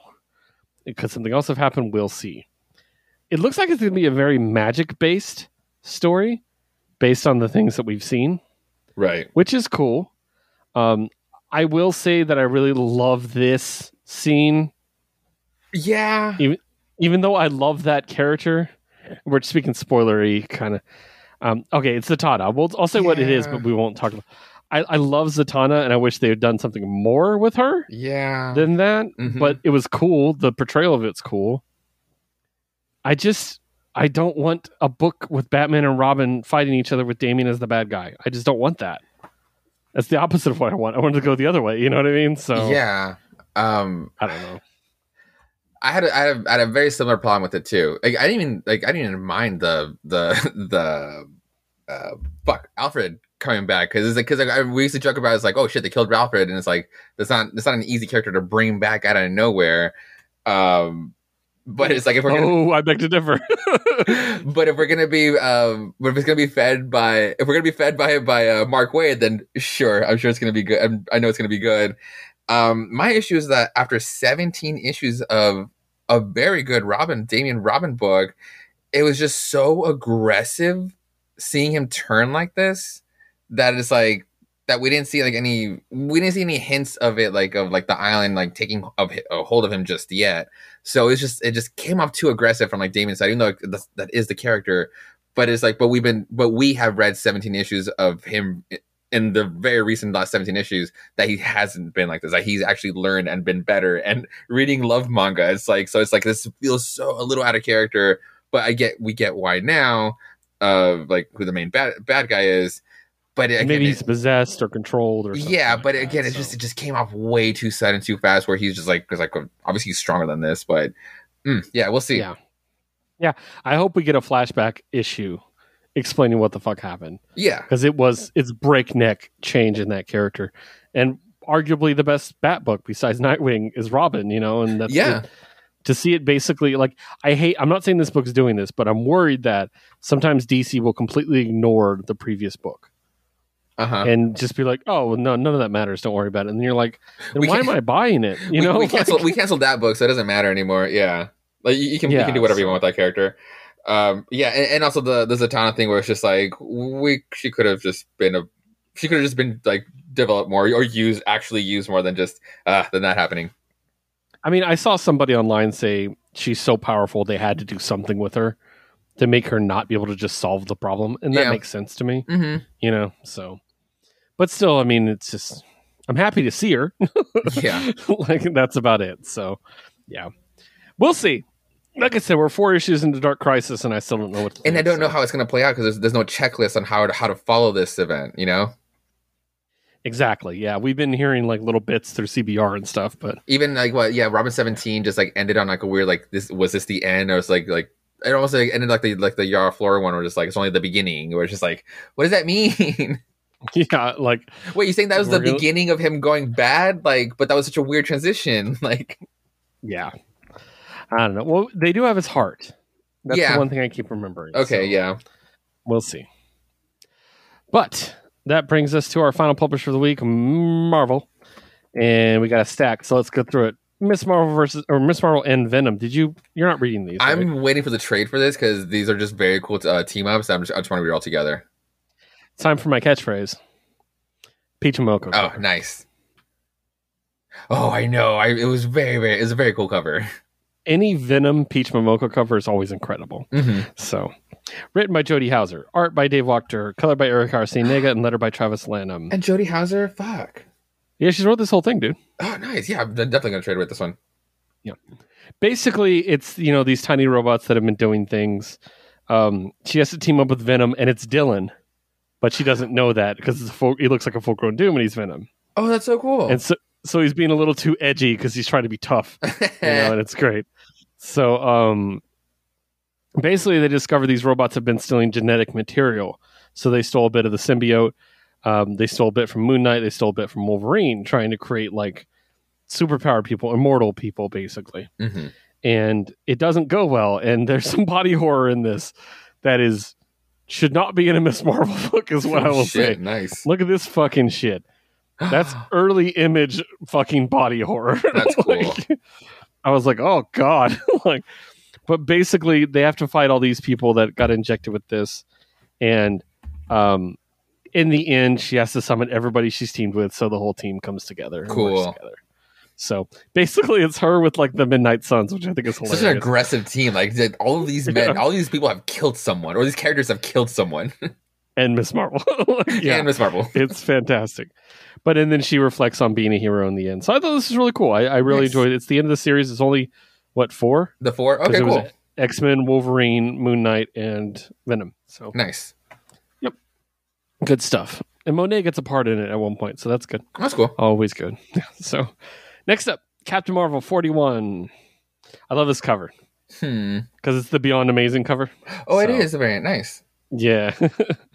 Because something else have happened, we'll see. It looks like it's going to be a very magic based story based on the things that we've seen, Right. which is cool. Um, I will say that I really love this scene, Yeah. even though I love that character. We're speaking spoilery kind of. Um, okay, it's Zatanna. We'll, I'll say what it is, but we won't talk about. I, I love Zatanna, and I wish they had done something more with her Yeah. than that. Mhm. But it was cool. The portrayal of it's cool. I just I don't want a book with Batman and Robin fighting each other with Damian as the bad guy. I just don't want that. That's the opposite of what I want. I wanted to go the other way. You know what I mean? So yeah. Um, I don't know. I had a, I had a, I had a very similar problem with it too. Like I didn't even like I didn't even mind the the [LAUGHS] the uh fuck Alfred coming back because it's like because like, we used to joke about it, it's like oh shit they killed Alfred and it's like that's not that's not an easy character to bring back out of nowhere. Um, but it's like if we're gonna, Oh, I beg to differ. [LAUGHS] but if we're gonna be um but if it's gonna be fed by if we're gonna be fed by by uh, Mark Waid then sure I'm sure it's gonna be good I'm, I know it's gonna be good um my issue is that after 17 issues of a very good Robin Damian Robin book it was just so aggressive seeing him turn like this that it's like that we didn't see like any we didn't see any hints of it like of like the island like taking of a hold of him just yet so it's just it just came off too aggressive from like Damian's side, even though that is the character. But it's like, but we've been, but we have read 17 issues of him in the very recent last 17 issues that he hasn't been like this. Like he's actually learned and been better. And reading love manga, it's like so. It's like this feels so a little out of character. But I get we get why now, uh, like who the main bad bad guy is. But again, Maybe it- he's possessed or controlled or something. yeah, like but that, again, it so. just it just came off way too sudden, too fast. Where he's just like, because like obviously he's stronger than this, but mm, yeah, we'll see. Yeah. Yeah. I hope we get a flashback issue explaining what the fuck happened. Yeah, Because it was it's breakneck change in that character. And arguably the best Bat book besides Nightwing is Robin, you know, and that's yeah, it. to see it basically like I hate I'm not saying this book's doing this, but I'm worried that sometimes DC will completely ignore the previous book uh huh. and just be like, "Oh, no, none of that matters. Don't worry about it." And you're like, "Then why can't- am I buying it?" [LAUGHS] You we, know, we canceled [LAUGHS] Like- we canceled that book, so it doesn't matter anymore. Yeah, like you, you can you can do whatever you want with that character. Um, yeah, and, and also the the Zatanna thing where it's just like we she could have just been a she could have just been like developed more or used actually used more than just uh than that happening. I mean, I saw somebody online say she's so powerful they had to do something with her to make her not be able to just solve the problem, and that Yeah. makes sense to me. Mm-hmm. You know, so but still, I mean, it's just I'm happy to see her. [LAUGHS] Yeah. [LAUGHS] like that's about it. So, yeah, we'll see. Like I said, we're four issues into Dark Crisis, and I still don't know what. To And I don't know how it's going to play out because there's, there's no checklist on how to, how to follow this event. You know, exactly. Yeah, we've been hearing like little bits through CBR and stuff, but even like what yeah, Robin seventeen just like ended on like a weird like this was this the end or it's like like it almost like ended like the like the Yara Flora one where just like it's only the beginning where it's just like what does that mean? [LAUGHS] [LAUGHS] yeah, like Wait, you saying that was the beginning of him going bad? Like, but that was such a weird transition. [LAUGHS] Like, yeah, I don't know. Well, they do have his heart. That's Yeah. the one thing I keep remembering. okay, so yeah, we'll see. But that brings us to our final publisher of the week, Marvel, and we got a stack. So let's go through it. Miss Marvel versus or Miss Marvel and Venom. Did you? You're not reading these. I'm right? waiting for the trade for this because these are just very cool uh, team ups. I'm just, I just want to read all together. Time for my catchphrase. Peach Momoko. Oh, nice. Oh, I know. I it was very very. It was a very cool cover. Any Venom Peach Momoko cover is always incredible. hmm So, written by Jody Houser, art by Dave Wachter, color by Erick Arciniega, and letter by Travis Lanham. And Jody Houser, fuck. Yeah, she wrote this whole thing, dude. Oh, nice. Yeah, I'm definitely gonna trade with this one. Yeah. Basically it's you know these tiny robots that have been doing things um she has to team up with venom and it's dylan but she doesn't know that because it's a full, he looks like a full grown doom and he's venom Oh, that's so cool. and so so he's being a little too edgy because he's trying to be tough [LAUGHS] you know and it's great so um basically they discover these robots have been stealing genetic material so they stole a bit of the symbiote um, they stole a bit from moon knight they stole a bit from wolverine trying to create like superpower people immortal people basically hmm and it doesn't go well. And there's [LAUGHS] some body horror in this that is should not be in a Miss Marvel [LAUGHS] book, is what I will Shit, say. Nice. Look at this fucking shit. That's [GASPS] early image fucking body horror. [LAUGHS] That's cool. Like, I was like, oh god, [LAUGHS] like. But basically, they have to fight all these people that got injected with this, and um, in the end, she has to summon everybody she's teamed with, so the whole team comes together. and works Cool. Together. So basically, it's her with like the Midnight Suns, which I think is hilarious. Such an aggressive team. Like all of these men, Yeah. all these people have killed someone, or these characters have killed someone. [LAUGHS] and Miss Marvel. Like, [LAUGHS] yeah, And Miss Marvel. [LAUGHS] it's fantastic. But and then she reflects on being a hero in the end. So I thought this was really cool. I, I really Nice. enjoyed it. It's the end of the series. It's only what four? The four. Okay, cool. X Men, Wolverine, Moon Knight, and Venom. So Nice. Yep. Good stuff. And Monet gets a part in it at one point, so that's good. That's cool. Always good. so next up, Captain Marvel forty one. I love this cover Hmm. because it's the Beyond Amazing cover. Oh, it So- is very nice. Yeah.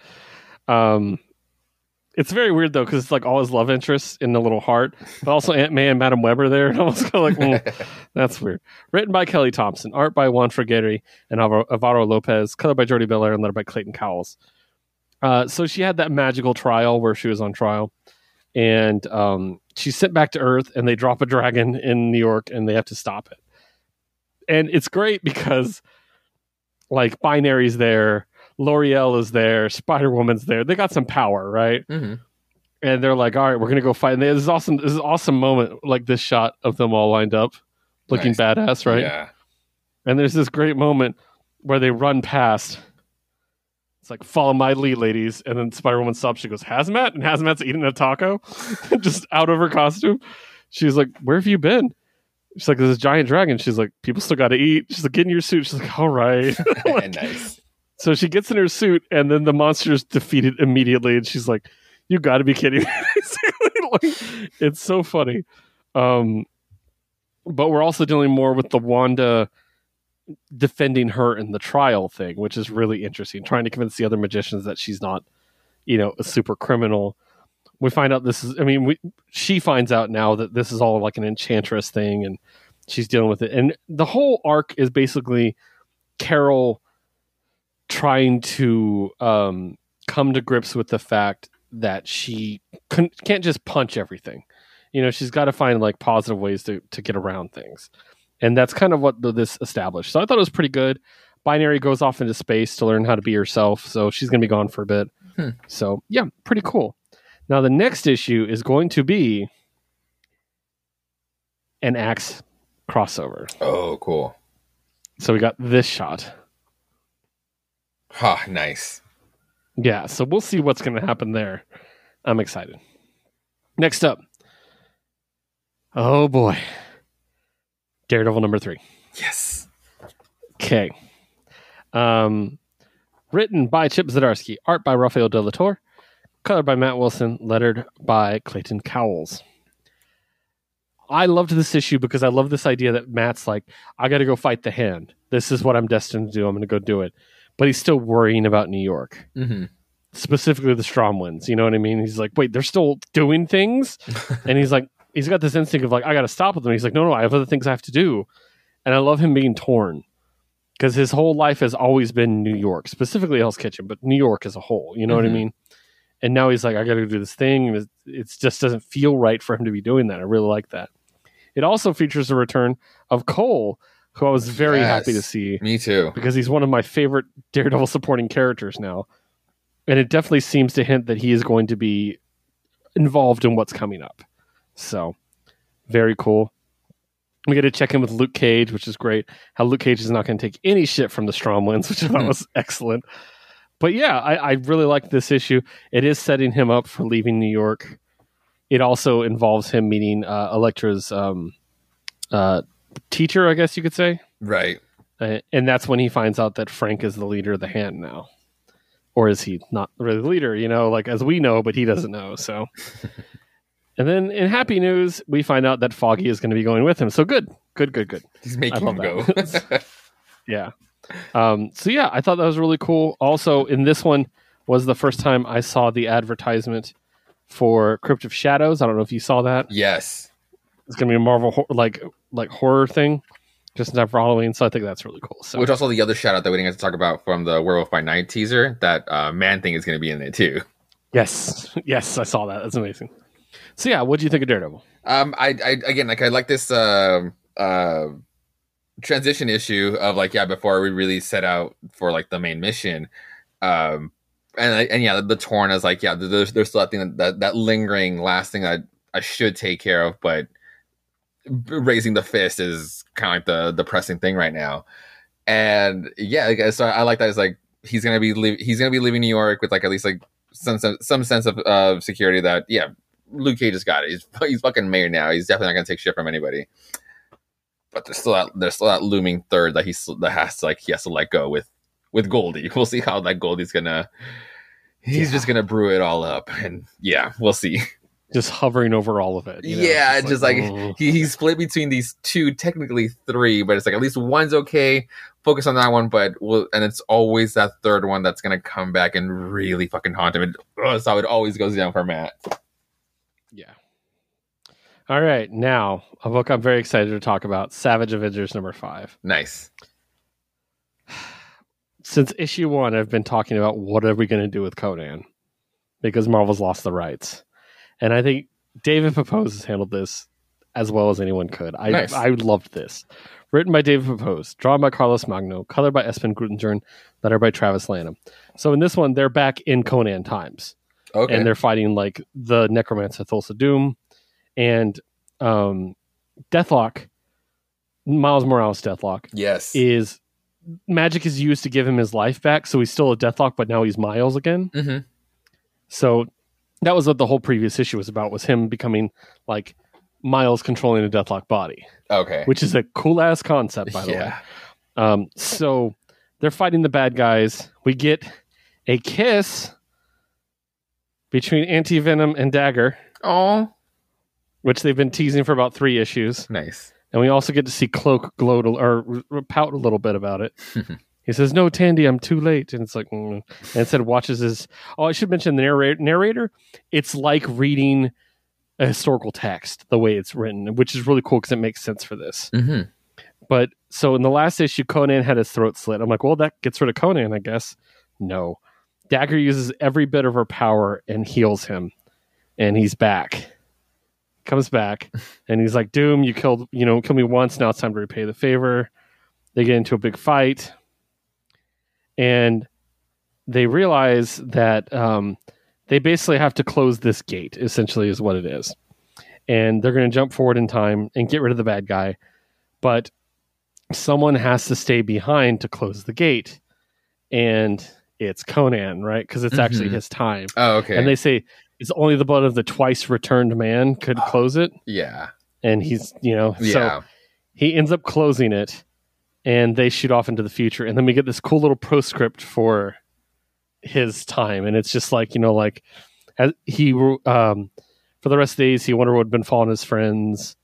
[LAUGHS] um, it's very weird though because it's like all his love interests in the little heart, but also Aunt May and Madam Weber there, and I was kind of like, mm, [LAUGHS] that's weird. Written by Kelly Thompson, art by Juan Frigeri and Alvaro, Alvaro Lopez, color by Jordie Bellaire, and letter by Clayton Cowles. Uh, so she had that magical trial where she was on trial, and um, she's sent back to Earth, and they drop a dragon in New York, and they have to stop it. And it's great because, like, binary's there, Lauri-Ell is there, Spider Woman's there. They got some power, right? hmm And they're like, "All right, we're gonna go fight." And this is awesome. This is an awesome moment, like this shot of them all lined up, looking Nice. badass, right? Yeah. And there's this great moment where they run past. Like, follow my lead, ladies. And then Spider Woman stops. She goes, Hazmat? And Hazmat's eating a taco, [LAUGHS] just out of her costume. She's like, Where have you been? She's like, There's a giant dragon. She's like, People still got to eat. She's like, Get in your suit. She's like, All right. [LAUGHS] [LAUGHS] Like, nice. so she gets in her suit, and then the monster's defeated immediately. And she's like, You got to be kidding me. Like, it's so funny. Um, but we're also dealing more with the Wanda defending her in the trial thing, which is really interesting. Trying to convince the other magicians that she's not, you know, a super criminal. We find out this is. I mean, we, she finds out now that this is all like an enchantress thing, and she's dealing with it. And the whole arc is basically Carol trying to um, come to grips with the fact that she couldn't, can't just punch everything. You know, she's got to find like positive ways to to get around things and that's kind of what the, this established. So I thought it was pretty good. Binary goes off into space to learn how to be herself, so she's going to be gone for a bit. Hmm. So yeah, pretty cool. Now the next issue is going to be an Axe crossover. Oh, cool. So we got this shot. Ha, nice. Yeah, so we'll see what's going to happen there. I'm excited. Next up. Oh boy. Daredevil number three. Yes. Okay. Um, written by Chip Zdarsky, art by Rafael De La color by Matt Wilson, lettered by Clayton Cowles. I loved this issue because I love this idea that Matt's like, I got to go fight the hand. This is what I'm destined to do. I'm going to go do it. But he's still worrying about New York, hmm specifically the Stromwyns. You know what I mean? He's like, wait, they're still doing things? [LAUGHS] and he's like, he's got this instinct of like, I got to stop with him. He's like, no, no, I have other things I have to do. And I love him being torn because his whole life has always been New York, specifically Hell's Kitchen, but New York as a whole. You know what I Mhm. mean? And now he's like, I got to do this thing. It, it just doesn't feel right for him to be doing that. I really like that. It also features the return of Cole, who I was very happy to see Me too. because he's one of my favorite Daredevil supporting characters now. And it definitely seems to hint that he is going to be involved in what's coming up. So, very cool. We get to check in with Luke Cage, which is great. How Luke Cage is not going to take any shit from the Stromwyns, [LAUGHS] which I thought was excellent. But yeah, I, I really like this issue. It is setting him up for leaving New York. It also involves him meeting uh, Elektra's um, uh, teacher, I guess you could say. Right. Uh, and that's when he finds out that Frank is the leader of the hand now. Or is he not really the leader, you know, like as we know, but he doesn't know. So, [LAUGHS] and then in happy news, we find out that Foggy is going to be going with him. So good, good, good, good. He's making him go. [LAUGHS] Yeah. Um, so yeah, I thought that was really cool. Also, in this one was the first time I saw the advertisement for Crypt of Shadows. I don't know if you saw that. yes. It's going to be a Marvel hor- like like horror thing, just time for Halloween. So I think that's really cool. So Which also the other shout out that we didn't get to talk about from the Werewolf by Night teaser, that uh, man thing is going to be in there too. yes, yes, I saw that. That's amazing. So yeah, what do you think of Daredevil? Um, I, I again, like I like this um uh, transition issue of like yeah, before we really set out for like the main mission, um, and and yeah, the, the torn is like yeah, there's there's still that thing that, that that lingering last thing that I should take care of, but raising the fist is kind of like the the pressing thing right now, and yeah, so I like that. It's like he's gonna be li- he's gonna be leaving New York with like at least like some some, some sense of uh, security that yeah Luke Cage has got it. He's he's fucking mayor now. He's definitely not gonna take shit from anybody. But there's still that there's still that looming third that he's that has to like he has to let go with with Goldie. [LAUGHS] We'll see how that Goldie's gonna. He's Yeah. just gonna brew it all up, and yeah, we'll see. Just hovering over all of it. you know? yeah, it's just like, he, he's split between these two, technically three, but it's like at least one's okay. Focus on that one, but we'll, and it's always that third one that's gonna come back and really fucking haunt him. And oh, that's how it always goes down for Matt. All right, now a book I'm very excited to talk about: Savage Avengers number five. Nice. Since issue one, I've been talking about what are we going to do with Conan because Marvel's lost the rights, and I think David Pepose has handled this as well as anyone could. I Nice. I loved this. Written by David Pepose, drawn by Carlos Magno, colored by Espen Grundetjern, letter by Travis Lanham. So in this one, they're back in Conan times. Okay. and they're fighting like the necromancer Thulsa Doom and um Deathlok Miles Morales Deathlok yes. is magic is used to give him his life back so he's still a Deathlok but now he's Miles again. Hmm so that was what the whole previous issue was about was him becoming like Miles controlling a Deathlok body. Okay. which is a cool ass concept by the way. Um, so they're fighting the bad guys. We get a kiss between Anti Venom and Dagger, Oh, which they've been teasing for about three issues. nice. And we also get to see Cloak gloat or pout a little bit about it. [LAUGHS] he says, "No, Tandy, I'm too late." And it's like, mm. and instead watches his. Oh, I should mention the narrator. Narrator. It's like reading a historical text the way it's written, which is really cool because it makes sense for this. hmm But so in the last issue, Conan had his throat slit. I'm like, well, that gets rid of Conan, I guess. No. Dagger uses every bit of her power and heals him. And he's back. Comes back. And he's like, Doom, you killed, you know, kill me once. Now it's time to repay the favor. They get into a big fight. And they realize that um, they basically have to close this gate, essentially, is what it is. And they're going to jump forward in time and get rid of the bad guy. But someone has to stay behind to close the gate and it's conan right because it's actually Mhm. his time Oh, okay. and they say it's only the blood of the twice returned man could close it? Yeah. and he's you know so Yeah. he ends up closing it and they shoot off into the future. And then we get this cool little postscript for his time. And it's just like you know like as he um for the rest of the days he wondered what had been fallen his friends.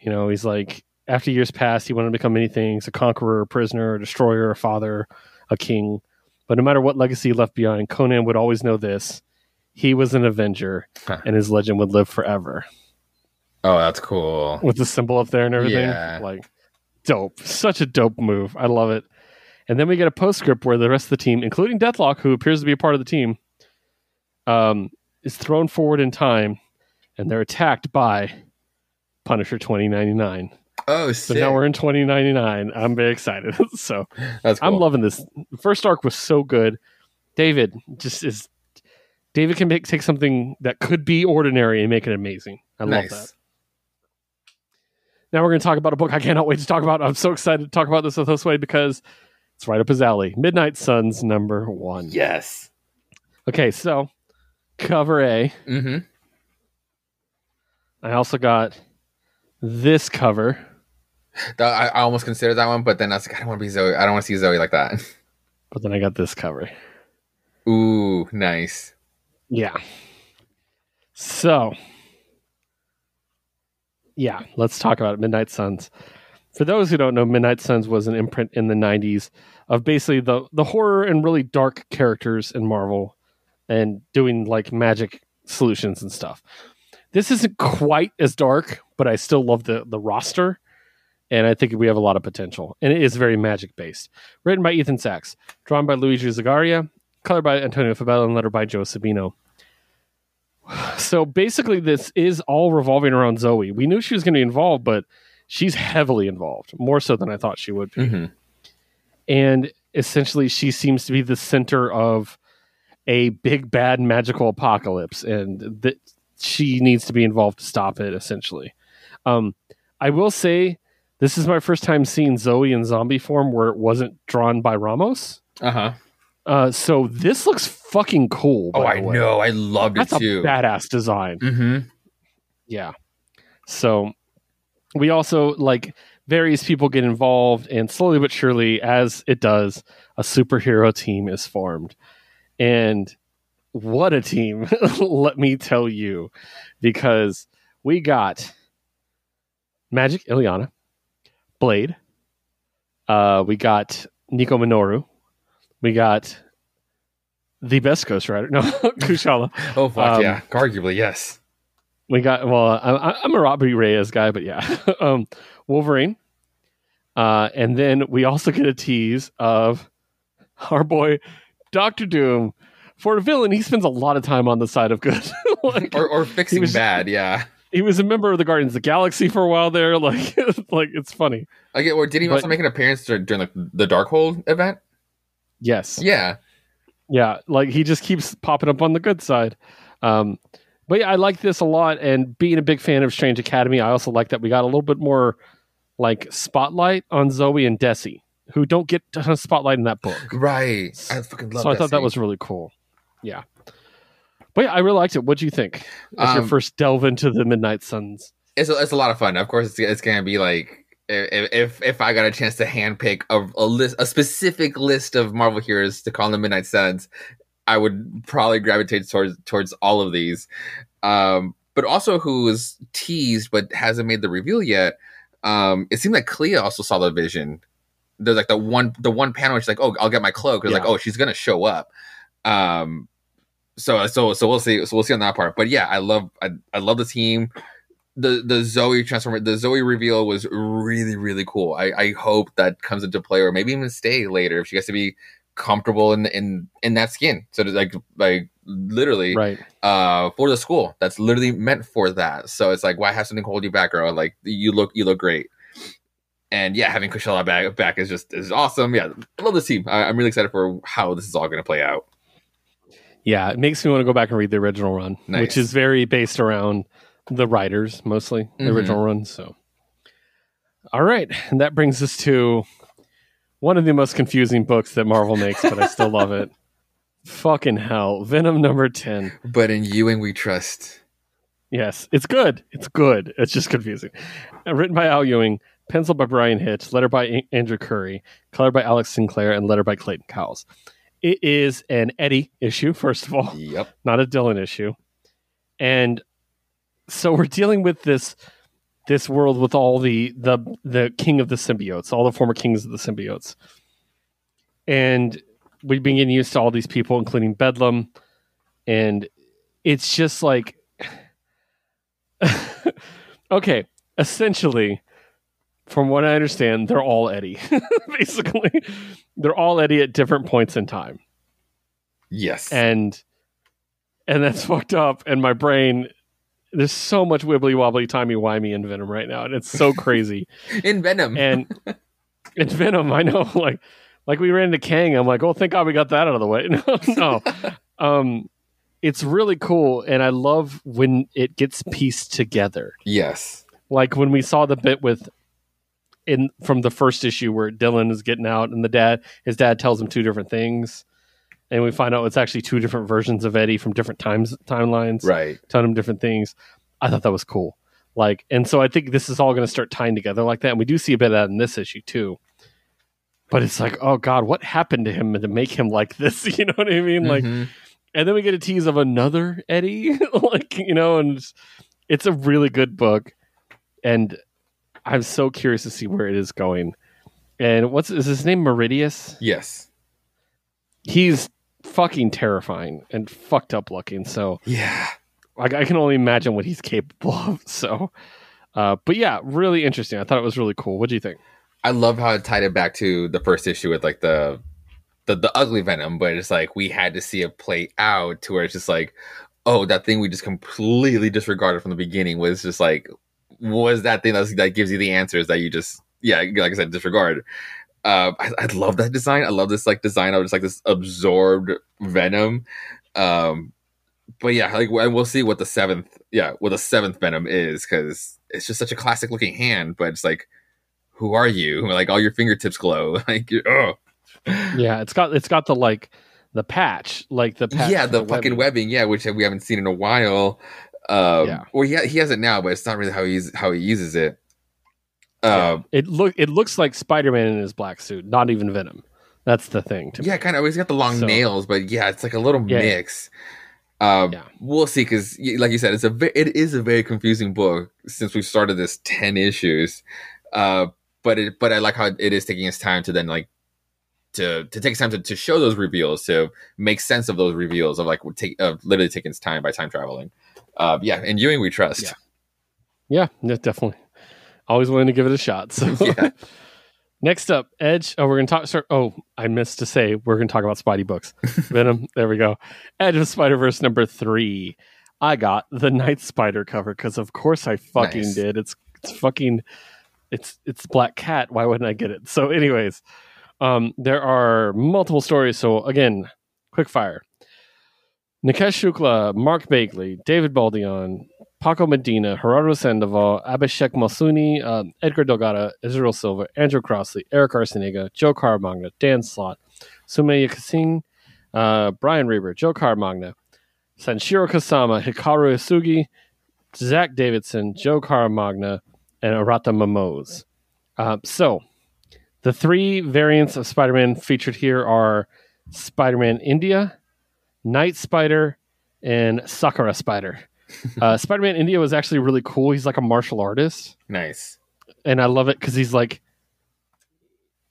You know he's like after years passed he wanted to become many things a conqueror a prisoner a destroyer a father a king. But no matter what legacy he left behind conan would always know this he was an avenger Huh. and his legend would live forever oh, that's cool. with the symbol up there and everything. Yeah. Like dope. Such a dope move. I love it. And then we get a postscript where the rest of the team, including Deathlok, who appears to be a part of the team, um, is thrown forward in time and they're attacked by Punisher 2099. Oh, So now we're in 2099. I'm very excited. [LAUGHS] so that's cool. I'm loving this. The first arc was so good. David just is. David can make, take something that could be ordinary and make it amazing. I love that. Now we're going to talk about a book I cannot wait to talk about. I'm so excited to talk about this with Josue because it's right up his alley. Midnight Suns number one. Yes. Okay, so cover A. That- I, also got this cover. I almost considered that one, but then I was like, I don't want to be Zoe. I don't want to see Zoe like that. But then I got this cover. Ooh, nice. Yeah. So, yeah, let's talk about it. Midnight Suns. For those who don't know, Midnight Suns was an imprint in the '90s of basically the the horror and really dark characters in Marvel, and doing like magic solutions and stuff. This isn't quite as dark, but I still love the the roster, and I think we have a lot of potential. And it is very magic based. Written by Ethan Sacks, drawn by Luigi Zagaria, colored by Antonio Fabella, and lettered by Joe Sabino. So basically, this is all revolving around Zoe. We knew she was going to be involved, but she's heavily involved, more so than I thought she would be. hmm And essentially, she seems to be the center of a big bad magical apocalypse, and that she needs to be involved to stop it. Essentially, um, I will say this is my first time seeing Zoe in zombie form where it wasn't drawn by Ramos. Uh huh. Uh, so this looks fucking cool. Oh, I way. know. I loved That's it a too. badass design. hmm Yeah. So we also like various people get involved, and slowly but surely, as it does, a superhero team is formed. And what a team, [LAUGHS] let me tell you, because we got Magik Illyana, Blade, uh, we got Nico Minoru, we got the best Ghost Rider, [LAUGHS] no, Kushala. Oh, fuck Um, yeah. Arguably, yes. We got well. I, I'm a Robbie Reyes guy, but yeah, [LAUGHS] um, Wolverine, uh, and then we also get a tease of our boy Doctor Doom. For a villain, he spends a lot of time on the side of good. [LAUGHS] like, Or, or fixing was- bad, yeah. he was a member of the Guardians of the Galaxy for a while there. Like, like it's funny. Like, or did he also make an appearance dur- during like, the Darkhold event? Yes, Yeah. yeah. Like he just keeps popping up on the good side. Um, but yeah, I like this a lot. And being a big fan of Strange Academy, I also like that we got a little bit more like spotlight on Zoe and Desi, who don't get a spotlight in that book. Right. I fucking love so I thought that was really cool. Yeah. But yeah, I really liked it. What do you think? As your Um, first delve into the Midnight Suns. it's a, it's a lot of fun. Of course, it's, it's gonna be like if if, I got a chance to handpick a, a list, a specific list of Marvel heroes to call the Midnight Suns, I would probably gravitate towards towards all of these. Um, but also, who was teased but hasn't made the reveal yet? Um, it seemed like Clea also saw the vision. There's like the one the one panel where she's like, "Oh, I'll get my cloak." It's like, "Oh, she's gonna show up." Um, so so so we'll see. So we'll see on that part. But yeah, I love I, I love the team. The the Zoe transform the Zoe reveal was really really cool. I I hope that comes into play or maybe even stay later if she gets to be comfortable in in in that skin. So like like literally Right. uh for the school that's literally meant for that. So it's like why have something hold you back, girl? Like you look you look great. And yeah, having Coachella back back is just is awesome. Yeah, I love this team. I, I'm really excited for how this is all going to play out. Yeah, it makes me want to go back and read the original run, Nice. which is very based around the writers mostly, the Mhm. original run. So, all right, and that brings us to one of the most confusing books that Marvel makes, but I still love it. [LAUGHS] Fucking hell, Venom number ten. But in Ewing we trust. Yes, it's good. It's good. It's just confusing. Uh, written by Al Ewing, penciled by Bryan Hitch, letter by Andrew Currie, colored by Alex Sinclair, and letter by Clayton Cowles. It is an Eddie issue, first of all Yep. not a Dylan issue. And so we're dealing with this this world with all the the the king of the symbiotes, all the former kings of the symbiotes. And we've been getting used to all these people, including Bedlam. And it's just like [LAUGHS] okay, essentially, from what I understand, they're all Eddie. [LAUGHS] Basically. They're all Eddie at different points in time Yes. and and that's [LAUGHS] fucked up and my brain there's so much wibbly wobbly timey wimey in venom right now and it's so crazy. [LAUGHS] In Venom. and [LAUGHS] in venom i know [LAUGHS] like like we ran into kang i'm like oh thank god we got that out of the way. No no. Um it's really cool and i love when it gets pieced together. Yes. like when we saw the bit with in from the first issue where Dylan is getting out and the dad his dad tells him two different things and we find out it's actually two different versions of Eddie from different times timelines Right. telling him different things I thought that was cool Like, and so I think this is all going to start tying together like that. And we do see a bit of that in this issue too. But it's like, oh God, what happened to him to make him like this? [LAUGHS] You know what I mean? Like, Mhm. and then we get a tease of another Eddie, [LAUGHS] like you know, and it's, it's a really good book, and I'm so curious to see where it is going. And what's is his name? Meridius. yes, He's fucking terrifying and fucked up looking. So yeah, like I can only imagine what he's capable of. [LAUGHS] So, uh, but yeah, really interesting. I thought it was really cool. What do you think? I love how it tied it back to the first issue with like the the the ugly venom, but it's like we had to see it play out to where it's just like, oh, that thing we just completely disregarded from the beginning was just like was that thing that's, that gives you the answers that you just yeah, like I said, disregard. Uh, I, I love that design. I love this like design of just like this absorbed venom. Um, but yeah, like and we'll see what the seventh yeah what the seventh venom is because it's just such a classic looking hand, but it's like who are you? [LAUGHS] Like all your fingertips glow. [LAUGHS] Like oh Yeah, it's got it's got the like the patch, like the patch yeah, for the fucking webbing. Yeah, which we haven't seen in a while. Um, Yeah. Well, yeah, he has it now, but it's not really how he how he uses it. Yeah. Um, It look it looks like Spider Man in his black suit, not even Venom. That's the thing. To yeah, kind of. He's got the long So- nails, but yeah, it's like a little Yeah. mix. Um, Yeah. We'll see, because like you said, it's a ve- it is a very confusing book since we started this ten issues. Uh, but it but I like how it is taking its time to then like to to take its time to, to show those reveals to make sense of those reveals of like take of literally taking its time by time traveling. Uh, yeah, and Ewing we trust. Yeah, yeah, definitely. Always willing to give it a shot. So [LAUGHS] Yeah. [LAUGHS] next up, Edge. Oh, we're gonna talk. Start, oh, I missed to say we're gonna talk about Spidey books. [LAUGHS] Venom. There we go. Edge of Spider Verse number three. I got the Night Spider cover because of course I fucking Nice. did. It's it's fucking it's it's Black Cat. Why wouldn't I get it? So, anyways, um, there are multiple stories. So again, quick fire. Nikesh Shukla, Mark Bagley, David Baldeón, Paco Medina, Gerardo Sandoval, Abhishek Malsuni, uh, Edgar Delgado, Israel Silva, Andrew Crossley, Erick Arciniega, Joe Caramagna, Dan Slott, Sumaya Kasing, uh, Brian Reber, Joe Caramagna, Sanshiro Kasama, Hikaru Uesugi, Zach Davidson, Joe Caramagna, and Arata Momoz. Uh, so, the three variants of Spider Man featured here are Spider Man India, Night Spider, and Sakura Spider. Uh, Spider Man India was actually really cool. He's like a martial artist, Nice. and I love it because he's like,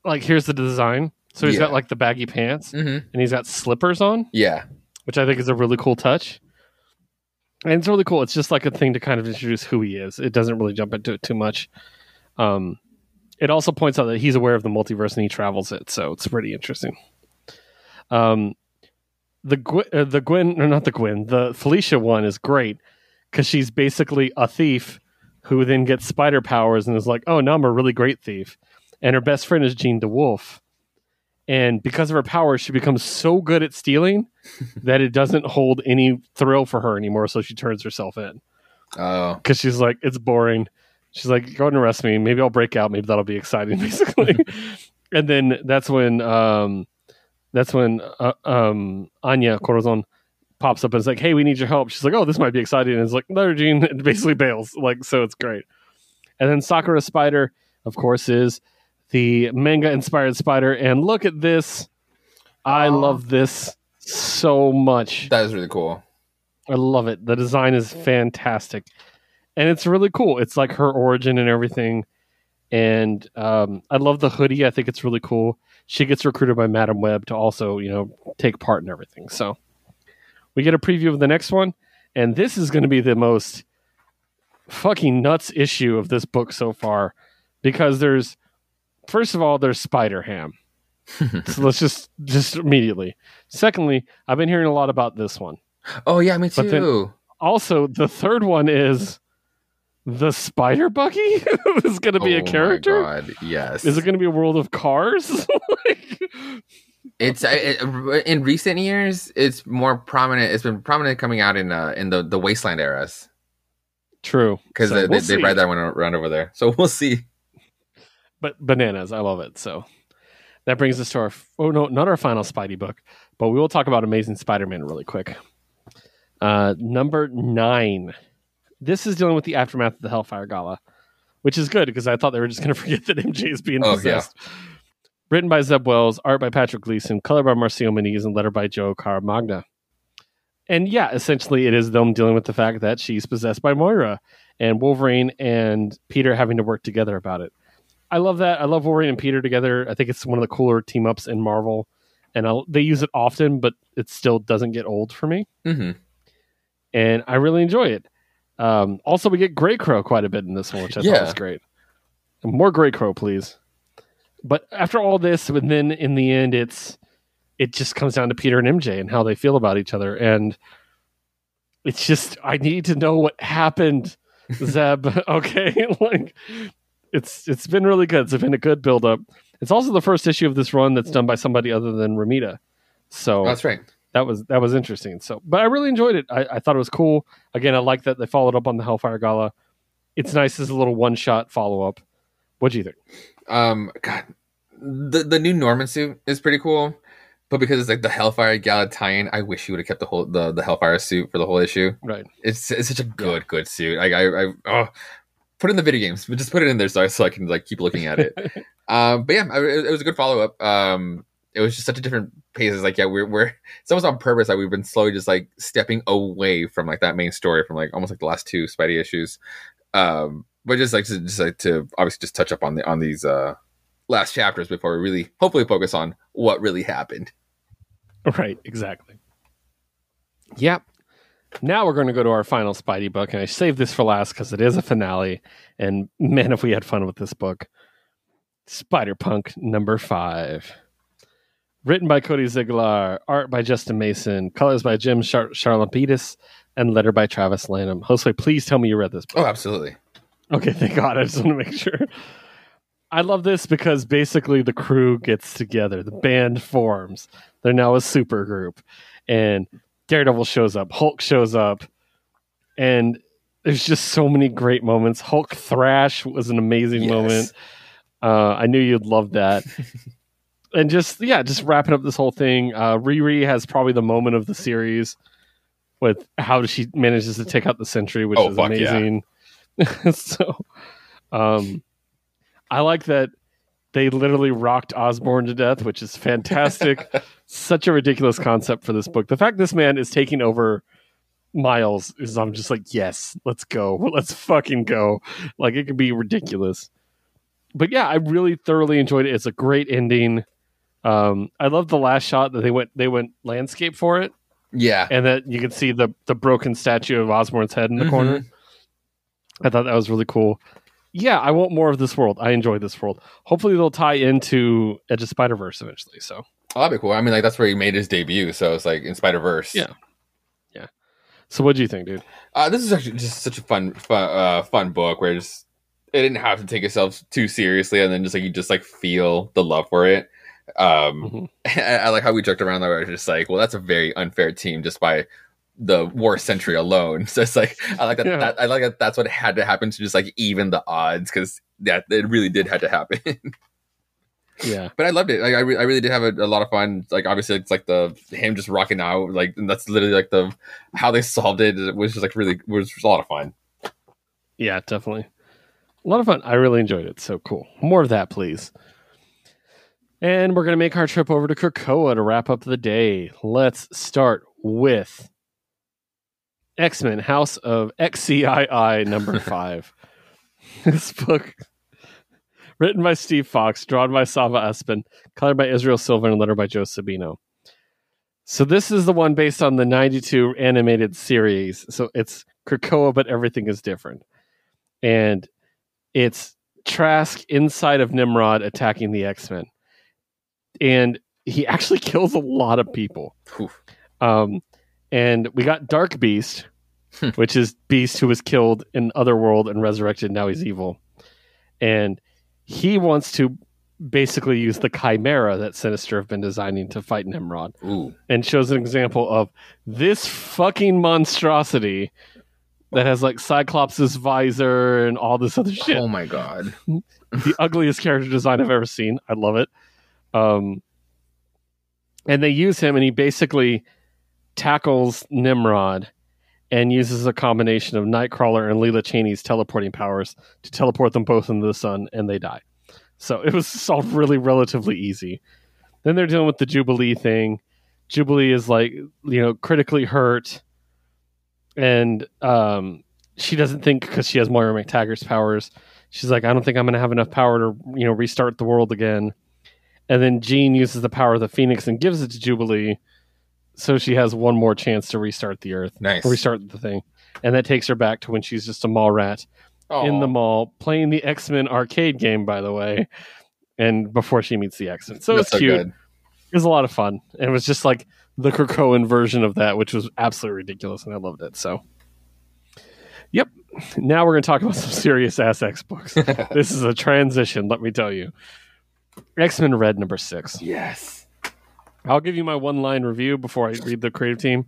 like here's the design. So he's Yeah. got like the baggy pants, hmm and he's got slippers on, Yeah. which I think is a really cool touch. And it's really cool. It's just like a thing to kind of introduce who he is. It doesn't really jump into it too much. Um, it also points out that he's aware of the multiverse and he travels it, so it's pretty interesting. Um, the Gwen, uh, the Gwen, or not the Gwen, the Felicia one is great because she's basically a thief who then gets spider powers and is like, "Oh, now I'm a really great thief." And her best friend is Jean DeWolf, and because of her powers, she becomes so good at stealing [LAUGHS] that it doesn't hold any thrill for her anymore. So she turns herself in Oh. because she's like, it's boring. She's like, go ahead and arrest me. Maybe I'll break out. Maybe that'll be exciting, [LAUGHS] basically. [LAUGHS] and then that's when, um, that's when uh, um, Anya Corazon pops up and is like, hey, we need your help. She's like, oh, this might be exciting. And it's like, no, Jean, [LAUGHS] it basically bails. Like, so it's great. And then Sakura Spider, of course, is the manga inspired spider. And look at this. I Aw. love this so much. That is really cool. I love it. The design is fantastic, and it's really cool. It's like her origin and everything. And um, I love the hoodie. I think it's really cool. She gets recruited by Madam Web to also, you know, take part in everything. So we get a preview of the next one, and this is going to be the most fucking nuts issue of this book so far because there's first of all there's Spider Ham. [LAUGHS] so let's just just immediately. Secondly, I've been hearing a lot about this one Oh yeah, me too. also the third one is the spider bucky [LAUGHS] is going to be Oh a my character God, Yes. is it going to be a world of cars [LAUGHS] Like- It's it, in recent years. It's more prominent. It's been prominent coming out in uh, in the the Wasteland eras true because So they, we'll they, they ride that one around over there. So we'll see. but bananas i love it so that brings us to our oh no not our final spidey book but we will talk about amazing spider-man really quick uh number nine This is dealing with the aftermath of the Hellfire Gala, which is good because I thought they were just going [LAUGHS] to forget that MJ is being Oh, yeah. possessed. Written by Zeb Wells, art by Patrick Gleason, color by Marcio Menyz, and letter by Joe Caramagna. And yeah, essentially, it is them dealing with the fact that she's possessed by Moira, and Wolverine and Peter having to work together about it. I love that. I love Wolverine and Peter together. I think it's one of the cooler team ups in Marvel, and I'll, they use it often, but it still doesn't get old for me hmm and I really enjoy it. Um, also, we get Grey Crow quite a bit in this one, which I thought Yeah. was great. More Grey Crow, please. But after all this, and then in the end, it's it just comes down to Peter and MJ and how they feel about each other, and it's just I need to know what happened, Zeb. [LAUGHS] [LAUGHS] okay, [LAUGHS] like it's it's been really good. It's been a good build up. It's also the first issue of this run that's done by somebody other than Romita. So That's right. That was that was interesting. So, but I really enjoyed it. I, I thought it was cool. Again, I like that they followed up on the Hellfire Gala. It's nice as a little one shot follow up. What do you think? Um, God, the the new Norman suit is pretty cool, but because it's like the Hellfire Gala tie-in, I wish you would have kept the whole the, the Hellfire suit for the whole issue. Right. It's it's such a good good suit. Like I I oh, put it in the video games, but just put it in there so I, so I can like keep looking at it. [LAUGHS] um, but yeah, it, it was a good follow up. Um, it was just such a different pace. is like yeah, we're we're it's almost on purpose. Like we've been slowly just like stepping away from like that main story from like almost like the last two Spidey issues. Um, but just like to, just like to obviously just touch up on the on these uh last chapters before we really hopefully focus on what really happened. Right. Exactly. Yep. Now we're going to go to our final Spidey book, and I saved this for last because it is a finale. And man, if we had fun with this book, Spider Punk number five. Written by Cody Ziegler, art by Justin Mason, colors by Jim Char- Charalampidis, and letter by Travis Lanham. Josue, please tell me you read this book. Oh, absolutely. Okay, thank God. I just want to make sure. I love this because basically the crew gets together, the band forms. They're now a super group, and Daredevil shows up, Hulk shows up, and there's just so many great moments. Hulk Thrash was an amazing Yes. moment. Uh, I knew you'd love that. [LAUGHS] and just yeah, just wrapping up this whole thing. Uh, Riri has probably the moment of the series with how she manages to take out the Sentry, which Oh, is fuck yeah. amazing. [LAUGHS] so, um, I like that they literally rocked Osborn to death, which is fantastic. [LAUGHS] Such a ridiculous concept for this book. The fact this man is taking over Miles is I'm just like, yes, let's go. [LAUGHS] Let's fucking go. Like it could be ridiculous. But yeah, I really thoroughly enjoyed it. It's a great ending. Um, I love the last shot that they went they went landscape for it, Yeah. and that you can see the the broken statue of Osborn's head in the Mhm. corner. I thought that was really cool. Yeah, I want more of this world. I enjoy this world. Hopefully, they'll tie into Edge of Spider Verse eventually. So Oh, that'd be cool. I mean, like that's where he made his debut, so it's like in Spider Verse. Yeah, yeah. So what do you think, dude? Uh, this is actually just such a fun, fun, uh, fun book where just it didn't have to take itself too seriously, and then just like you just like feel the love for it. Um, Mhm. [LAUGHS] I, I like how we joked around that. Where it's just like, well, that's a very unfair team just by the war century alone. [LAUGHS] So it's like I like that, Yeah. that. I like that. That's what had to happen to just like even the odds because that it really did have to happen. [LAUGHS] Yeah, but I loved it. Like I, re- I really did have a, a lot of fun. Like obviously, it's like the him just rocking out. Like and that's literally like the how they solved it. It was just like really was a lot of fun. yeah, definitely. A lot of fun. I really enjoyed it. So cool. More of that, please. And we're gonna make our trip over to Krakoa to wrap up the day. Let's start with X Men House of XCII number [LAUGHS] five. this book, written by Steve Foxe, drawn by Salva Espin, colored by Israel Silva, and letter by Joe Sabino. So this is the one based on the '92 animated series. So it's Krakoa, but everything is different, and it's Trask inside of Nimrod attacking the X Men, and he actually [LAUGHS] kills a lot of people. Um, and we got Dark Beast, which is Beast who was killed in Otherworld and resurrected. Now he's evil, and he wants to basically use the Chimera that Sinister have been designing to fight Nimrod, Ooh, and shows an example of this fucking monstrosity that has like Cyclops's visor and all this other shit oh my god! the ugliest character design I've ever seen. I love it. Um, and they use him, and he basically tackles Nimrod, and uses a combination of Nightcrawler and Lila Cheney's teleporting powers to teleport them both into the sun, and they die. So it was [LAUGHS] solved really relatively easy. Then they're dealing with the Jubilee thing. Jubilee is like, you know, critically hurt, and um, she doesn't think because she has Moira MacTaggert's powers. She's like, I don't think I'm going to have enough power to, you know, restart the world again. And then Jean uses the power of the Phoenix and gives it to Jubilee, so she has one more chance to restart the Earth, Nice. restart the thing, and that takes her back to when she's just a mall rat in the mall playing the X Men arcade game, by the way, and before she meets the X Men. So That's it's cute. good. It was a lot of fun. And it was just like the Krakoan version of that, which was absolutely ridiculous, and I loved it. So, yep. Now we're going to talk about some serious ass X books. [LAUGHS] this is a transition, let me tell you. X Men Red number six. Yes. I'll give you my one line review before I read the creative team.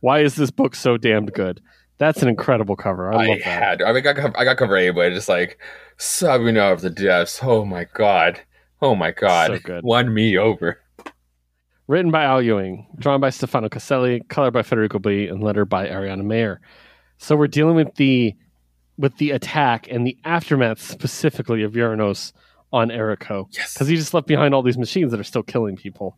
Why is this book so damned good? That's an incredible cover. I I, love that. had. I mean, I got, I got cover A, but just like Sobunar of the Depths. Oh my god. Oh my god. So good. Won me over. Written by Al Ewing, drawn by Stefano Caselli, colored by Federico Blee, and lettered by Ariana Maher. So we're dealing with the with the attack and the aftermath specifically of Uranos on Arakko. Yes. Because he just left behind all these machines that are still killing people.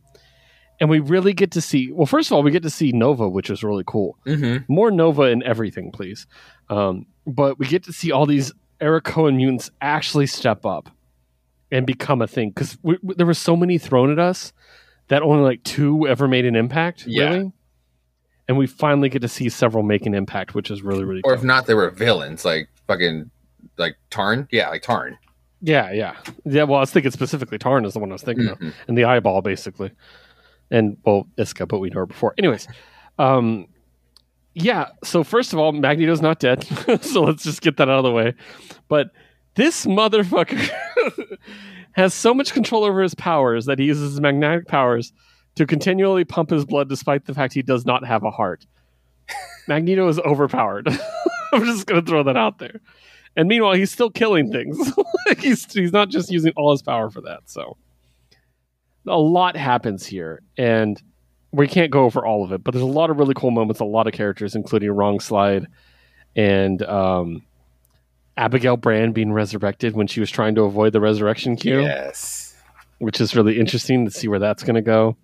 And we really get to see well, first of all, we get to see Nova, which is really cool. Mm-hmm. More Nova in everything, please. Um, but we get to see all these Arakkoan mutants actually step up and become a thing. Because there were so many thrown at us that only like two ever made an impact, Yeah. really. And we finally get to see several make an impact, which is really, really cool. Or cool. if not, they were villains like fucking like Tarn. Yeah, like Tarn. Yeah, yeah. Yeah, well, I was thinking specifically Tarn is the one I was thinking of. Mhm. And the eyeball, basically. And, well, Isca, but we know her before. Anyways, um, yeah, so first of all, Magneto's not dead. [LAUGHS] so let's just get that out of the way. But this motherfucker [LAUGHS] has so much control over his powers that he uses his magnetic powers to continually pump his blood despite the fact he does not have a heart. Magneto is overpowered. [LAUGHS] I'm just going to throw that out there. And meanwhile, he's still killing things. [LAUGHS] he's he's not just using all his power for that. So a lot happens here, and we can't go over all of it. But there's a lot of really cool moments, a lot of characters, including Wrong Slide and um, Abigail Brand being resurrected when she was trying to avoid the resurrection queue Yes. which is really interesting to see where that's going to go.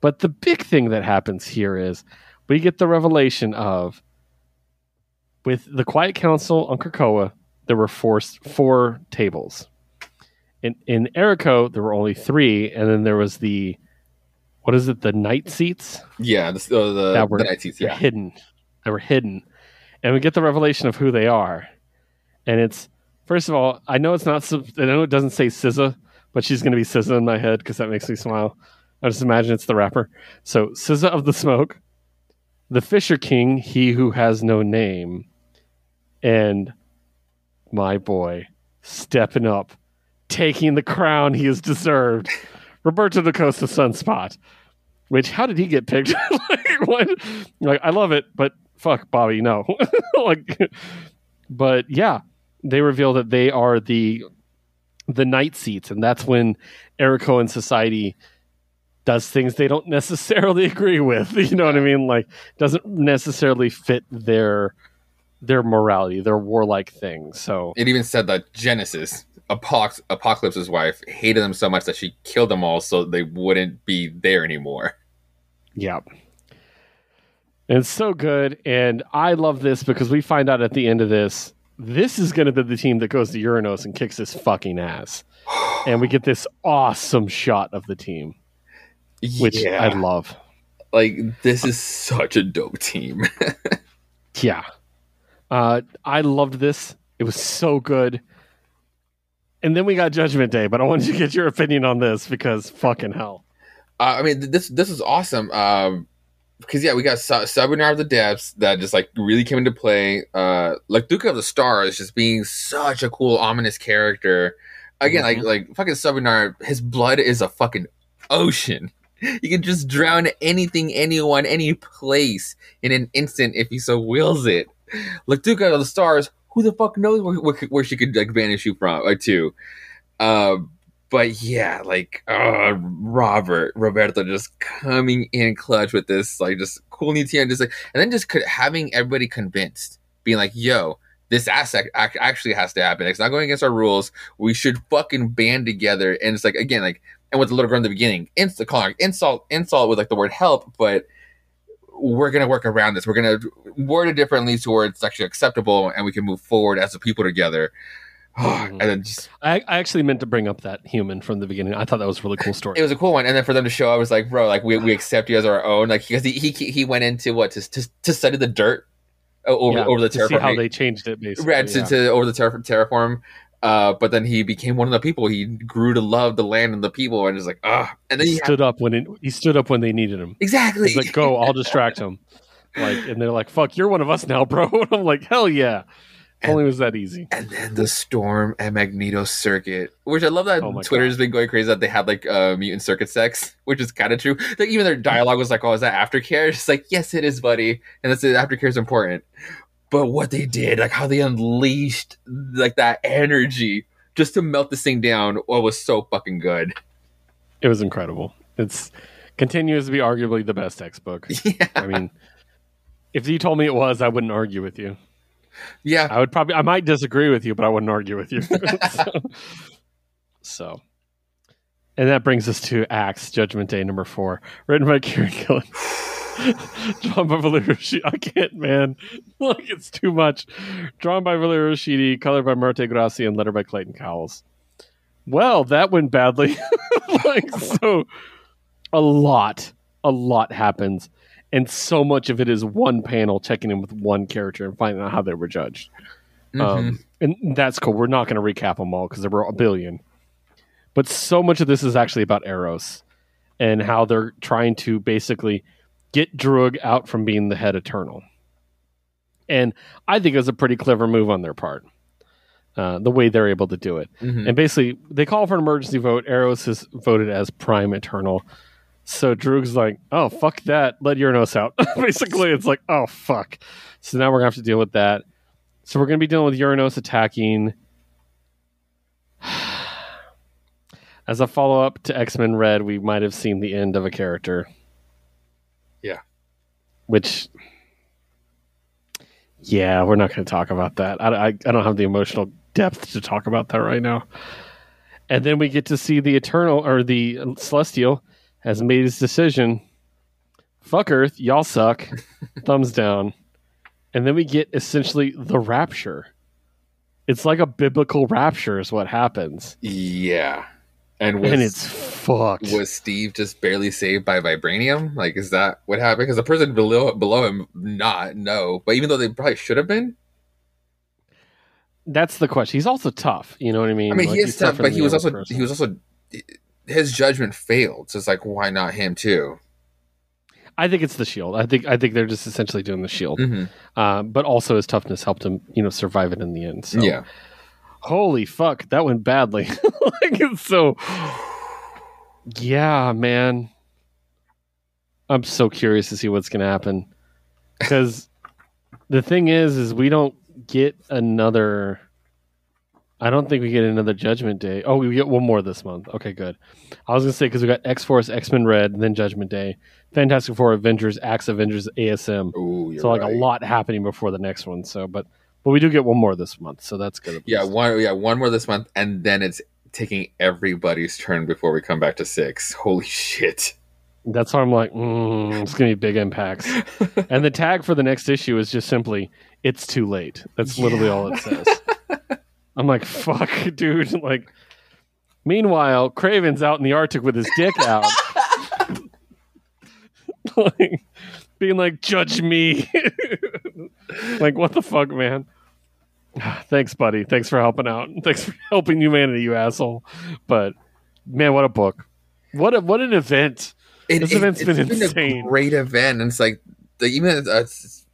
But the big thing that happens here is we get the revelation of with the Quiet Council on Krakoa, there were four four tables. In in Arakko, there were only three, and then there was the what is it? The night seats Yeah. The, uh, the, That were- the night seats. Yeah. hidden. They were hidden, and we get the revelation of who they are. And it's first of all, I know it's not. I know it doesn't say SZA, but she's going to be SZA in my head because that makes me smile. I just imagine it's the rapper. So SZA of the Smoke, the Fisher King, he who has no name, and my boy stepping up, taking the crown he has deserved, Roberto da Costa Sunspot. Which how did he get picked? [LAUGHS] like what? Like I love it, but fuck Bobby, no. [LAUGHS] like, but yeah, they reveal that they are the the night seats, and that's when Arakko and society does things they don't necessarily [LAUGHS] agree with. You know what I mean? Like doesn't necessarily fit their their morality, their warlike thing. So It even said that Genesis, Apoc- Apocalypse's wife, hated them so much that she killed them all so they wouldn't be there anymore. Yeah. And it's so good. And I love this because we find out at the end of this, this is going to be the team that goes to Uranos and kicks his fucking ass. [SIGHS] And we get this awesome shot of the team, which I love. like this is such a dope team. [LAUGHS] Yeah. Uh, I loved this. It was so good. And then we got Judgment Day, but I wanted to get your opinion on this because fucking hell. Uh, I mean, th- this this is awesome. Um, because yeah, we got Sobunar of the Depths that just like really came into play. Uh, like Duke of the Stars just being such a cool, ominous character. Again, Mhm. like like fucking Sobunar, his blood is a fucking ocean. [LAUGHS] You can just drown anything, anyone, any place in an instant if he so wills it. Duke of the Stars, who the fuck knows where, where, where she could like banish you from or to? Um, but yeah, like uh, Robert Roberto just coming in clutch with this like just cool new team, just like and then just having everybody convinced, being like, "Yo, this aspect actually has to happen. It's not going against our rules. We should fucking band together." And it's like again, like and with the little girl in the beginning, instant calling insult, insult with like the word help, but we're gonna work around this. We're gonna word it differently so where it's actually acceptable and we can move forward as a people together. [SIGHS] Mm-hmm. and then just I, I, actually meant to bring up that human from the beginning. I thought that was a really cool story. It was a cool one, and then for them to show, I was like, bro, like we, we [SIGHS] accept you as our own, like because he, he he went into what to to, to study the dirt over yeah, over the terraform. See how they changed it basically. Right, to, yeah. to over the ter- terraform. Uh, but then he became one of the people. He grew to love the land and the people, and just like ah. And then he, he stood had... up when it, he stood up when they needed him. Exactly. He's like, "Go, I'll [LAUGHS] distract him." Like, and they're like, "Fuck, you're one of us now, bro." [LAUGHS] And I'm like, "Hell yeah!" And, Only was that easy. And then the Storm and Magneto circuit, which I love that oh Twitter's God. been going crazy that they had like uh, mutant circuit sex, [LAUGHS] which is kind of true. Like even their dialogue was like, "Oh, is that aftercare?" It's like, "Yes, it is, buddy," and that's it. Aftercare is important. But what they did, like how they unleashed like that energy just to melt this thing down, oh, was so fucking good. It was incredible. It's continues to be arguably the best textbook. [LAUGHS] Yeah. I mean, if you told me it was, I wouldn't argue with you. Yeah. I would probably I might disagree with you, but I wouldn't argue with you. so, [LAUGHS] so, and that brings us to Axe Judgment Day number four, written by Kieron Gillen. [SIGHS] [LAUGHS] [LAUGHS] Drawn by Valerio Schiti. I can't, man. [LAUGHS] Like, it's too much. Drawn by Valerio Schiti, colored by Marte Gracia, and lettered by Clayton Cowles. Well, that went badly. [LAUGHS] like, so, a lot, a lot happens. And so much of it is one panel checking in with one character and finding out how they were judged. Mm-hmm. Um, and that's cool. We're not going to recap them all because there were a billion. But so much of this is actually about Eros and how they're trying to basically – get Druig out from being the head eternal. And I think it was a pretty clever move on their part. Uh, the way they're able to do it. Mm-hmm. And basically, they call for an emergency vote. Eros is voted as prime eternal. So Druig's like, oh, fuck that. Let Uranos out. [LAUGHS] basically, it's like, oh, fuck. So now we're going to have to deal with that. So we're going to be dealing with Uranos attacking. [SIGHS] As a follow up to X Men Red, we might have seen the end of a character. Which, yeah, we're not going to talk about that. I, I, I don't have the emotional depth to talk about that right now. And then we get to see the Eternal or the Celestial has made his decision. Fuck Earth, y'all suck. [LAUGHS] Thumbs down. And then we get essentially the rapture. It's like a biblical rapture, is what happens. Yeah. And, was, and it's fucked. Was Steve just barely saved by vibranium? Like, is that what happened? Because the person below below him, not no. But even though they probably should have been, that's the question. He's also tough. You know what I mean? I mean, like, he is tough, but he was also person. he was also his judgment failed. So it's like, why not him too? I think it's the shield. I think I think they're just essentially doing the shield, mm-hmm. uh, but also his toughness helped him, you know, survive it in the end. So. Yeah holy fuck, that went badly. [LAUGHS] like it's so yeah, man. I'm so curious to see what's going to happen because the thing is is we don't get another I don't think we get another Judgment Day. Oh, we get one more this month. Okay, good. I was gonna say because we got X Force, X Men Red, then Judgment Day, Fantastic Four, Avengers, Axe Avengers, ASM. Ooh, so like right. a lot happening before the next one. So, but but we do get one more this month, so that's good. Yeah, one yeah, one more this month, and then it's taking everybody's turn before we come back to six. Holy shit. That's why I'm like, mm, it's gonna be big impacts. [LAUGHS] and the tag for the next issue is just simply, "It's too late." That's yeah. literally all it says. I'm like, [LAUGHS] fuck, [LAUGHS] dude. Like, meanwhile, Kraven's out in the Arctic with his dick out, like, being like, "Judge me." [LAUGHS] like, what the fuck, man? [SIGHS] Thanks, buddy. Thanks for helping out. [LAUGHS] Thanks for helping humanity, you asshole. But man, what a book! What a what an event! It, this it, event's been insane. a great event, and it's like the, even uh,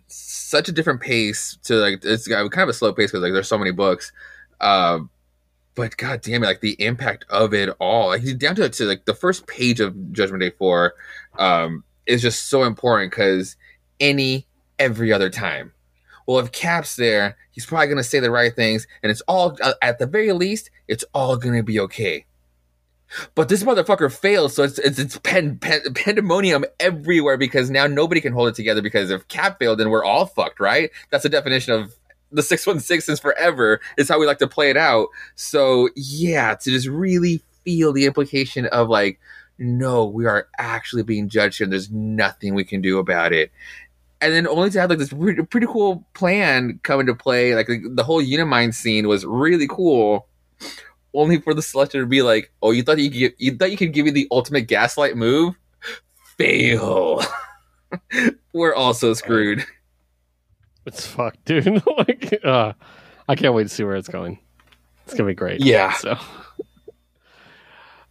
such a different pace to like it's kind of a slow pace because like there's so many books. Uh, but god damn it, like the impact of it all, like down to, to like the first page of Judgment Day four, um, is just so important because any every other time well, if Cap's there, he's probably going to say the right things, and it's all, uh, at the very least, it's all going to be okay. But this motherfucker fails, so it's it's it's pen, pen, pandemonium everywhere because now nobody can hold it together because if Cap failed, then we're all fucked, right? That's the definition of the six one six is forever. Is how we like to play it out. So yeah, to just really feel the implication of like, no, we are actually being judged here, and there's nothing we can do about it. And then only to have like this pretty, pretty cool plan come into play, like the whole Unimind scene was really cool only for the selector to be like, "Oh, you thought you could, you thought you could give me the ultimate gaslight move? Fail. [LAUGHS] We're also screwed." It's fucked, dude. [LAUGHS] like, uh, I can't wait to see where it's going. It's gonna be great. Yeah. So,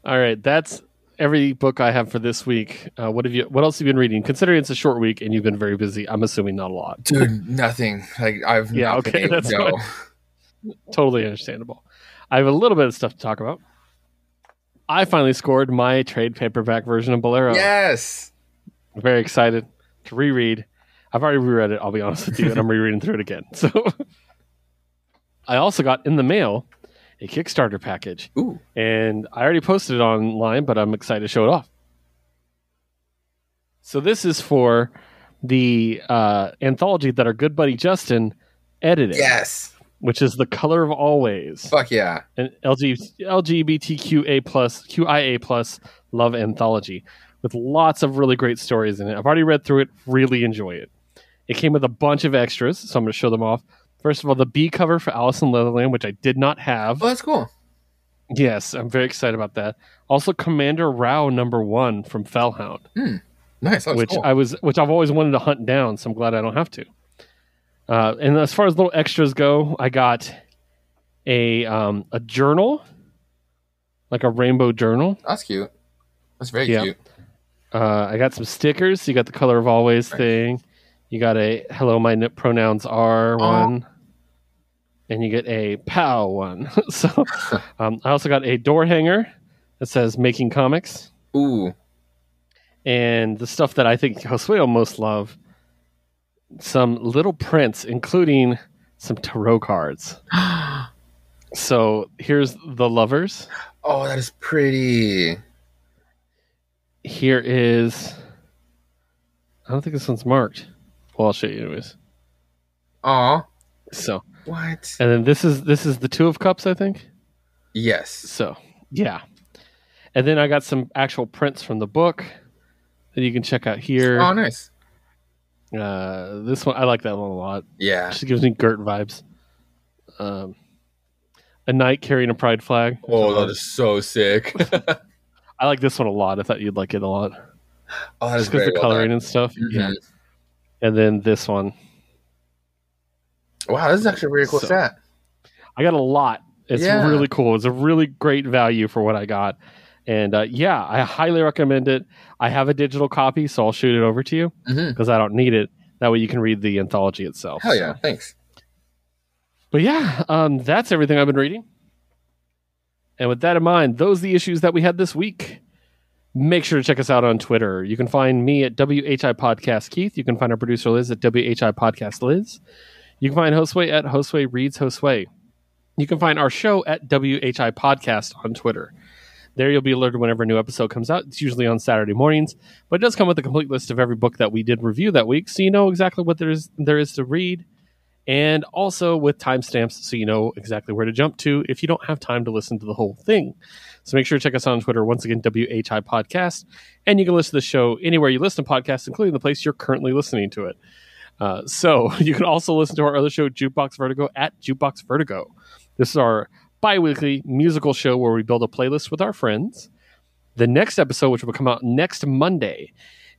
all right, that's every book I have for this week. Uh, what have you? What else have you been reading? Considering it's a short week and you've been very busy, I'm assuming not a lot. Dude, nothing. Like I've Yeah, not okay, that's no. fine. [LAUGHS] Totally understandable. I have a little bit of stuff to talk about. I finally scored my trade paperback version of Bolero. Yes. I'm very excited to reread. I've already reread it, I'll be honest with you, and I'm [LAUGHS] rereading through it again. So [LAUGHS] I also got in the mail a Kickstarter package, Ooh. and I already posted it online, but I'm excited to show it off. So this is for the uh, anthology that our good buddy Justin edited, Yes. which is the color of always Fuck yeah. an LG, LGBTQA plus QIA plus love anthology with lots of really great stories in it. I've already read through it, really enjoy it. It came with a bunch of extras, so I'm going to show them off. First of all, the B cover for Alice in Leatherland, which I did not have. Oh, that's cool. Yes, I'm very excited about that. Also, Commander Rao number one from Fellhound, Nice. That's which cool. I was, which I've always wanted to hunt down. So I'm glad I don't have to. Uh, and as far as little extras go, I got a um, a journal, like a rainbow journal. that's cute. That's very Yeah. cute. Uh, I got some stickers. You got the color of always Right. thing. You got a hello, my pronouns are one, and you get a pow one. [LAUGHS] so um, I also got a door hanger that says making comics, Ooh. and the stuff that I think Josue will most love. Some little prints, including some tarot cards. [GASPS] So here's the lovers. oh, that is pretty. Here is. I don't think this one's marked. Well, I'll show you anyways. Aw. So, What? and then this is this is the two of cups, I think. Yes. So, yeah. And then I got some actual prints from the book that you can check out here. Oh, nice. Uh, this one I like that one a lot. Yeah. Just gives me Gert vibes. Um, a knight carrying a pride flag. Oh, that is so sick. [LAUGHS] I like this one a lot. I thought you'd like it a lot, oh, that is just because the well coloring done. and stuff. Yeah. Mhm. And then this one, Wow, this is actually a very cool So- set. I got a lot. It's Yeah. really cool. It's a really great value for what I got. And uh, yeah, I highly recommend it. I have a digital copy, so I'll shoot it over to you because I don't need it. That way you can read the anthology itself. Hell So- yeah. Thanks. But yeah, um, that's everything I've been reading. And with that in mind, those are the issues that we had this week. Make sure to check us out on Twitter. You can find me at WHI Podcast Keith. You can find our producer Liz at WHI Podcast Liz. You can find Josue at Josue Reads Josue. You can find our show at WHI Podcast on Twitter. There you'll be alerted whenever a new episode comes out. It's usually on Saturday mornings, but it does come with a complete list of every book that we did review that week, so you know exactly what there is there is to read and also with timestamps so you know exactly where to jump to if you don't have time to listen to the whole thing. So make sure to check us out on Twitter, once again, WHI Podcast. And you can listen to the show anywhere you listen to podcasts, including the place you're currently listening to it. Uh, so [LAUGHS] you can also listen to our other show, Jukebox Vertigo, at Jukebox Vertigo. This is our bi weekly musical show where we build a playlist with our friends. The next episode, which will come out next Monday,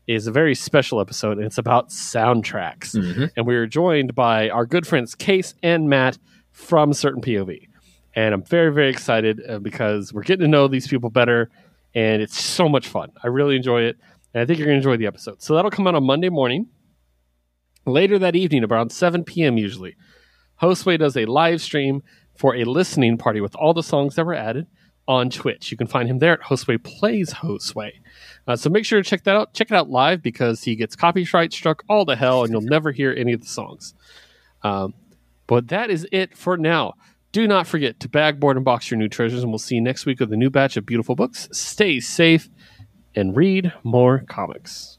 is a very special episode, and it's about soundtracks Mhm. and we are joined by our good friends Case and Matt from Certain POV. And I'm very, very excited uh, because we're getting to know these people better, and it's so much fun. I really enjoy it, and I think you're going to enjoy the episode. So that'll come out on Monday morning. Later that evening, around 7 p.m. usually, Josue does a live stream for a listening party with all the songs that were added on Twitch. You can find him there at Josue Plays Josue. Uh, so make sure to check that out. Check it out live because he gets copyright struck all to hell, and you'll never hear any of the songs. Um, but that is it for now. Do not forget to bag, board, and box your new treasures, and we'll see you next week with a new batch of beautiful books. Stay safe and read more comics.